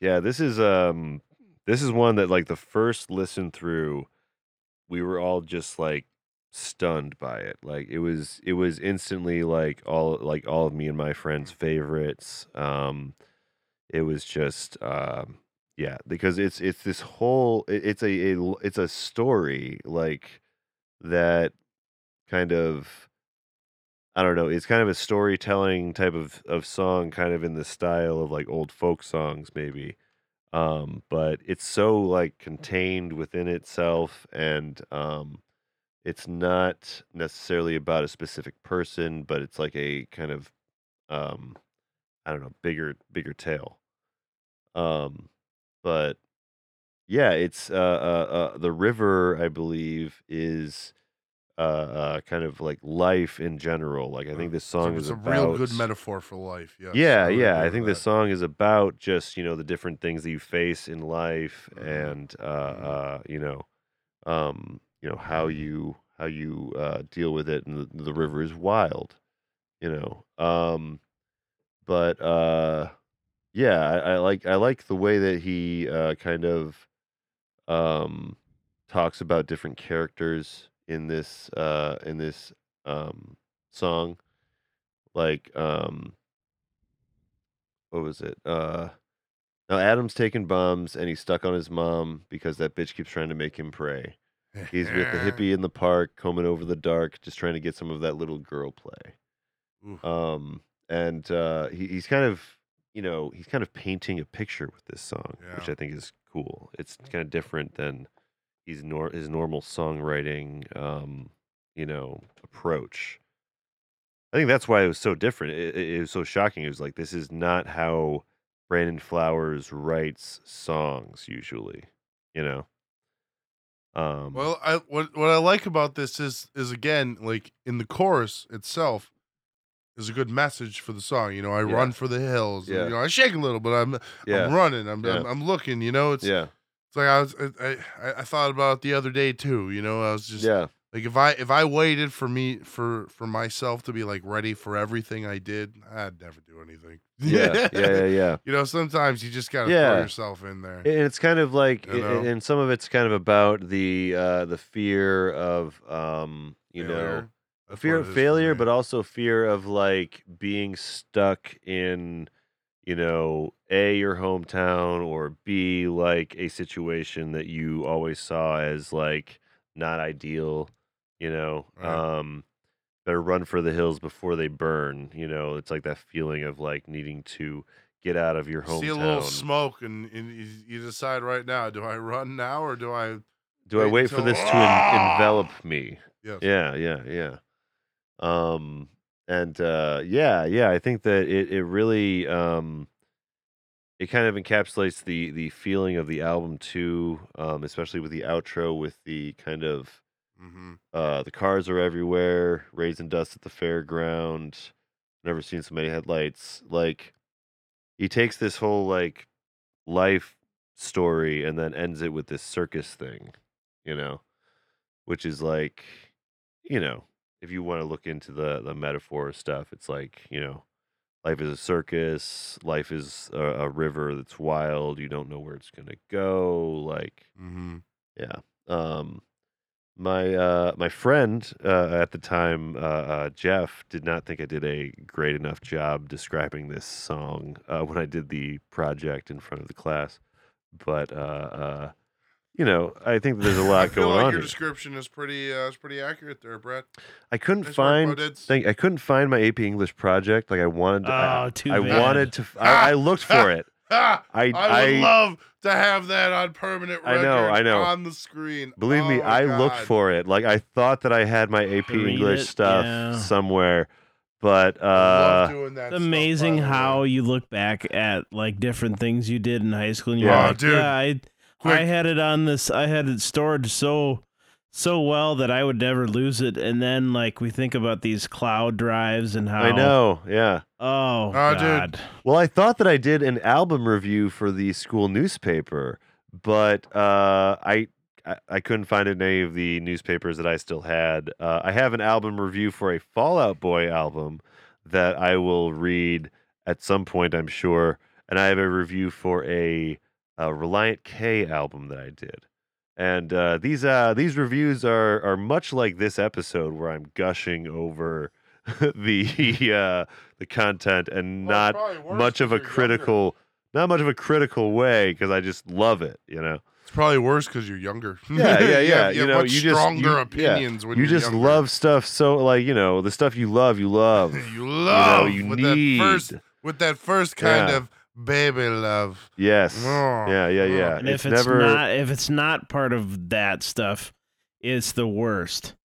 Speaker 2: Yeah, this is um this is one that like the first listen through we were all just like stunned by it. Like it was it was instantly like all like all of me and my friends favorites. Um it was just um yeah, because it's it's this whole it- it's a it's a story like that kind of I don't know. It's kind of a storytelling type of of song, kind of in the style of like old folk songs, maybe. Um, but it's so like contained within itself, and um, it's not necessarily about a specific person, but it's like a kind of um, I don't know, bigger bigger tale. Um, but yeah, it's uh, uh, uh, the river. I believe is uh, uh, kind of like life in general. Like I think this song
Speaker 4: it's
Speaker 2: is
Speaker 4: a
Speaker 2: about
Speaker 4: real good metaphor for life. Yes,
Speaker 2: yeah,
Speaker 4: would
Speaker 2: yeah. I think
Speaker 4: that.
Speaker 2: this song is about just you know the different things that you face in life,
Speaker 4: Mhm.
Speaker 2: and uh,
Speaker 4: Mhm.
Speaker 2: uh, you know, um, you know how you how you uh, deal with it, and the, the river is wild, you know. Um, but uh, yeah, I, I like I like the way that he uh, kind of um, talks about different characters in this uh, in this um, song, like um, what was it? Uh, now Adam's taking bombs and he's stuck on his mom because that bitch keeps trying to make him pray. He's with the hippie in the park, combing over the dark, just trying to get some of that little girl play.
Speaker 4: Oof.
Speaker 2: Um, and uh, he, he's kind of, you know, he's kind of painting a picture with this song, which I think is cool. It's kind of different than he's nor- his normal songwriting, um, you know, approach. I think that's why it was so different. It, it, it was so shocking. It was like this is not how Brandon Flowers writes songs usually, you know. Um,
Speaker 4: Well, I what what I like about this is is again like in the chorus itself is a good message for the song. You know, I
Speaker 2: Yeah.
Speaker 4: run for the hills. and,
Speaker 2: Yeah.
Speaker 4: you know, I shake a little, but I'm
Speaker 2: yeah,
Speaker 4: I'm running. I'm, I'm I'm looking. You know, it's
Speaker 2: yeah,
Speaker 4: it's like I was I, I I thought about it the other day too. You know, I was just
Speaker 2: yeah,
Speaker 4: like if I if I waited for me for for myself to be like ready for everything I did, I'd never do anything.
Speaker 2: yeah, yeah, yeah, yeah.
Speaker 4: You know, sometimes you just gotta
Speaker 2: Yeah.
Speaker 4: throw yourself in there.
Speaker 2: And it's kind of like,
Speaker 4: You know?
Speaker 2: and some of it's kind of about the uh, the fear of, um, you know,
Speaker 4: Failure. That's
Speaker 2: fear of
Speaker 4: it is for
Speaker 2: failure, but also fear of like being stuck in, you know, a your hometown or b like a situation that you always saw as like not ideal. You know,
Speaker 4: Right.
Speaker 2: um, better run for the hills before they burn. You know, it's like that feeling of like needing to get out of your hometown.
Speaker 4: see a little smoke and, and you, you decide right now do i run now or do i
Speaker 2: Do I
Speaker 4: Wait
Speaker 2: wait for this to en-
Speaker 4: Ah!
Speaker 2: envelop me?
Speaker 4: yes
Speaker 2: Yeah, yeah, yeah. Um, and uh, yeah, yeah. I think that it it really um, it kind of encapsulates the the feeling of the album too, um, especially with the outro with the kind of
Speaker 4: hmm
Speaker 2: uh, the cars are everywhere, raising dust at the fairground. Never seen so many headlights. Like he takes this whole like life story and then ends it with this circus thing, you know, which is like, you know, if you want to look into the the metaphor stuff, it's like you know, life is a circus. Life is a, a river that's wild. You don't know where it's gonna go. Like
Speaker 4: hmm
Speaker 2: yeah. Um my uh my friend uh at the time uh, uh Jeff did not think I did a great enough job describing this song uh when I did the project in front of the class. But uh uh you know, I think there's a lot
Speaker 4: feel
Speaker 2: going
Speaker 4: like
Speaker 2: on.
Speaker 4: your
Speaker 2: here.
Speaker 4: description is pretty uh is pretty accurate there brett
Speaker 2: I couldn't
Speaker 4: Nice
Speaker 2: find thank, I couldn't find my AP English project like I wanted to, I,
Speaker 3: Oh, too
Speaker 2: I
Speaker 3: bad.
Speaker 2: wanted to I looked for it.
Speaker 4: Ha!
Speaker 2: I
Speaker 4: I would
Speaker 2: I
Speaker 4: love to have that on permanent
Speaker 2: I
Speaker 4: record
Speaker 2: know, I know.
Speaker 4: on the screen.
Speaker 2: Believe me,
Speaker 4: Oh my
Speaker 2: I looked for it. Like I thought that I had my AP
Speaker 3: read
Speaker 2: English
Speaker 3: it,
Speaker 2: stuff
Speaker 3: yeah.
Speaker 2: somewhere, but uh
Speaker 4: doing that.
Speaker 3: It's amazing
Speaker 4: the way.
Speaker 3: how you look back at like different things you did in high school and you're
Speaker 2: Yeah.
Speaker 4: Oh,
Speaker 3: like,
Speaker 4: dude.
Speaker 3: yeah, I, I had it on this, I had it stored so so well that I would never lose it. And then like we think about these cloud drives and how
Speaker 2: I know, yeah.
Speaker 3: Oh,
Speaker 4: Oh, dude.
Speaker 2: Well, I thought that I did an album review for the school newspaper, but uh, I, I I couldn't find it in any of the newspapers that I still had. Uh, I have an album review for a Fall Out Boy album that I will read at some point, I'm sure, and I have a review for a, a Relient K album that I did. And uh, these uh, these reviews are are much like this episode where I'm gushing over the uh, the content and
Speaker 4: Well,
Speaker 2: not much of
Speaker 4: 'cause
Speaker 2: a
Speaker 4: you're younger.
Speaker 2: critical not much of a critical way because I just love it, you know.
Speaker 4: It's probably worse because you're younger.
Speaker 2: Yeah, yeah,
Speaker 4: you
Speaker 2: yeah.
Speaker 4: have, you,
Speaker 2: You
Speaker 4: have
Speaker 2: know,
Speaker 4: much
Speaker 2: you just-
Speaker 4: stronger
Speaker 2: you- yeah.
Speaker 4: when
Speaker 2: you
Speaker 4: you're
Speaker 2: just
Speaker 4: younger.
Speaker 2: love stuff so like, you know, the stuff you love, you love.
Speaker 4: you love
Speaker 2: you
Speaker 4: with
Speaker 2: need.
Speaker 4: that first with that first kind
Speaker 2: Yeah.
Speaker 4: of baby love.
Speaker 2: yes.
Speaker 4: Oh,
Speaker 2: yeah, yeah, yeah.
Speaker 3: And
Speaker 2: it's
Speaker 3: if it's
Speaker 2: never
Speaker 3: not if it's not part of that stuff, it's the worst.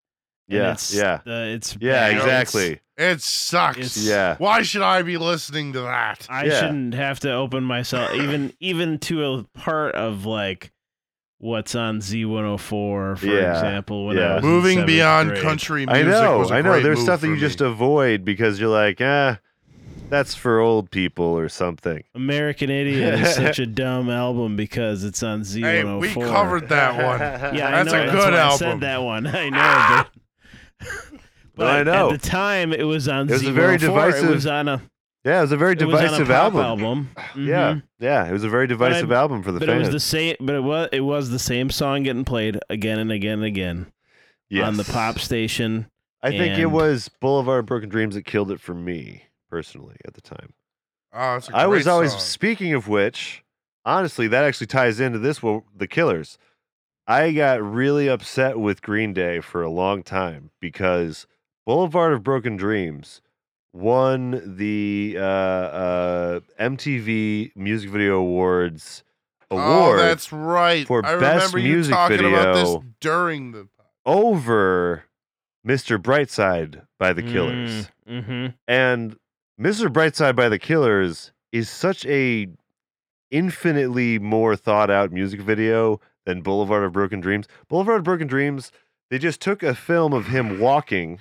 Speaker 3: And
Speaker 2: Yeah,
Speaker 3: it's
Speaker 2: yeah.
Speaker 3: the, it's
Speaker 2: Yeah,
Speaker 3: bad. It's-
Speaker 2: exactly.
Speaker 4: It sucks.
Speaker 3: It's-
Speaker 2: Yeah.
Speaker 4: Why should I be listening to that?
Speaker 3: I
Speaker 2: Yeah.
Speaker 3: shouldn't have to open myself even even to a part of like what's on Z104 for
Speaker 2: Yeah,
Speaker 3: example when
Speaker 2: yeah.
Speaker 3: I was
Speaker 4: Moving beyond
Speaker 3: grade.
Speaker 4: country
Speaker 2: I know,
Speaker 4: was a
Speaker 2: I know. There's stuff that
Speaker 4: for
Speaker 2: you just avoid because you're like, ah, that's for old people or something.
Speaker 3: American Idiot is such a dumb album because it's on Z104.
Speaker 4: Hey, we covered that one.
Speaker 3: Yeah,
Speaker 4: That's
Speaker 3: I know.
Speaker 4: a
Speaker 3: that's
Speaker 4: good
Speaker 3: why I said that one. I know. But, but
Speaker 2: I know.
Speaker 3: At the time, it was on
Speaker 2: It was
Speaker 3: Z104.
Speaker 2: a very divisive.
Speaker 3: It
Speaker 2: divisive
Speaker 3: was on a
Speaker 2: Yeah, it was a very
Speaker 3: it was on a
Speaker 2: divisive
Speaker 3: pop
Speaker 2: album. Yeah,
Speaker 3: Mhm.
Speaker 2: yeah. It was a very divisive album for the
Speaker 3: But
Speaker 2: fans.
Speaker 3: it was the same. But it was it was the same song getting played again and again and again on the pop station.
Speaker 2: I think it was Boulevard of Broken Dreams that killed it for me personally at the time.
Speaker 4: Oh,
Speaker 2: I was always
Speaker 4: song.
Speaker 2: speaking of which, honestly, that actually ties into this one, the Killers. I got really upset with Green Day for a long time because Boulevard of Broken Dreams won the uh, uh, MTV Music Video Awards award
Speaker 4: Oh, that's right.
Speaker 2: for
Speaker 4: I
Speaker 2: best
Speaker 4: remember you
Speaker 2: music
Speaker 4: talking about this
Speaker 2: video.
Speaker 4: during the.
Speaker 2: over Mr. Brightside by the Killers.
Speaker 3: Mm-hmm.
Speaker 2: And Mr. Brightside by the Killers is such a infinitely more thought out music video than Boulevard of Broken Dreams. Boulevard of Broken Dreams, they just took a film of him walking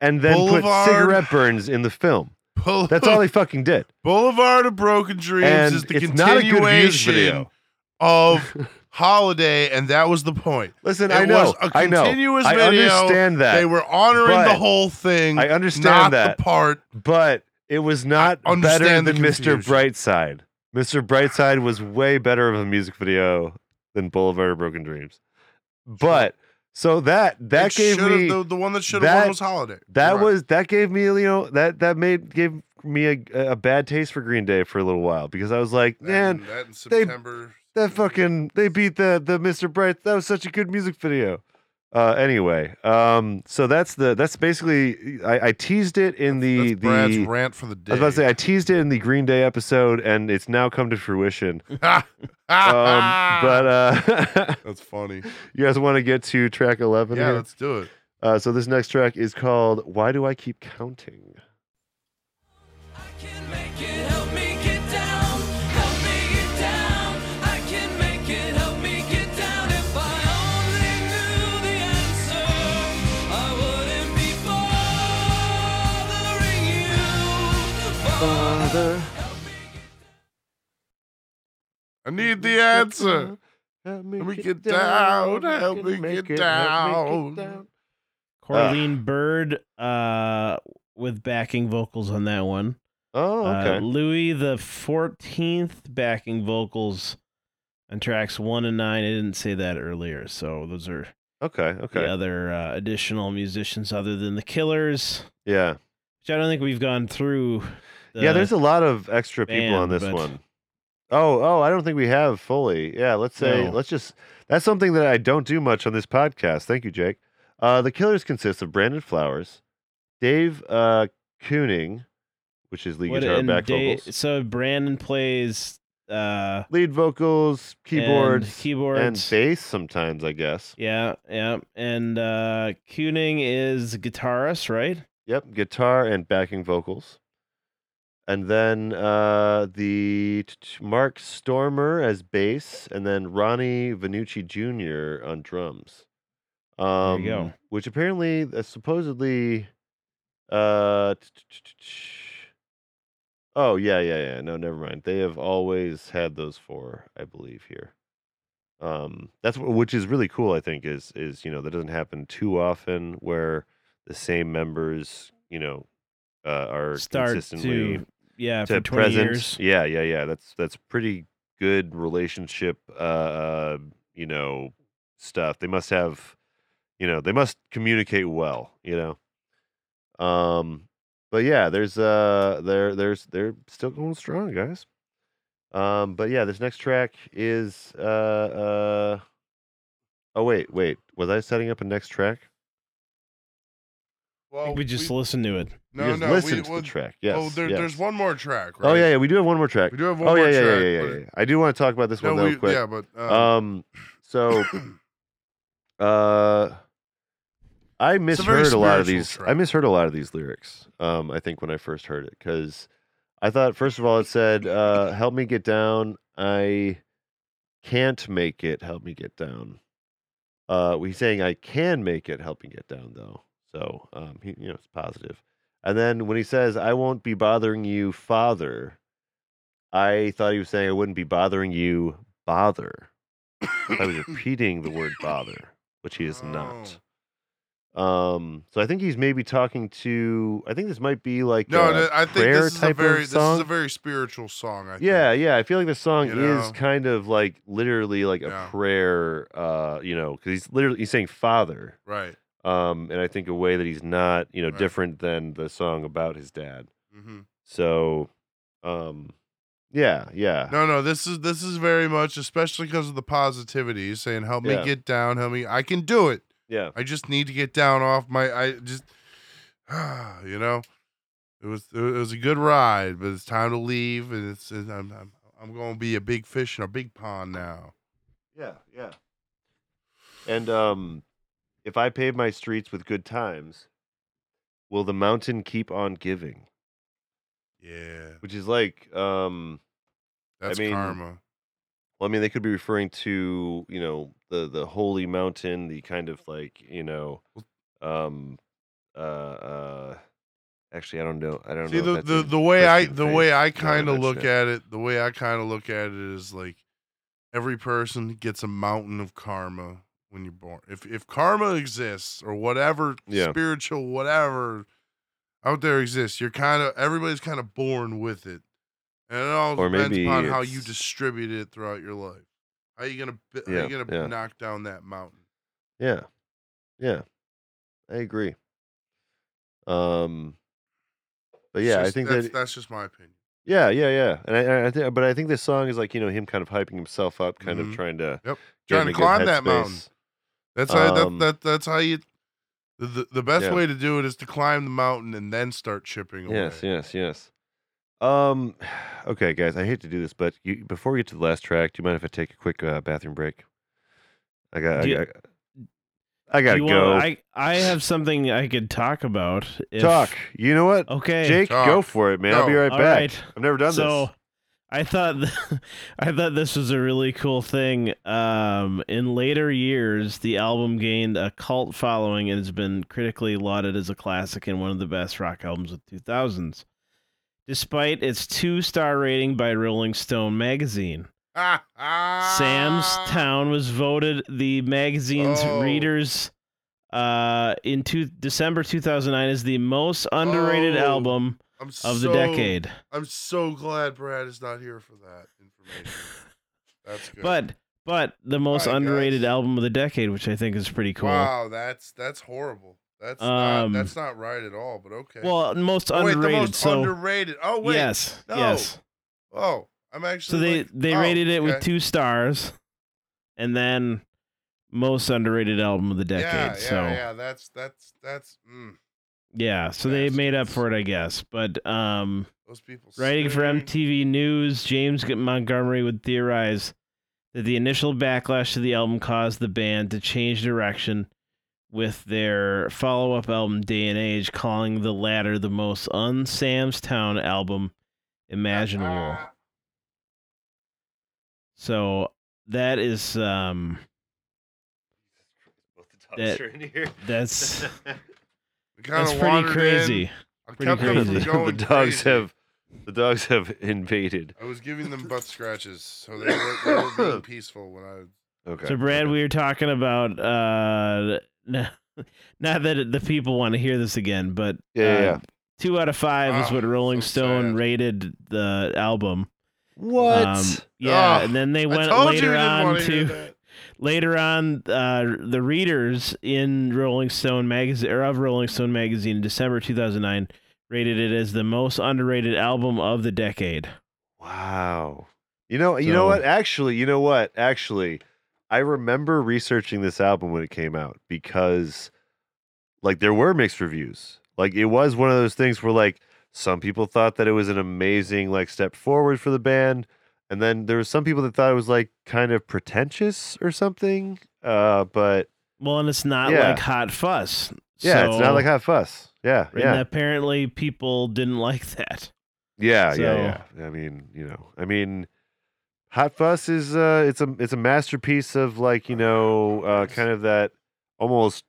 Speaker 2: and then
Speaker 4: Boulevard-
Speaker 2: put cigarette burns in the film.
Speaker 4: Boule-
Speaker 2: That's all they fucking did.
Speaker 4: Boulevard of Broken Dreams
Speaker 2: And
Speaker 4: is the
Speaker 2: it's not a good music
Speaker 4: continuation
Speaker 2: video.
Speaker 4: Of Holiday, and that was the point.
Speaker 2: Listen,
Speaker 4: It
Speaker 2: I know,
Speaker 4: was a
Speaker 2: I know,
Speaker 4: continuous
Speaker 2: I
Speaker 4: video.
Speaker 2: understand that,
Speaker 4: They were honoring the
Speaker 2: but
Speaker 4: whole thing.
Speaker 2: I understand
Speaker 4: not
Speaker 2: that.
Speaker 4: the part.
Speaker 2: but it was not better
Speaker 4: understand the
Speaker 2: than Mr.
Speaker 4: confusion.
Speaker 2: Brightside. Mr. Brightside was way better of a music video than Boulevard of Broken Dreams. But so that that
Speaker 4: It
Speaker 2: gave
Speaker 4: should've-
Speaker 2: me
Speaker 4: the, the one that should have
Speaker 2: that-
Speaker 4: won was Holiday.
Speaker 2: that
Speaker 4: right.
Speaker 2: was that gave me you know that that made gave me a, a bad taste for Green Day for a little while because I was like,
Speaker 4: That
Speaker 2: man,
Speaker 4: in- that in
Speaker 2: they-
Speaker 4: September.
Speaker 2: That fucking they beat the the Mr. Bright. That was such a good music video. Uh, anyway, um, so that's the that's basically I, I teased it in the
Speaker 4: That's Brad's
Speaker 2: the
Speaker 4: rant for the day.
Speaker 2: I was about to say I teased it in the Green Day episode, and it's now come to fruition.
Speaker 4: um,
Speaker 2: but uh,
Speaker 4: that's funny.
Speaker 2: you guys want to get to track eleven?
Speaker 4: Yeah,
Speaker 2: here?
Speaker 4: let's do it.
Speaker 2: Uh, so this next track is called "Why Do I Keep Counting."
Speaker 5: I can make it, help me Father,
Speaker 4: I need the answer.
Speaker 2: Help me,
Speaker 4: Let me get down, help me get down.
Speaker 3: Corlene Byrd uh, with backing vocals on that one.
Speaker 2: Oh,
Speaker 3: Uh,
Speaker 2: okay.
Speaker 3: Louis the Fourteenth backing vocals on tracks one and nine. I didn't say that earlier, so those are
Speaker 2: okay. Okay.
Speaker 3: the other uh, additional musicians other than the Killers,
Speaker 2: Yeah.
Speaker 3: which I don't think we've gone through.
Speaker 2: Yeah. There's a lot of extra people on this
Speaker 3: but-
Speaker 2: one. Oh, oh, I don't think we have fully. Yeah, let's say
Speaker 3: No.
Speaker 2: let's just that's something that I don't do much on this podcast. Thank you, Jake. Uh, the Killers consist of Brandon Flowers, Dave uh, Keuning, which is lead guitar,
Speaker 3: and
Speaker 2: back
Speaker 3: Da-
Speaker 2: vocals,
Speaker 3: So Brandon plays uh,
Speaker 2: lead vocals, keyboards,
Speaker 3: and keyboards,
Speaker 2: and bass sometimes, I guess.
Speaker 3: Yeah, yeah, and uh, Keuning is guitarist, right?
Speaker 2: Yep, guitar and backing vocals. And then uh, the Mark Stoermer as bass, and then Ronnie Vannucci Jr. on drums. Um,
Speaker 3: you go.
Speaker 2: Which apparently, uh, supposedly, uh, oh yeah, yeah, yeah. No, never mind. They have always had those four, I believe here. Um, that's wh- which is really cool. I think is is you know that doesn't happen too often where the same members you know uh, are
Speaker 3: Start
Speaker 2: consistently
Speaker 3: yeah
Speaker 2: to present.
Speaker 3: years.
Speaker 2: Yeah, yeah, yeah. That's that's pretty good relationship. Uh, uh, you know, stuff. They must have, you know, they must communicate well. You know, um, but yeah, there's uh, there there's they're still going strong, guys. Um, but yeah, this next track is uh uh. Oh wait, wait. Was I setting up a next track?
Speaker 4: Well,
Speaker 3: we just listened to it.
Speaker 4: No,
Speaker 2: just
Speaker 4: no.
Speaker 2: listened
Speaker 4: we,
Speaker 2: to
Speaker 4: well,
Speaker 2: the track. Yes.
Speaker 4: oh, there,
Speaker 2: yes.
Speaker 4: there's one more track. Right?
Speaker 2: Oh yeah, yeah. We do have one more track.
Speaker 4: We do have one
Speaker 2: oh
Speaker 4: more
Speaker 2: yeah, yeah,
Speaker 4: track.
Speaker 2: yeah, yeah, yeah, yeah. I do want to talk about this
Speaker 4: No,
Speaker 2: one real
Speaker 4: we,
Speaker 2: quick.
Speaker 4: yeah, but um,
Speaker 2: Um, so uh I
Speaker 4: a
Speaker 2: misheard a lot of these I misheard a lot of these lyrics. Um I think when I first heard it cuz I thought first of all it said uh help me get down. I can't make it. Help me get down. Uh he's saying I can make it. Help me get down though. So, um he you know, it's positive. And then when he says I won't be bothering you, father, I thought he was saying I wouldn't be bothering you, bother. I was repeating the word bother, which he is not. Um, so I think he's maybe talking to. I think this might be like
Speaker 4: no,
Speaker 2: a
Speaker 4: no, I think
Speaker 2: prayer
Speaker 4: this is a
Speaker 2: type
Speaker 4: very
Speaker 2: of
Speaker 4: this is a very spiritual song. I think.
Speaker 2: yeah, yeah. I feel like the song
Speaker 4: You
Speaker 2: is
Speaker 4: know?
Speaker 2: kind of like literally like a
Speaker 4: Yeah.
Speaker 2: prayer. Uh, you know, because he's literally he's saying father.
Speaker 4: Right.
Speaker 2: Um, and I think a way that he's not, you know,
Speaker 4: Right.
Speaker 2: different than the song about his dad.
Speaker 4: hmm
Speaker 2: So, um, yeah, yeah,
Speaker 4: No, no. This is this is very much, especially because of the positivity. He's saying, "Help
Speaker 2: Yeah.
Speaker 4: me get down. Help me. I can do it.
Speaker 2: yeah.
Speaker 4: I just need to get down off my. I just, you know." It was it was a good ride, but it's time to leave, and it's and I'm I'm, I'm going to be a big fish in a big pond now.
Speaker 2: Yeah, yeah. And um, if I pave my streets with good times, will the mountain keep on giving?
Speaker 4: Yeah,
Speaker 2: Which is like, um,
Speaker 4: that's
Speaker 2: mean,
Speaker 4: karma.
Speaker 2: well, I mean, they could be referring to you know the the holy mountain, the kind of like you know, um, uh, uh. Actually, I don't know. I don't
Speaker 4: See
Speaker 2: know.
Speaker 4: the the, the way I the way I kind of look at it, the way I kind of look at it is like every person gets a mountain of karma when you're born. If if karma exists or whatever
Speaker 2: Yeah.
Speaker 4: spiritual whatever out there exists, you're kind of everybody's kind of born with it, and it all
Speaker 2: Or
Speaker 4: depends upon how you distribute it throughout your life. How you gonna bi- how
Speaker 2: Yeah,
Speaker 4: you gonna
Speaker 2: yeah.
Speaker 4: knock down that mountain?
Speaker 2: Yeah, yeah, I agree. Um, but yeah, I think
Speaker 4: that's,
Speaker 2: that
Speaker 4: that's just my opinion.
Speaker 2: Yeah, yeah, yeah. And I, I think, but I think this song is like you know him kind of hyping himself up, kind
Speaker 4: Mhm.
Speaker 2: of trying to
Speaker 4: Yep. Trying to climb that mountain.
Speaker 2: Headspace.
Speaker 4: That's how
Speaker 2: Um,
Speaker 4: that, that that's how you. The, the, the best
Speaker 2: Yeah.
Speaker 4: way to do it is to climb the mountain and then start chipping away.
Speaker 2: Yes, yes, yes. Um, okay, guys, I hate to do this, but you, before we get to the last track, do you mind if I take a quick uh, bathroom break? I got, I,
Speaker 3: Do you-
Speaker 2: got- I gotta go.
Speaker 3: want- I I have something I could talk about. if-
Speaker 2: Talk. You know what,
Speaker 3: Okay.
Speaker 2: Jake? Go for it, man. I'll be right
Speaker 3: All
Speaker 2: back.
Speaker 3: right.
Speaker 2: I've never done
Speaker 3: so
Speaker 2: this.
Speaker 3: I thought I thought this was a really cool thing. Um, in later years, the album gained a cult following and has been critically lauded as a classic and one of the best rock albums of 2000s. Despite its two-star rating by Rolling Stone magazine, Sam's Town was voted the magazine's
Speaker 4: Oh.
Speaker 3: readers uh, in two, December 2009 as the most underrated
Speaker 4: Oh.
Speaker 3: album
Speaker 4: I'm
Speaker 3: of
Speaker 4: so,
Speaker 3: the decade.
Speaker 4: I'm so glad Brad is not here for that information. That's good.
Speaker 3: But but the most
Speaker 4: Alright,
Speaker 3: underrated
Speaker 4: guys.
Speaker 3: album of the decade, which I think is pretty cool.
Speaker 4: wow, that's that's horrible. That's
Speaker 3: Um,
Speaker 4: not that's not right at all. But okay.
Speaker 3: Well, most
Speaker 4: oh, wait,
Speaker 3: underrated.
Speaker 4: most
Speaker 3: so
Speaker 4: underrated. Oh wait.
Speaker 3: yes,
Speaker 4: no.
Speaker 3: yes.
Speaker 4: Oh, I'm actually.
Speaker 3: So they
Speaker 4: like-
Speaker 3: they
Speaker 4: oh,
Speaker 3: rated it with two stars, and then most underrated album of the decade.
Speaker 4: Yeah, yeah,
Speaker 3: so
Speaker 4: yeah. That's that's that's. Mm,
Speaker 3: yeah, so they made up for it, I guess. But um,
Speaker 4: those people.
Speaker 3: Writing for. MTV News, James Montgomery would theorize that the initial backlash to the album caused the band to change direction with their follow up album Day and Age, calling the latter the most un Sam's Town album imaginable.
Speaker 4: Ah,
Speaker 3: So that is um
Speaker 2: Both the
Speaker 3: that-
Speaker 2: are in here.
Speaker 3: that's that's pretty
Speaker 4: wandered in.
Speaker 3: crazy.
Speaker 4: I
Speaker 3: Pretty
Speaker 4: kept them from
Speaker 3: crazy.
Speaker 4: going
Speaker 2: the dogs
Speaker 4: crazy.
Speaker 2: have the dogs have invaded.
Speaker 4: I was giving them butt scratches, so they were, they were being peaceful when I.
Speaker 2: Okay.
Speaker 3: So Brad,
Speaker 2: okay.
Speaker 3: we were talking about uh not that the people want to hear this again, but
Speaker 2: Yeah, yeah,
Speaker 3: uh,
Speaker 2: yeah.
Speaker 3: Two out of five is
Speaker 4: Ah,
Speaker 3: what Rolling
Speaker 4: so
Speaker 3: Stone
Speaker 4: sad.
Speaker 3: rated the album.
Speaker 2: What?
Speaker 3: Um, yeah,
Speaker 4: Ugh,
Speaker 3: and then they went later on
Speaker 4: wanna
Speaker 3: to
Speaker 4: that.
Speaker 3: Later on uh, the readers in Rolling Stone magazine or of Rolling Stone magazine in December 2009 rated it as the most underrated album of the decade.
Speaker 2: Wow. You know, you know what? Actually, you know what? Actually, I remember researching this album when it came out because like there were mixed reviews. Like it was one of those things where like some people thought that it was an amazing like step forward for the band and then there was some people that thought it was like kind of pretentious or something. Uh but
Speaker 3: Well, and it's not
Speaker 2: Yeah.
Speaker 3: like Hot Fuss.
Speaker 2: yeah, it's not like Hot Fuss. Yeah,
Speaker 3: and
Speaker 2: yeah.
Speaker 3: apparently people didn't like that.
Speaker 2: Yeah,
Speaker 3: So-
Speaker 2: yeah, yeah. I mean, you know, I mean, Hot Fuss is uh, it's a it's a masterpiece of like you know, uh, kind of that almost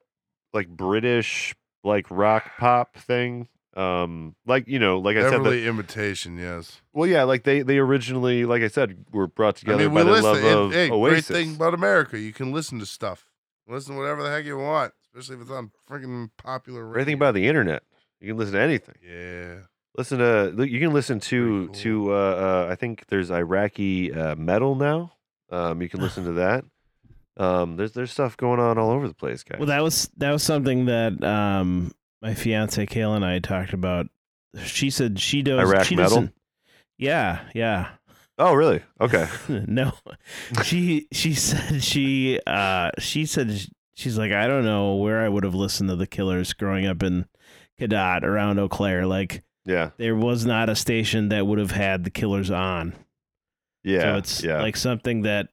Speaker 2: like British like rock pop thing. Um, like you know, like I said,
Speaker 4: Beverly
Speaker 2: that,
Speaker 4: imitation, yes.
Speaker 2: well, yeah, like they they originally, like I said, were brought
Speaker 4: I
Speaker 2: together
Speaker 4: mean,
Speaker 2: by the love
Speaker 4: it-
Speaker 2: of
Speaker 4: hey, great thing about America, you can listen to stuff. Listen to whatever the heck you want, especially if it's on freaking popular radio.
Speaker 2: Everything about the internet, you can listen to anything.
Speaker 4: Yeah.
Speaker 2: Listen to you can listen to
Speaker 4: Pretty
Speaker 2: to uh, uh, I think there's Iraqi uh, metal now. Um, you can listen to that. Um, there's there's stuff going on all over the place, guys.
Speaker 3: Well, that was that was something that um my fiance Kayla and I talked about. She said she does
Speaker 2: Iraq
Speaker 3: she
Speaker 2: metal?
Speaker 3: doesn't- Yeah, yeah.
Speaker 2: oh, really? Okay.
Speaker 3: no, she she said she uh she said sh- she's like I don't know where I would have listened to the Killers growing up in Cadott around Eau Claire. Like
Speaker 2: Yeah.
Speaker 3: there was not a station that would have had the Killers on.
Speaker 2: Yeah.
Speaker 3: So it's
Speaker 2: yeah.
Speaker 3: like something that,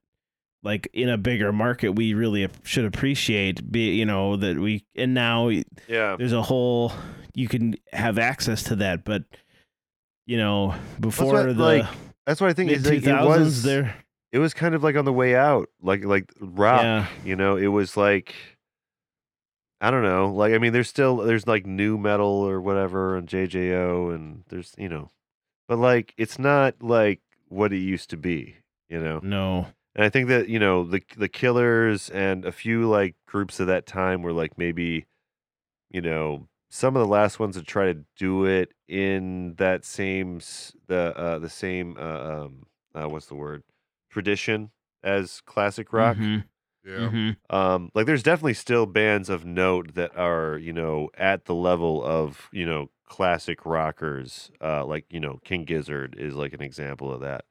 Speaker 3: like in a bigger market, we really should appreciate. Be you know that we and now
Speaker 2: yeah.
Speaker 3: there's a whole you can have access to that, but you know before
Speaker 2: what,
Speaker 3: the
Speaker 2: like, That's what I think
Speaker 3: mid
Speaker 2: is like, it was
Speaker 3: there.
Speaker 2: it was kind of like on the way out, like like rock.
Speaker 3: Yeah.
Speaker 2: You know, it was like I don't know. Like I mean, there's still there's like nu metal or whatever and JJO and there's you know, but like it's not like what it used to be. You know,
Speaker 3: No,
Speaker 2: and I think that you know the the Killers and a few like groups of that time were like maybe, you know, some of the last ones to try to do it in that same the uh the same uh, um uh, what's the word tradition as classic rock.
Speaker 3: Mhm,
Speaker 4: Yeah.
Speaker 3: mhm.
Speaker 2: Um, like there's definitely still bands of note that are you know at the level of you know classic rockers. Uh, like you know King Gizzard is like an example of that.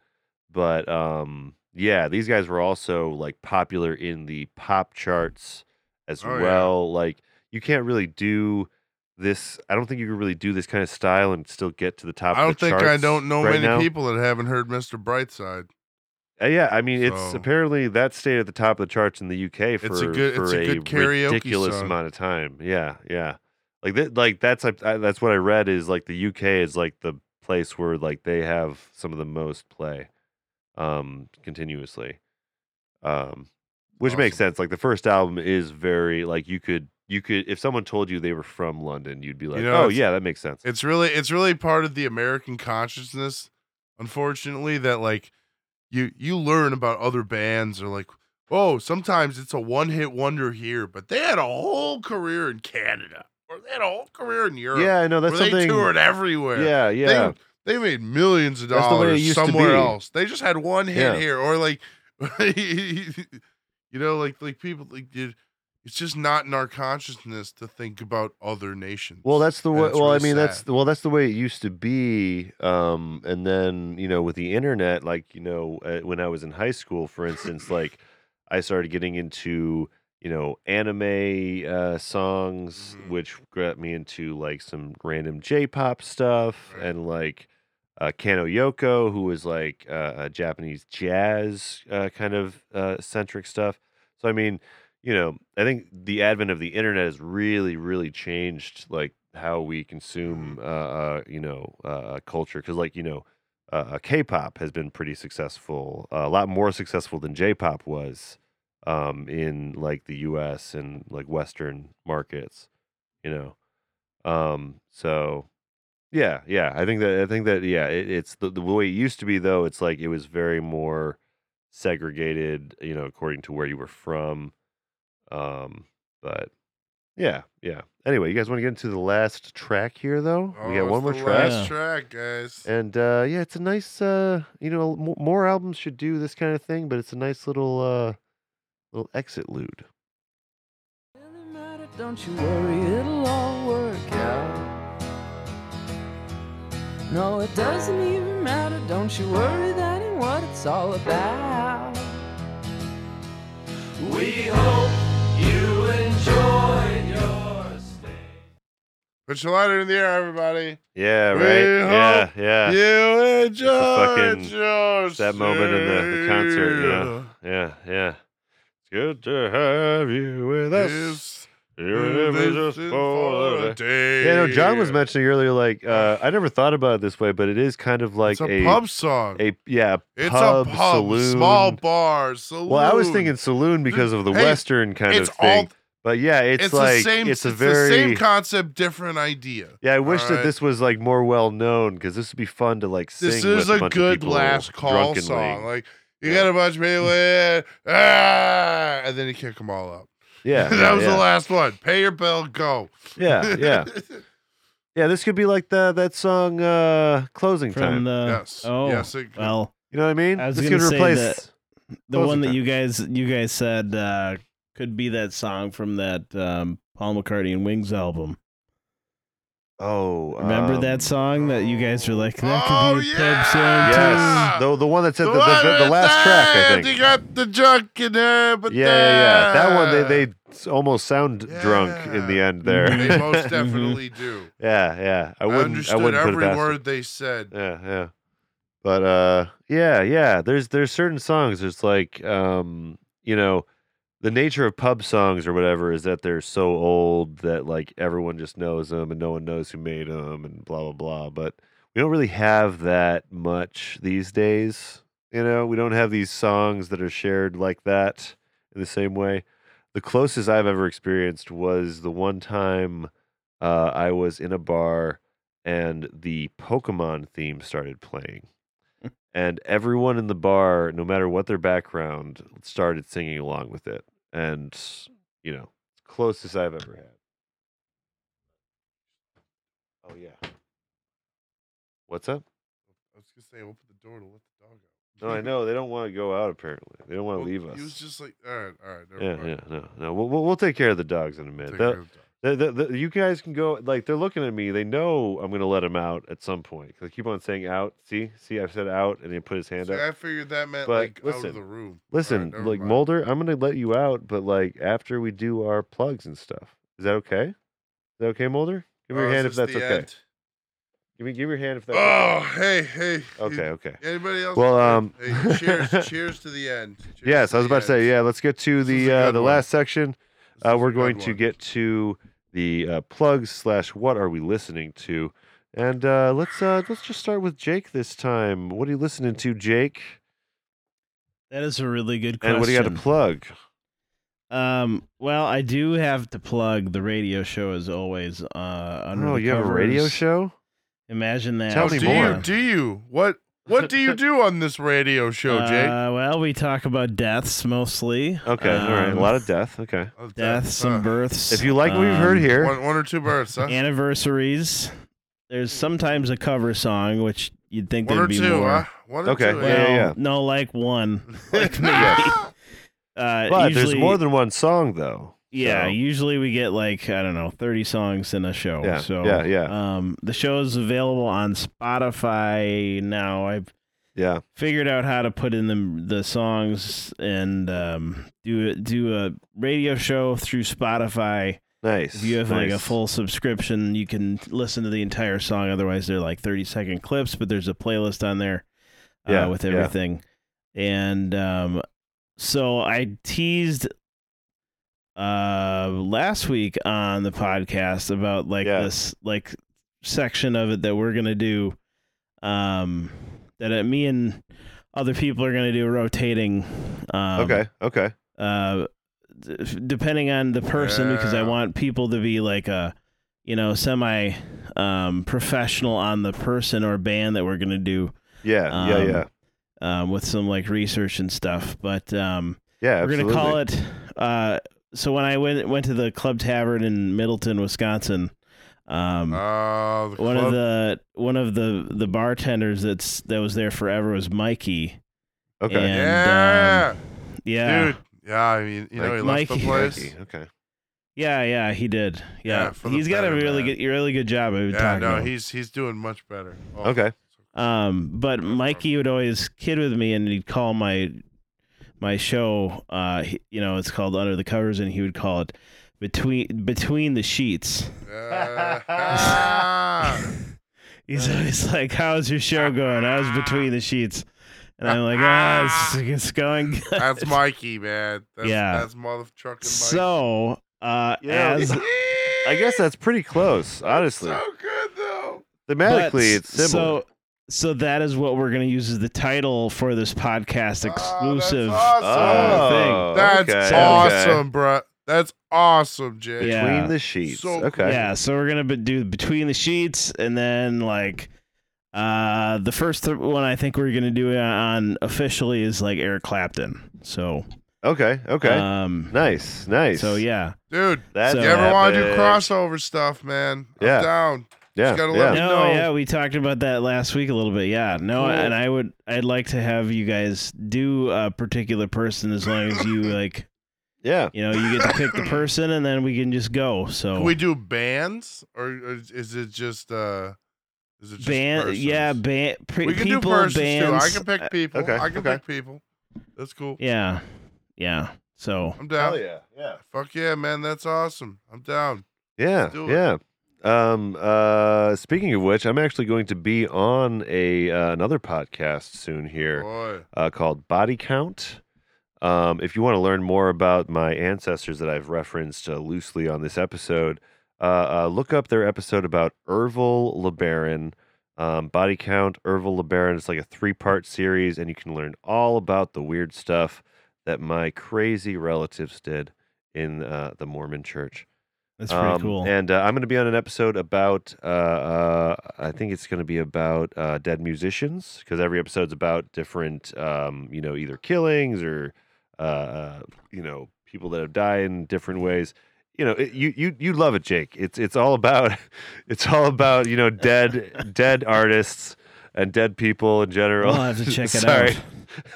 Speaker 2: But um, yeah, these guys were also like popular in the pop charts as
Speaker 4: Oh, yeah.
Speaker 2: well. Like you can't really do this. I don't think you can really do this kind of style and still get to the top.
Speaker 4: I don't think I don't know
Speaker 2: right
Speaker 4: many
Speaker 2: now.
Speaker 4: people that haven't heard Mr. Brightside.
Speaker 2: Uh, yeah, I mean, it's apparently that stayed at the top of the charts in the UK for
Speaker 4: It's a good-
Speaker 2: for
Speaker 4: it's a karaoke
Speaker 2: ridiculous
Speaker 4: song.
Speaker 2: amount of time. Yeah, yeah. Like that, like that's I, I, that's what I read is like the UK is like the place where like they have some of the most play, um, continuously, um, which makes sense. Like the first album is very like you could you could if someone told you they were from London, you'd be like,
Speaker 4: know,
Speaker 2: oh yeah, that makes sense.
Speaker 4: It's really it's really part of the American consciousness, unfortunately, that like you you learn about other bands or like, oh, sometimes it's a one hit wonder here, but they had a whole career in Canada. Or they had a whole career in Europe.
Speaker 2: yeah, I know that's
Speaker 4: where they
Speaker 2: something.
Speaker 4: toured everywhere.
Speaker 2: yeah, yeah.
Speaker 4: They, they made millions of
Speaker 2: That's
Speaker 4: dollars somewhere else. They just had one hit
Speaker 2: Yeah.
Speaker 4: here, or like, you know, like like people like dude, it's just not in our consciousness to think about other nations.
Speaker 2: Well, that's the way. Well, I mean, that's
Speaker 4: sad.
Speaker 2: the, well, that's the way it used to be. Um, and then you know, with the internet, like you know, uh, when I was in high school, for instance, like I started getting into you know anime uh, songs,
Speaker 4: Mhm.
Speaker 2: which got me into like some random J-pop stuff,
Speaker 4: Right.
Speaker 2: and like uh, Kanno Yoko, who was like uh, a Japanese jazz uh, kind of uh, centric stuff. So I mean, you know, I think the advent of the internet has really, really changed like how we consume, uh, uh you know, uh, culture. Because like you know, uh, K-pop has been pretty successful, uh, a lot more successful than J-pop was um, in like the U.S. and like Western markets. You know, um, so yeah, yeah. I think that I think that yeah, it, it's the, the way it used to be though. It's like it was very more segregated, you know, according to where you were from. Um, but yeah, yeah. Anyway, you guys want to get into the last track here though? we
Speaker 4: Oh,
Speaker 2: got one
Speaker 4: it's
Speaker 2: more
Speaker 4: the
Speaker 2: track.
Speaker 4: Last track, guys.
Speaker 2: And uh, yeah, it's a nice. Uh, you know, m- more albums should do this kind of thing, but it's a nice little uh, little exit lude.
Speaker 5: Really matter, don't you worry, it'll all work out. No, it doesn't even matter, don't you worry, that ain't what it's all about. We hope you enjoyed your stay.
Speaker 4: Put your lighter in the air, everybody.
Speaker 2: Yeah,
Speaker 4: We
Speaker 2: right. Yeah,
Speaker 4: hope
Speaker 2: yeah,
Speaker 4: You enjoyed
Speaker 2: fucking-
Speaker 4: your
Speaker 2: that moment in the- the concert, you know? yeah, yeah. It's good to have you with us.
Speaker 4: This
Speaker 2: Even it's just for
Speaker 4: for
Speaker 2: a
Speaker 4: a
Speaker 2: day.
Speaker 4: day.
Speaker 2: Yeah, no, Jon was mentioning earlier, like uh, I never thought about it this way, but it is kind of like
Speaker 4: It's a, pub song.
Speaker 2: a yeah,
Speaker 4: it's
Speaker 2: pub,
Speaker 4: a pub,
Speaker 2: saloon.
Speaker 4: small bar, saloon.
Speaker 2: Well, I was thinking saloon because of the
Speaker 4: Hey,
Speaker 2: Western kind
Speaker 4: it's
Speaker 2: of thing,
Speaker 4: all.
Speaker 2: but yeah, it's,
Speaker 4: It's,
Speaker 2: like
Speaker 4: the same.
Speaker 2: it's a
Speaker 4: the
Speaker 2: very
Speaker 4: same concept, different idea.
Speaker 2: yeah. I wish that
Speaker 4: Alright.
Speaker 2: this was like more well known because this would be fun to like sing.
Speaker 4: This
Speaker 2: with
Speaker 4: is
Speaker 2: a
Speaker 4: a
Speaker 2: bunch
Speaker 4: good
Speaker 2: of people
Speaker 4: last call
Speaker 2: drunkenly.
Speaker 4: song. Like you
Speaker 2: Yeah.
Speaker 4: got a bunch of people, ah, and then you kick them all up.
Speaker 2: Yeah,
Speaker 4: that
Speaker 2: yeah,
Speaker 4: was
Speaker 2: yeah.
Speaker 4: the last one. Pay your bill, go.
Speaker 2: Yeah, yeah, yeah. This could be like the that song uh closing
Speaker 3: from
Speaker 2: time.
Speaker 3: the
Speaker 4: yes.
Speaker 3: oh
Speaker 4: yes. It,
Speaker 3: well
Speaker 2: you know what I mean?
Speaker 3: I was
Speaker 2: this
Speaker 3: gonna
Speaker 2: could replace.
Speaker 3: that- the
Speaker 2: Closing
Speaker 3: one that
Speaker 2: time.
Speaker 3: you guys you guys said uh, could be that song from that um, Paul McCartney and Wings album.
Speaker 2: Oh,
Speaker 3: Remember
Speaker 2: um,
Speaker 3: that song that you guys were like, that
Speaker 4: Oh,
Speaker 3: could be a
Speaker 4: yeah!
Speaker 3: pub song
Speaker 4: Yeah.
Speaker 2: Yes, the the one that's at the, the, the, the last track, I think.
Speaker 4: You got the junk in there, but
Speaker 2: Yeah, yeah, yeah. That one they they almost sound drunk in the end there.
Speaker 4: They most definitely do.
Speaker 2: yeah, yeah. I
Speaker 4: I,
Speaker 2: wouldn't. I,
Speaker 4: understood
Speaker 2: wouldn't put it
Speaker 4: every word
Speaker 2: them.
Speaker 4: they said.
Speaker 2: Yeah, yeah. But uh, yeah, yeah. There's there's certain songs. There's like um, you know, the nature of pub songs or whatever is that they're so old that like everyone just knows them and no one knows who made them and blah blah blah. But we don't really have that much these days. You know, we don't have these songs that are shared like that in the same way. The closest I've ever experienced was the one time uh, I was in a bar and the Pokemon theme started playing. And everyone in the bar, no matter what their background, started singing along with it. And, you know, closest I've ever had. Oh, yeah. What's up?
Speaker 4: I was gonna say, open the door to let the dog out.
Speaker 2: No, I know. They don't want to go out, apparently. They don't want to
Speaker 4: Well,
Speaker 2: leave us.
Speaker 4: He was just like, all right, all right, never
Speaker 2: yeah,
Speaker 4: mind.
Speaker 2: yeah, no, no. We'll, we'll, we'll take care of the dogs in a minute.
Speaker 4: Take
Speaker 2: They'll-
Speaker 4: care of the.
Speaker 2: The, the, you guys can go like they're looking at me. They know I'm gonna let him out at some point. 'Cause I keep on saying out. See, see, I've said out, and he put his hand
Speaker 4: See,
Speaker 2: up.
Speaker 4: I figured that meant
Speaker 2: But
Speaker 4: like out
Speaker 2: listen,
Speaker 4: of the room. All right,
Speaker 2: Listen,
Speaker 4: never
Speaker 2: like
Speaker 4: mind.
Speaker 2: Mulder, I'm gonna let you out, but like after we do our plugs and stuff. Is that okay? Is that okay, Mulder? Give me
Speaker 4: Oh,
Speaker 2: your
Speaker 4: is
Speaker 2: hand if
Speaker 4: this
Speaker 2: that's
Speaker 4: the
Speaker 2: okay.
Speaker 4: end?
Speaker 2: Give me, give me your hand if that's
Speaker 4: Oh,
Speaker 2: okay.
Speaker 4: hey, hey.
Speaker 2: Okay, okay.
Speaker 4: Anybody else?
Speaker 2: Well, um,
Speaker 4: Hey, cheers, cheers to the end. Cheers
Speaker 2: Yes, I was
Speaker 4: the
Speaker 2: about to say. Yeah, let's get to
Speaker 4: This is
Speaker 2: the
Speaker 4: a
Speaker 2: uh,
Speaker 4: good
Speaker 2: the
Speaker 4: one.
Speaker 2: last section.
Speaker 4: This
Speaker 2: Uh,
Speaker 4: is
Speaker 2: we're
Speaker 4: good
Speaker 2: going to
Speaker 4: one.
Speaker 2: get to the uh, plugs slash what are we listening to, and uh, let's uh, let's just start with Jake this time. What are you listening to, Jake?
Speaker 3: That is a really good question.
Speaker 2: And what do you got to plug?
Speaker 3: Um, well, I do have to plug the radio show as always. Uh, under
Speaker 2: Oh,
Speaker 3: the
Speaker 2: you have a radio show?
Speaker 3: Imagine that.
Speaker 2: Tell
Speaker 4: Oh,
Speaker 2: me
Speaker 4: do
Speaker 2: more.
Speaker 4: you? Do you? What? What do you do on this radio show, Jake?
Speaker 3: Uh, well, we talk about deaths mostly.
Speaker 2: Okay, all right. A
Speaker 3: Um,
Speaker 2: lot of death. Okay.
Speaker 4: That-
Speaker 3: deaths, some
Speaker 4: uh,
Speaker 3: births.
Speaker 2: If you like what we've heard
Speaker 3: um,
Speaker 2: here,
Speaker 4: One, one or two births, huh?
Speaker 3: anniversaries. There's sometimes a cover song, which you'd think
Speaker 4: one
Speaker 3: there'd be
Speaker 4: two,
Speaker 3: more.
Speaker 4: huh? One or
Speaker 2: Okay,
Speaker 4: two.
Speaker 2: yeah,
Speaker 3: Well,
Speaker 2: yeah, yeah.
Speaker 3: no, like one. Like maybe. Uh,
Speaker 2: but
Speaker 3: usually,
Speaker 2: there's more than one song though.
Speaker 3: Yeah,
Speaker 2: so-
Speaker 3: usually we get like I don't know, thirty songs in a show.
Speaker 2: Yeah,
Speaker 3: so
Speaker 2: yeah, yeah.
Speaker 3: Um, the show is available on Spotify now. I've
Speaker 2: Yeah.
Speaker 3: figured out how to put in the the songs and um, do a- do a radio show through Spotify.
Speaker 2: Nice.
Speaker 3: If you have like a full subscription, you can listen to the entire song. Otherwise, they're like thirty second clips. But there's a playlist on there uh,
Speaker 2: Yeah,
Speaker 3: with
Speaker 2: yeah.
Speaker 3: everything. And um, so I teased uh last week on the podcast about like
Speaker 2: Yeah.
Speaker 3: this like section of it that we're gonna do um that uh, me and other people are gonna do rotating um
Speaker 2: Okay. Okay.
Speaker 3: uh d- depending on the person because I want people to be like a you know semi um professional on the person or band that we're gonna do
Speaker 2: Yeah. yeah.
Speaker 3: Um,
Speaker 2: Yeah.
Speaker 3: um with some like research and stuff but um
Speaker 2: Yeah.
Speaker 3: we're gonna call it uh so when I went went to the club tavern in Middleton Wisconsin um
Speaker 4: the
Speaker 3: one
Speaker 4: club.
Speaker 3: of the one of the the bartenders that's that was there forever was Mikey
Speaker 2: Okay.
Speaker 3: and,
Speaker 4: yeah,
Speaker 3: um, yeah
Speaker 4: dude. Yeah, I mean, you know, he left the place.
Speaker 2: Mikey, Okay.
Speaker 3: Yeah, yeah, he did. Yeah,
Speaker 4: Yeah,
Speaker 3: he's got a really
Speaker 4: man.
Speaker 3: good, really good job. I've
Speaker 4: Yeah,
Speaker 3: talking
Speaker 4: no,
Speaker 3: to him.
Speaker 4: he's he's doing much better. Oh,
Speaker 2: Okay.
Speaker 3: Um, but Mikey would always kid with me, and he'd call my my show. Uh, he- you know, it's called Under the Covers, and he would call it between between the sheets. He's always like, "How's your show going? How's between the sheets?" And I'm like, "Ah, it's, it's going good."
Speaker 4: that's Mikey, man. That's,
Speaker 3: Yeah.
Speaker 4: that's mother trucking Mikey.
Speaker 3: So, uh,
Speaker 2: Yeah,
Speaker 3: as
Speaker 2: I guess that's pretty close, honestly.
Speaker 4: so good though.
Speaker 2: Thematically,
Speaker 3: But
Speaker 2: it's similar.
Speaker 3: So, so that is what we're going to use as the title for this podcast exclusive
Speaker 4: Oh, that's
Speaker 3: uh, thing.
Speaker 2: Oh,
Speaker 4: That's
Speaker 2: okay, okay.
Speaker 4: awesome, bruh. That's awesome, Jay.
Speaker 3: Yeah.
Speaker 2: Between the sheets.
Speaker 4: So
Speaker 2: okay.
Speaker 3: Yeah, so we're gonna be, do between the sheets, and then like uh the first th- one I think we're gonna do on officially is like Eric Clapton. So
Speaker 2: Okay. Okay.
Speaker 3: um,
Speaker 2: nice. Nice.
Speaker 3: so yeah,
Speaker 4: Dude,
Speaker 2: That's
Speaker 3: So-
Speaker 4: you ever want to do crossover stuff, man? I'm
Speaker 2: Yeah.
Speaker 4: down.
Speaker 2: Yeah.
Speaker 4: gotta
Speaker 2: yeah.
Speaker 4: let me-
Speaker 3: no,
Speaker 4: know.
Speaker 3: yeah, we talked about that last week a little bit. Yeah, no,
Speaker 4: Cool.
Speaker 3: and I would, I'd like to have you guys do a particular person as long as you like
Speaker 2: Yeah.
Speaker 3: You know, you get to pick the person, and then we can just go. So
Speaker 4: Can we do bands or or is it just uh is it just
Speaker 3: band,
Speaker 4: persons?
Speaker 3: yeah, band, pre-
Speaker 4: we can
Speaker 3: people,
Speaker 4: do persons
Speaker 3: bands.
Speaker 4: too. I can pick people.
Speaker 2: okay,
Speaker 4: I can
Speaker 2: okay.
Speaker 4: pick people. That's cool.
Speaker 3: Yeah, yeah. So
Speaker 4: I'm down.
Speaker 2: yeah. Yeah.
Speaker 4: Fuck yeah, man. That's awesome. I'm down.
Speaker 2: Yeah,
Speaker 4: do it.
Speaker 2: Um, uh, speaking of which, I'm actually going to be on a uh, another podcast soon here uh, called Body Count. Um, if you want to learn more about my ancestors that I've referenced uh, loosely on this episode, uh, uh, look up their episode about Ervil LeBaron. Um, Body Count, Ervil LeBaron. It's like a three part series, and you can learn all about the weird stuff that my crazy relatives did in uh, the Mormon church.
Speaker 3: That's pretty
Speaker 2: Um,
Speaker 3: cool.
Speaker 2: And uh, I'm going to be on an episode about, uh, uh, I think it's going to be about uh, dead musicians because every episode's about different, um, you know, either killings or, uh, uh, you know, people that have died in different ways. You know, it, you you you love it, Jake. It's it's all about, it's all about you know dead dead artists and dead people in general.
Speaker 3: We'll have to check it
Speaker 2: Sorry.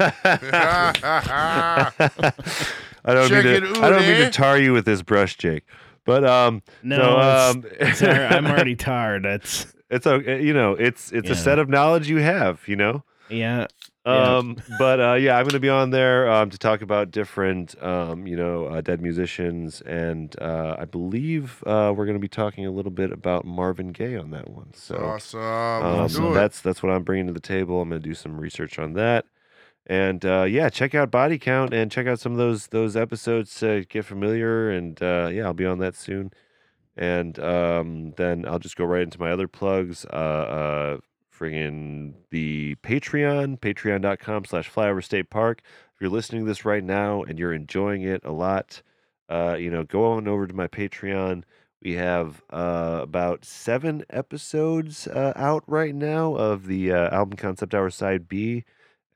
Speaker 2: I don't
Speaker 4: Check
Speaker 2: mean to.
Speaker 4: out,
Speaker 2: I don't mean to tar you with this brush, Jake. But um,
Speaker 3: no,
Speaker 2: so, um,
Speaker 3: it's all right. I'm already tired. That's
Speaker 2: it's okay. You know, it's it's
Speaker 3: Yeah.
Speaker 2: a set of knowledge you have. You know.
Speaker 3: yeah. Yeah.
Speaker 2: Um, but uh, yeah, I'm going to be on there um, to talk about different, um, you know, uh, dead musicians, and uh, I believe uh, we're going to be talking a little bit about Marvin Gaye on that one. So,
Speaker 4: awesome.
Speaker 2: um,
Speaker 4: Do it.
Speaker 2: that's that's what I'm bringing to the table. I'm going to do some research on that, and uh, yeah, check out Body Count and check out some of those those episodes to get familiar. And uh, yeah, I'll be on that soon. And um, then I'll just go right into my other plugs. Uh, uh, friggin' the Patreon, patreon.com slash flyover state park. If you're listening to this right now and you're enjoying it a lot, uh, you know, go on over to my Patreon. We have uh, about seven episodes uh, out right now of the uh, album concept hour side B,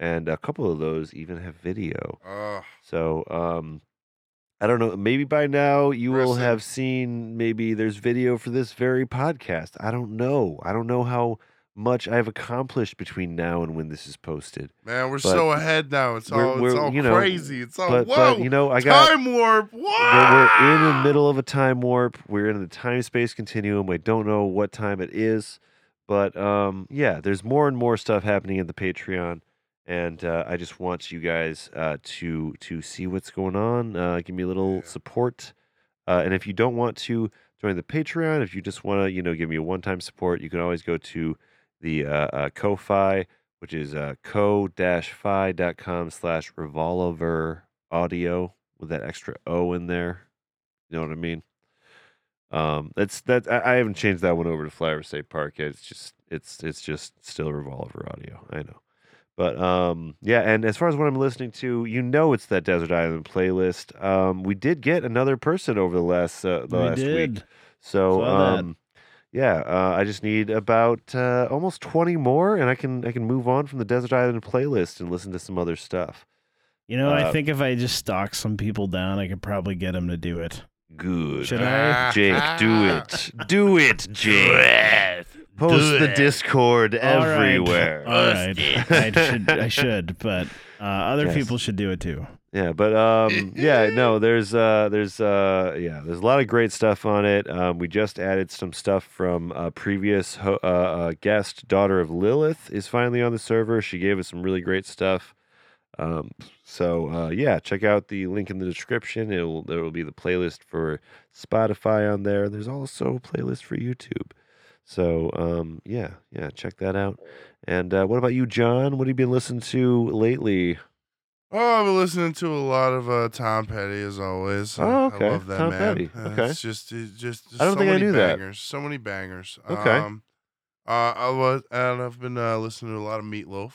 Speaker 2: and a couple of those even have video.
Speaker 4: Ugh.
Speaker 2: So, um, I don't know. Maybe by now you will have seen. Maybe there's video for this very podcast. I don't know. I don't know how much I've accomplished between now and when this is posted.
Speaker 4: man, we're
Speaker 2: but
Speaker 4: so ahead now. It's
Speaker 2: we're-
Speaker 4: all
Speaker 2: we're,
Speaker 4: all
Speaker 2: you know,
Speaker 4: crazy. It's all
Speaker 2: but
Speaker 4: whoa.
Speaker 2: but you know, I got
Speaker 4: time warp.
Speaker 2: we're, we're in the middle of a time warp. We're in the time space continuum. I don't know what time it is, but um, yeah, there's more and more stuff happening in the Patreon, and uh, I just want you guys uh, to to see what's going on. Uh, give me a little
Speaker 4: Yeah.
Speaker 2: support, uh, and if you don't want to join the Patreon, if you just want to, you know, give me a one-time support, you can always go to the uh, uh, Ko-fi, which is uh, ko-fi.com slash revolver audio with that extra O in there. You know what I mean? Um, that's that. I, I haven't changed that one over to Flyover State Park yet. It's just it's it's just still Revolver Audio. I know, but um, yeah. And as far as what I'm listening to, you know, it's that Desert Island playlist. Um, we did get another person over the last uh, the
Speaker 3: we
Speaker 2: last
Speaker 3: did.
Speaker 2: week. So um, yeah, uh, I just need about uh, almost 20 more, and I can I can move on from the Desert Island playlist and listen to some other stuff.
Speaker 3: You know, I
Speaker 2: uh,
Speaker 3: think if I just stalk some people down, I could probably get them to do it.
Speaker 2: Good.
Speaker 3: Should I?
Speaker 2: Jake, do it. Do it, Jake. Post the Discord
Speaker 3: All right.
Speaker 2: everywhere.
Speaker 3: All right, I should, I should, but uh, other
Speaker 2: Yes.
Speaker 3: people should do it too.
Speaker 2: Yeah, but um, yeah, no, there's uh, there's uh, yeah, there's a lot of great stuff on it. Um, we just added some stuff from a previous ho- uh, uh, guest, daughter of Lilith, is finally on the server. She gave us some really great stuff. Um, so uh, yeah, check out the link in the description. It will there will be the playlist for Spotify on there. There's also a playlist for YouTube. So um, yeah, yeah, check that out. And uh, what about you, Jon? What have you been listening to lately?
Speaker 4: Oh, I've been listening to a lot of uh, Tom Petty as always.
Speaker 2: Oh, okay.
Speaker 4: I love that
Speaker 2: Tom
Speaker 4: man.
Speaker 2: Petty.
Speaker 4: Uh,
Speaker 2: Okay.
Speaker 4: It's just, it's just,
Speaker 2: I don't
Speaker 4: so
Speaker 2: think I knew that.
Speaker 4: bangers. So many bangers.
Speaker 2: Okay.
Speaker 4: Um, uh, I was, and I've been uh, listening to a lot of Meatloaf.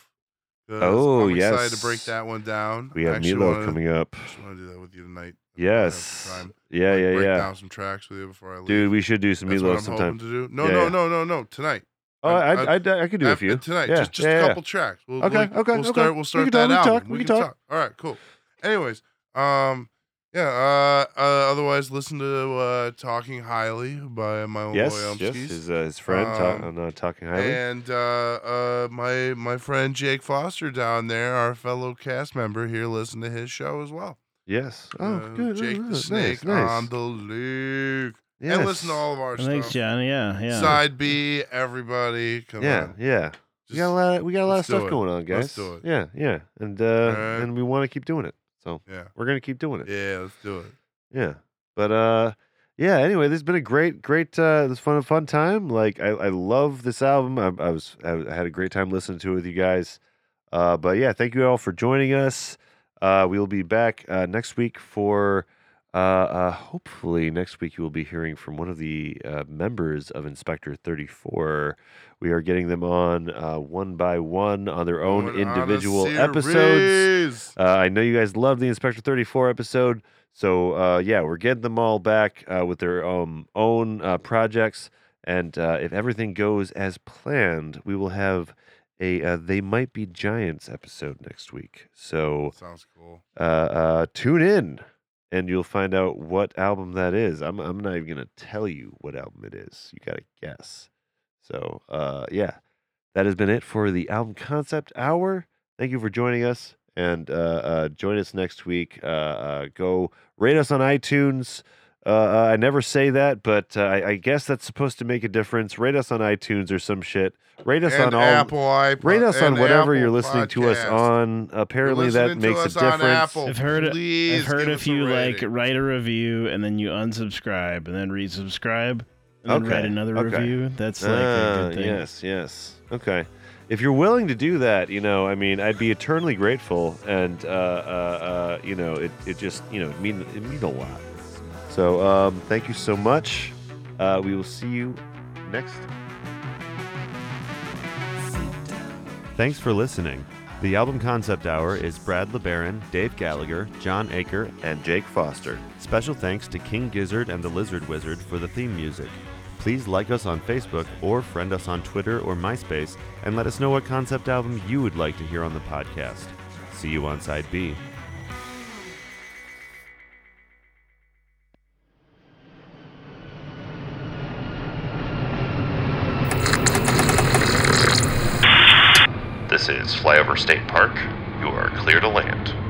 Speaker 2: Oh,
Speaker 4: I'm excited to break that one down.
Speaker 2: We have Meatloaf
Speaker 4: wanna-
Speaker 2: coming up.
Speaker 4: I just want to do that with you tonight. If I have some
Speaker 2: Yes.
Speaker 4: time.
Speaker 2: Yeah,
Speaker 4: Like,
Speaker 2: yeah,
Speaker 4: break
Speaker 2: yeah.
Speaker 4: down some tracks with you before I leave.
Speaker 2: Dude, we should do some
Speaker 4: That's
Speaker 2: Meatloaf sometime.
Speaker 4: to do. No,
Speaker 2: Yeah,
Speaker 4: no,
Speaker 2: yeah.
Speaker 4: no, no, no. Tonight.
Speaker 2: Oh, I,
Speaker 4: I-
Speaker 2: I, I, could do a few.
Speaker 4: tonight.
Speaker 2: Yeah,
Speaker 4: just just
Speaker 2: yeah,
Speaker 4: a couple tracks. We'll,
Speaker 2: Okay,
Speaker 4: we'll,
Speaker 2: okay,
Speaker 4: We'll
Speaker 2: okay.
Speaker 4: start. We'll
Speaker 2: We
Speaker 4: start
Speaker 2: can
Speaker 4: that
Speaker 2: totally
Speaker 4: album.
Speaker 2: talk, we
Speaker 4: We
Speaker 2: can talk.
Speaker 4: talk. All right, cool. Anyways, um, yeah. Uh, uh otherwise, listen to uh, "Talking Highly" by my own
Speaker 2: Yes,
Speaker 4: boy
Speaker 2: yes. His, uh, his friend
Speaker 4: Um,
Speaker 2: on uh, Talking Highly.
Speaker 4: And uh, uh, my my friend Jake Foster down there, our fellow cast member here, listen to his show as well.
Speaker 2: Yes. Oh,
Speaker 4: Uh,
Speaker 2: good.
Speaker 4: Jake the
Speaker 2: nice,
Speaker 4: Snake
Speaker 2: nice. nice.
Speaker 4: on the Luke.
Speaker 2: Yes.
Speaker 4: And listen to all of our
Speaker 3: Thanks,
Speaker 4: stuff.
Speaker 3: Jon. Yeah, yeah.
Speaker 4: Side B, everybody. Come
Speaker 2: Yeah,
Speaker 4: on.
Speaker 2: yeah. we got a
Speaker 4: Just-
Speaker 2: lot. Of, we got a lot of
Speaker 4: let's do
Speaker 2: stuff
Speaker 4: it.
Speaker 2: going on, guys.
Speaker 4: Let's do it.
Speaker 2: Yeah, yeah, and uh,
Speaker 4: Alright.
Speaker 2: and we want to keep doing it. So
Speaker 4: yeah.
Speaker 2: we're gonna keep doing it.
Speaker 4: Yeah, let's do it.
Speaker 2: Yeah. But uh yeah, anyway, this has been a great, great uh this fun fun time. Like I, I love this album. I, I was I, I had a great time listening to it with you guys. Uh but yeah, thank you all for joining us. Uh we will be back uh next week for uh, uh hopefully next week you will be hearing from one of the uh, members of Inspector 34. We are getting them on uh, one by one on their own
Speaker 4: Going
Speaker 2: individual episodes. Uh, I know you guys love the Inspector 34 episode. So, uh, yeah, we're getting them all back uh, with their um, own uh, projects. And uh, if everything goes as planned, we will have a uh, They Might Be Giants episode next week. So,
Speaker 4: Sounds cool.
Speaker 2: uh, uh, tune in and you'll find out what album that is. I'm, I'm not even going to tell you what album it is. You got to guess. So, uh, yeah, that has been it for the album concept hour. Thank you for joining us and uh, uh, join us next week. Uh, uh, go rate us on iTunes. Uh, uh, I never say that, but uh, I, I guess that's supposed to make a difference. Rate us on iTunes or some shit. Rate us
Speaker 4: and
Speaker 2: on all.
Speaker 4: Apple iPod.
Speaker 2: Rate us on whatever
Speaker 4: Apple
Speaker 2: you're listening to us on. Apparently, that makes a difference.
Speaker 4: Apple.
Speaker 3: I've heard it.
Speaker 4: Please
Speaker 3: I've heard if
Speaker 4: a
Speaker 3: you like write a review and then you unsubscribe and then resubscribe and then
Speaker 2: Okay,
Speaker 3: write another
Speaker 2: okay.
Speaker 3: review. That's like a
Speaker 2: Ah,
Speaker 3: good thing.
Speaker 2: yes, yes. Okay. If you're willing to do that, you know, I mean, I'd be eternally grateful, and uh, uh, uh, you know, it, it just, you know, it mean it mean a lot. So, um, thank you so much. Uh, we will see you next. Thanks for listening. The album concept hour is Brad LeBaron, Dave Gallagher, Jon Aker, and Jake Foster. Special thanks to King Gizzard and the Lizard Wizard for the theme music. Please like us on Facebook or friend us on Twitter or MySpace and let us know what concept album you would like to hear on the podcast. See you on Side B. Is Flyover State Park. You are clear to land.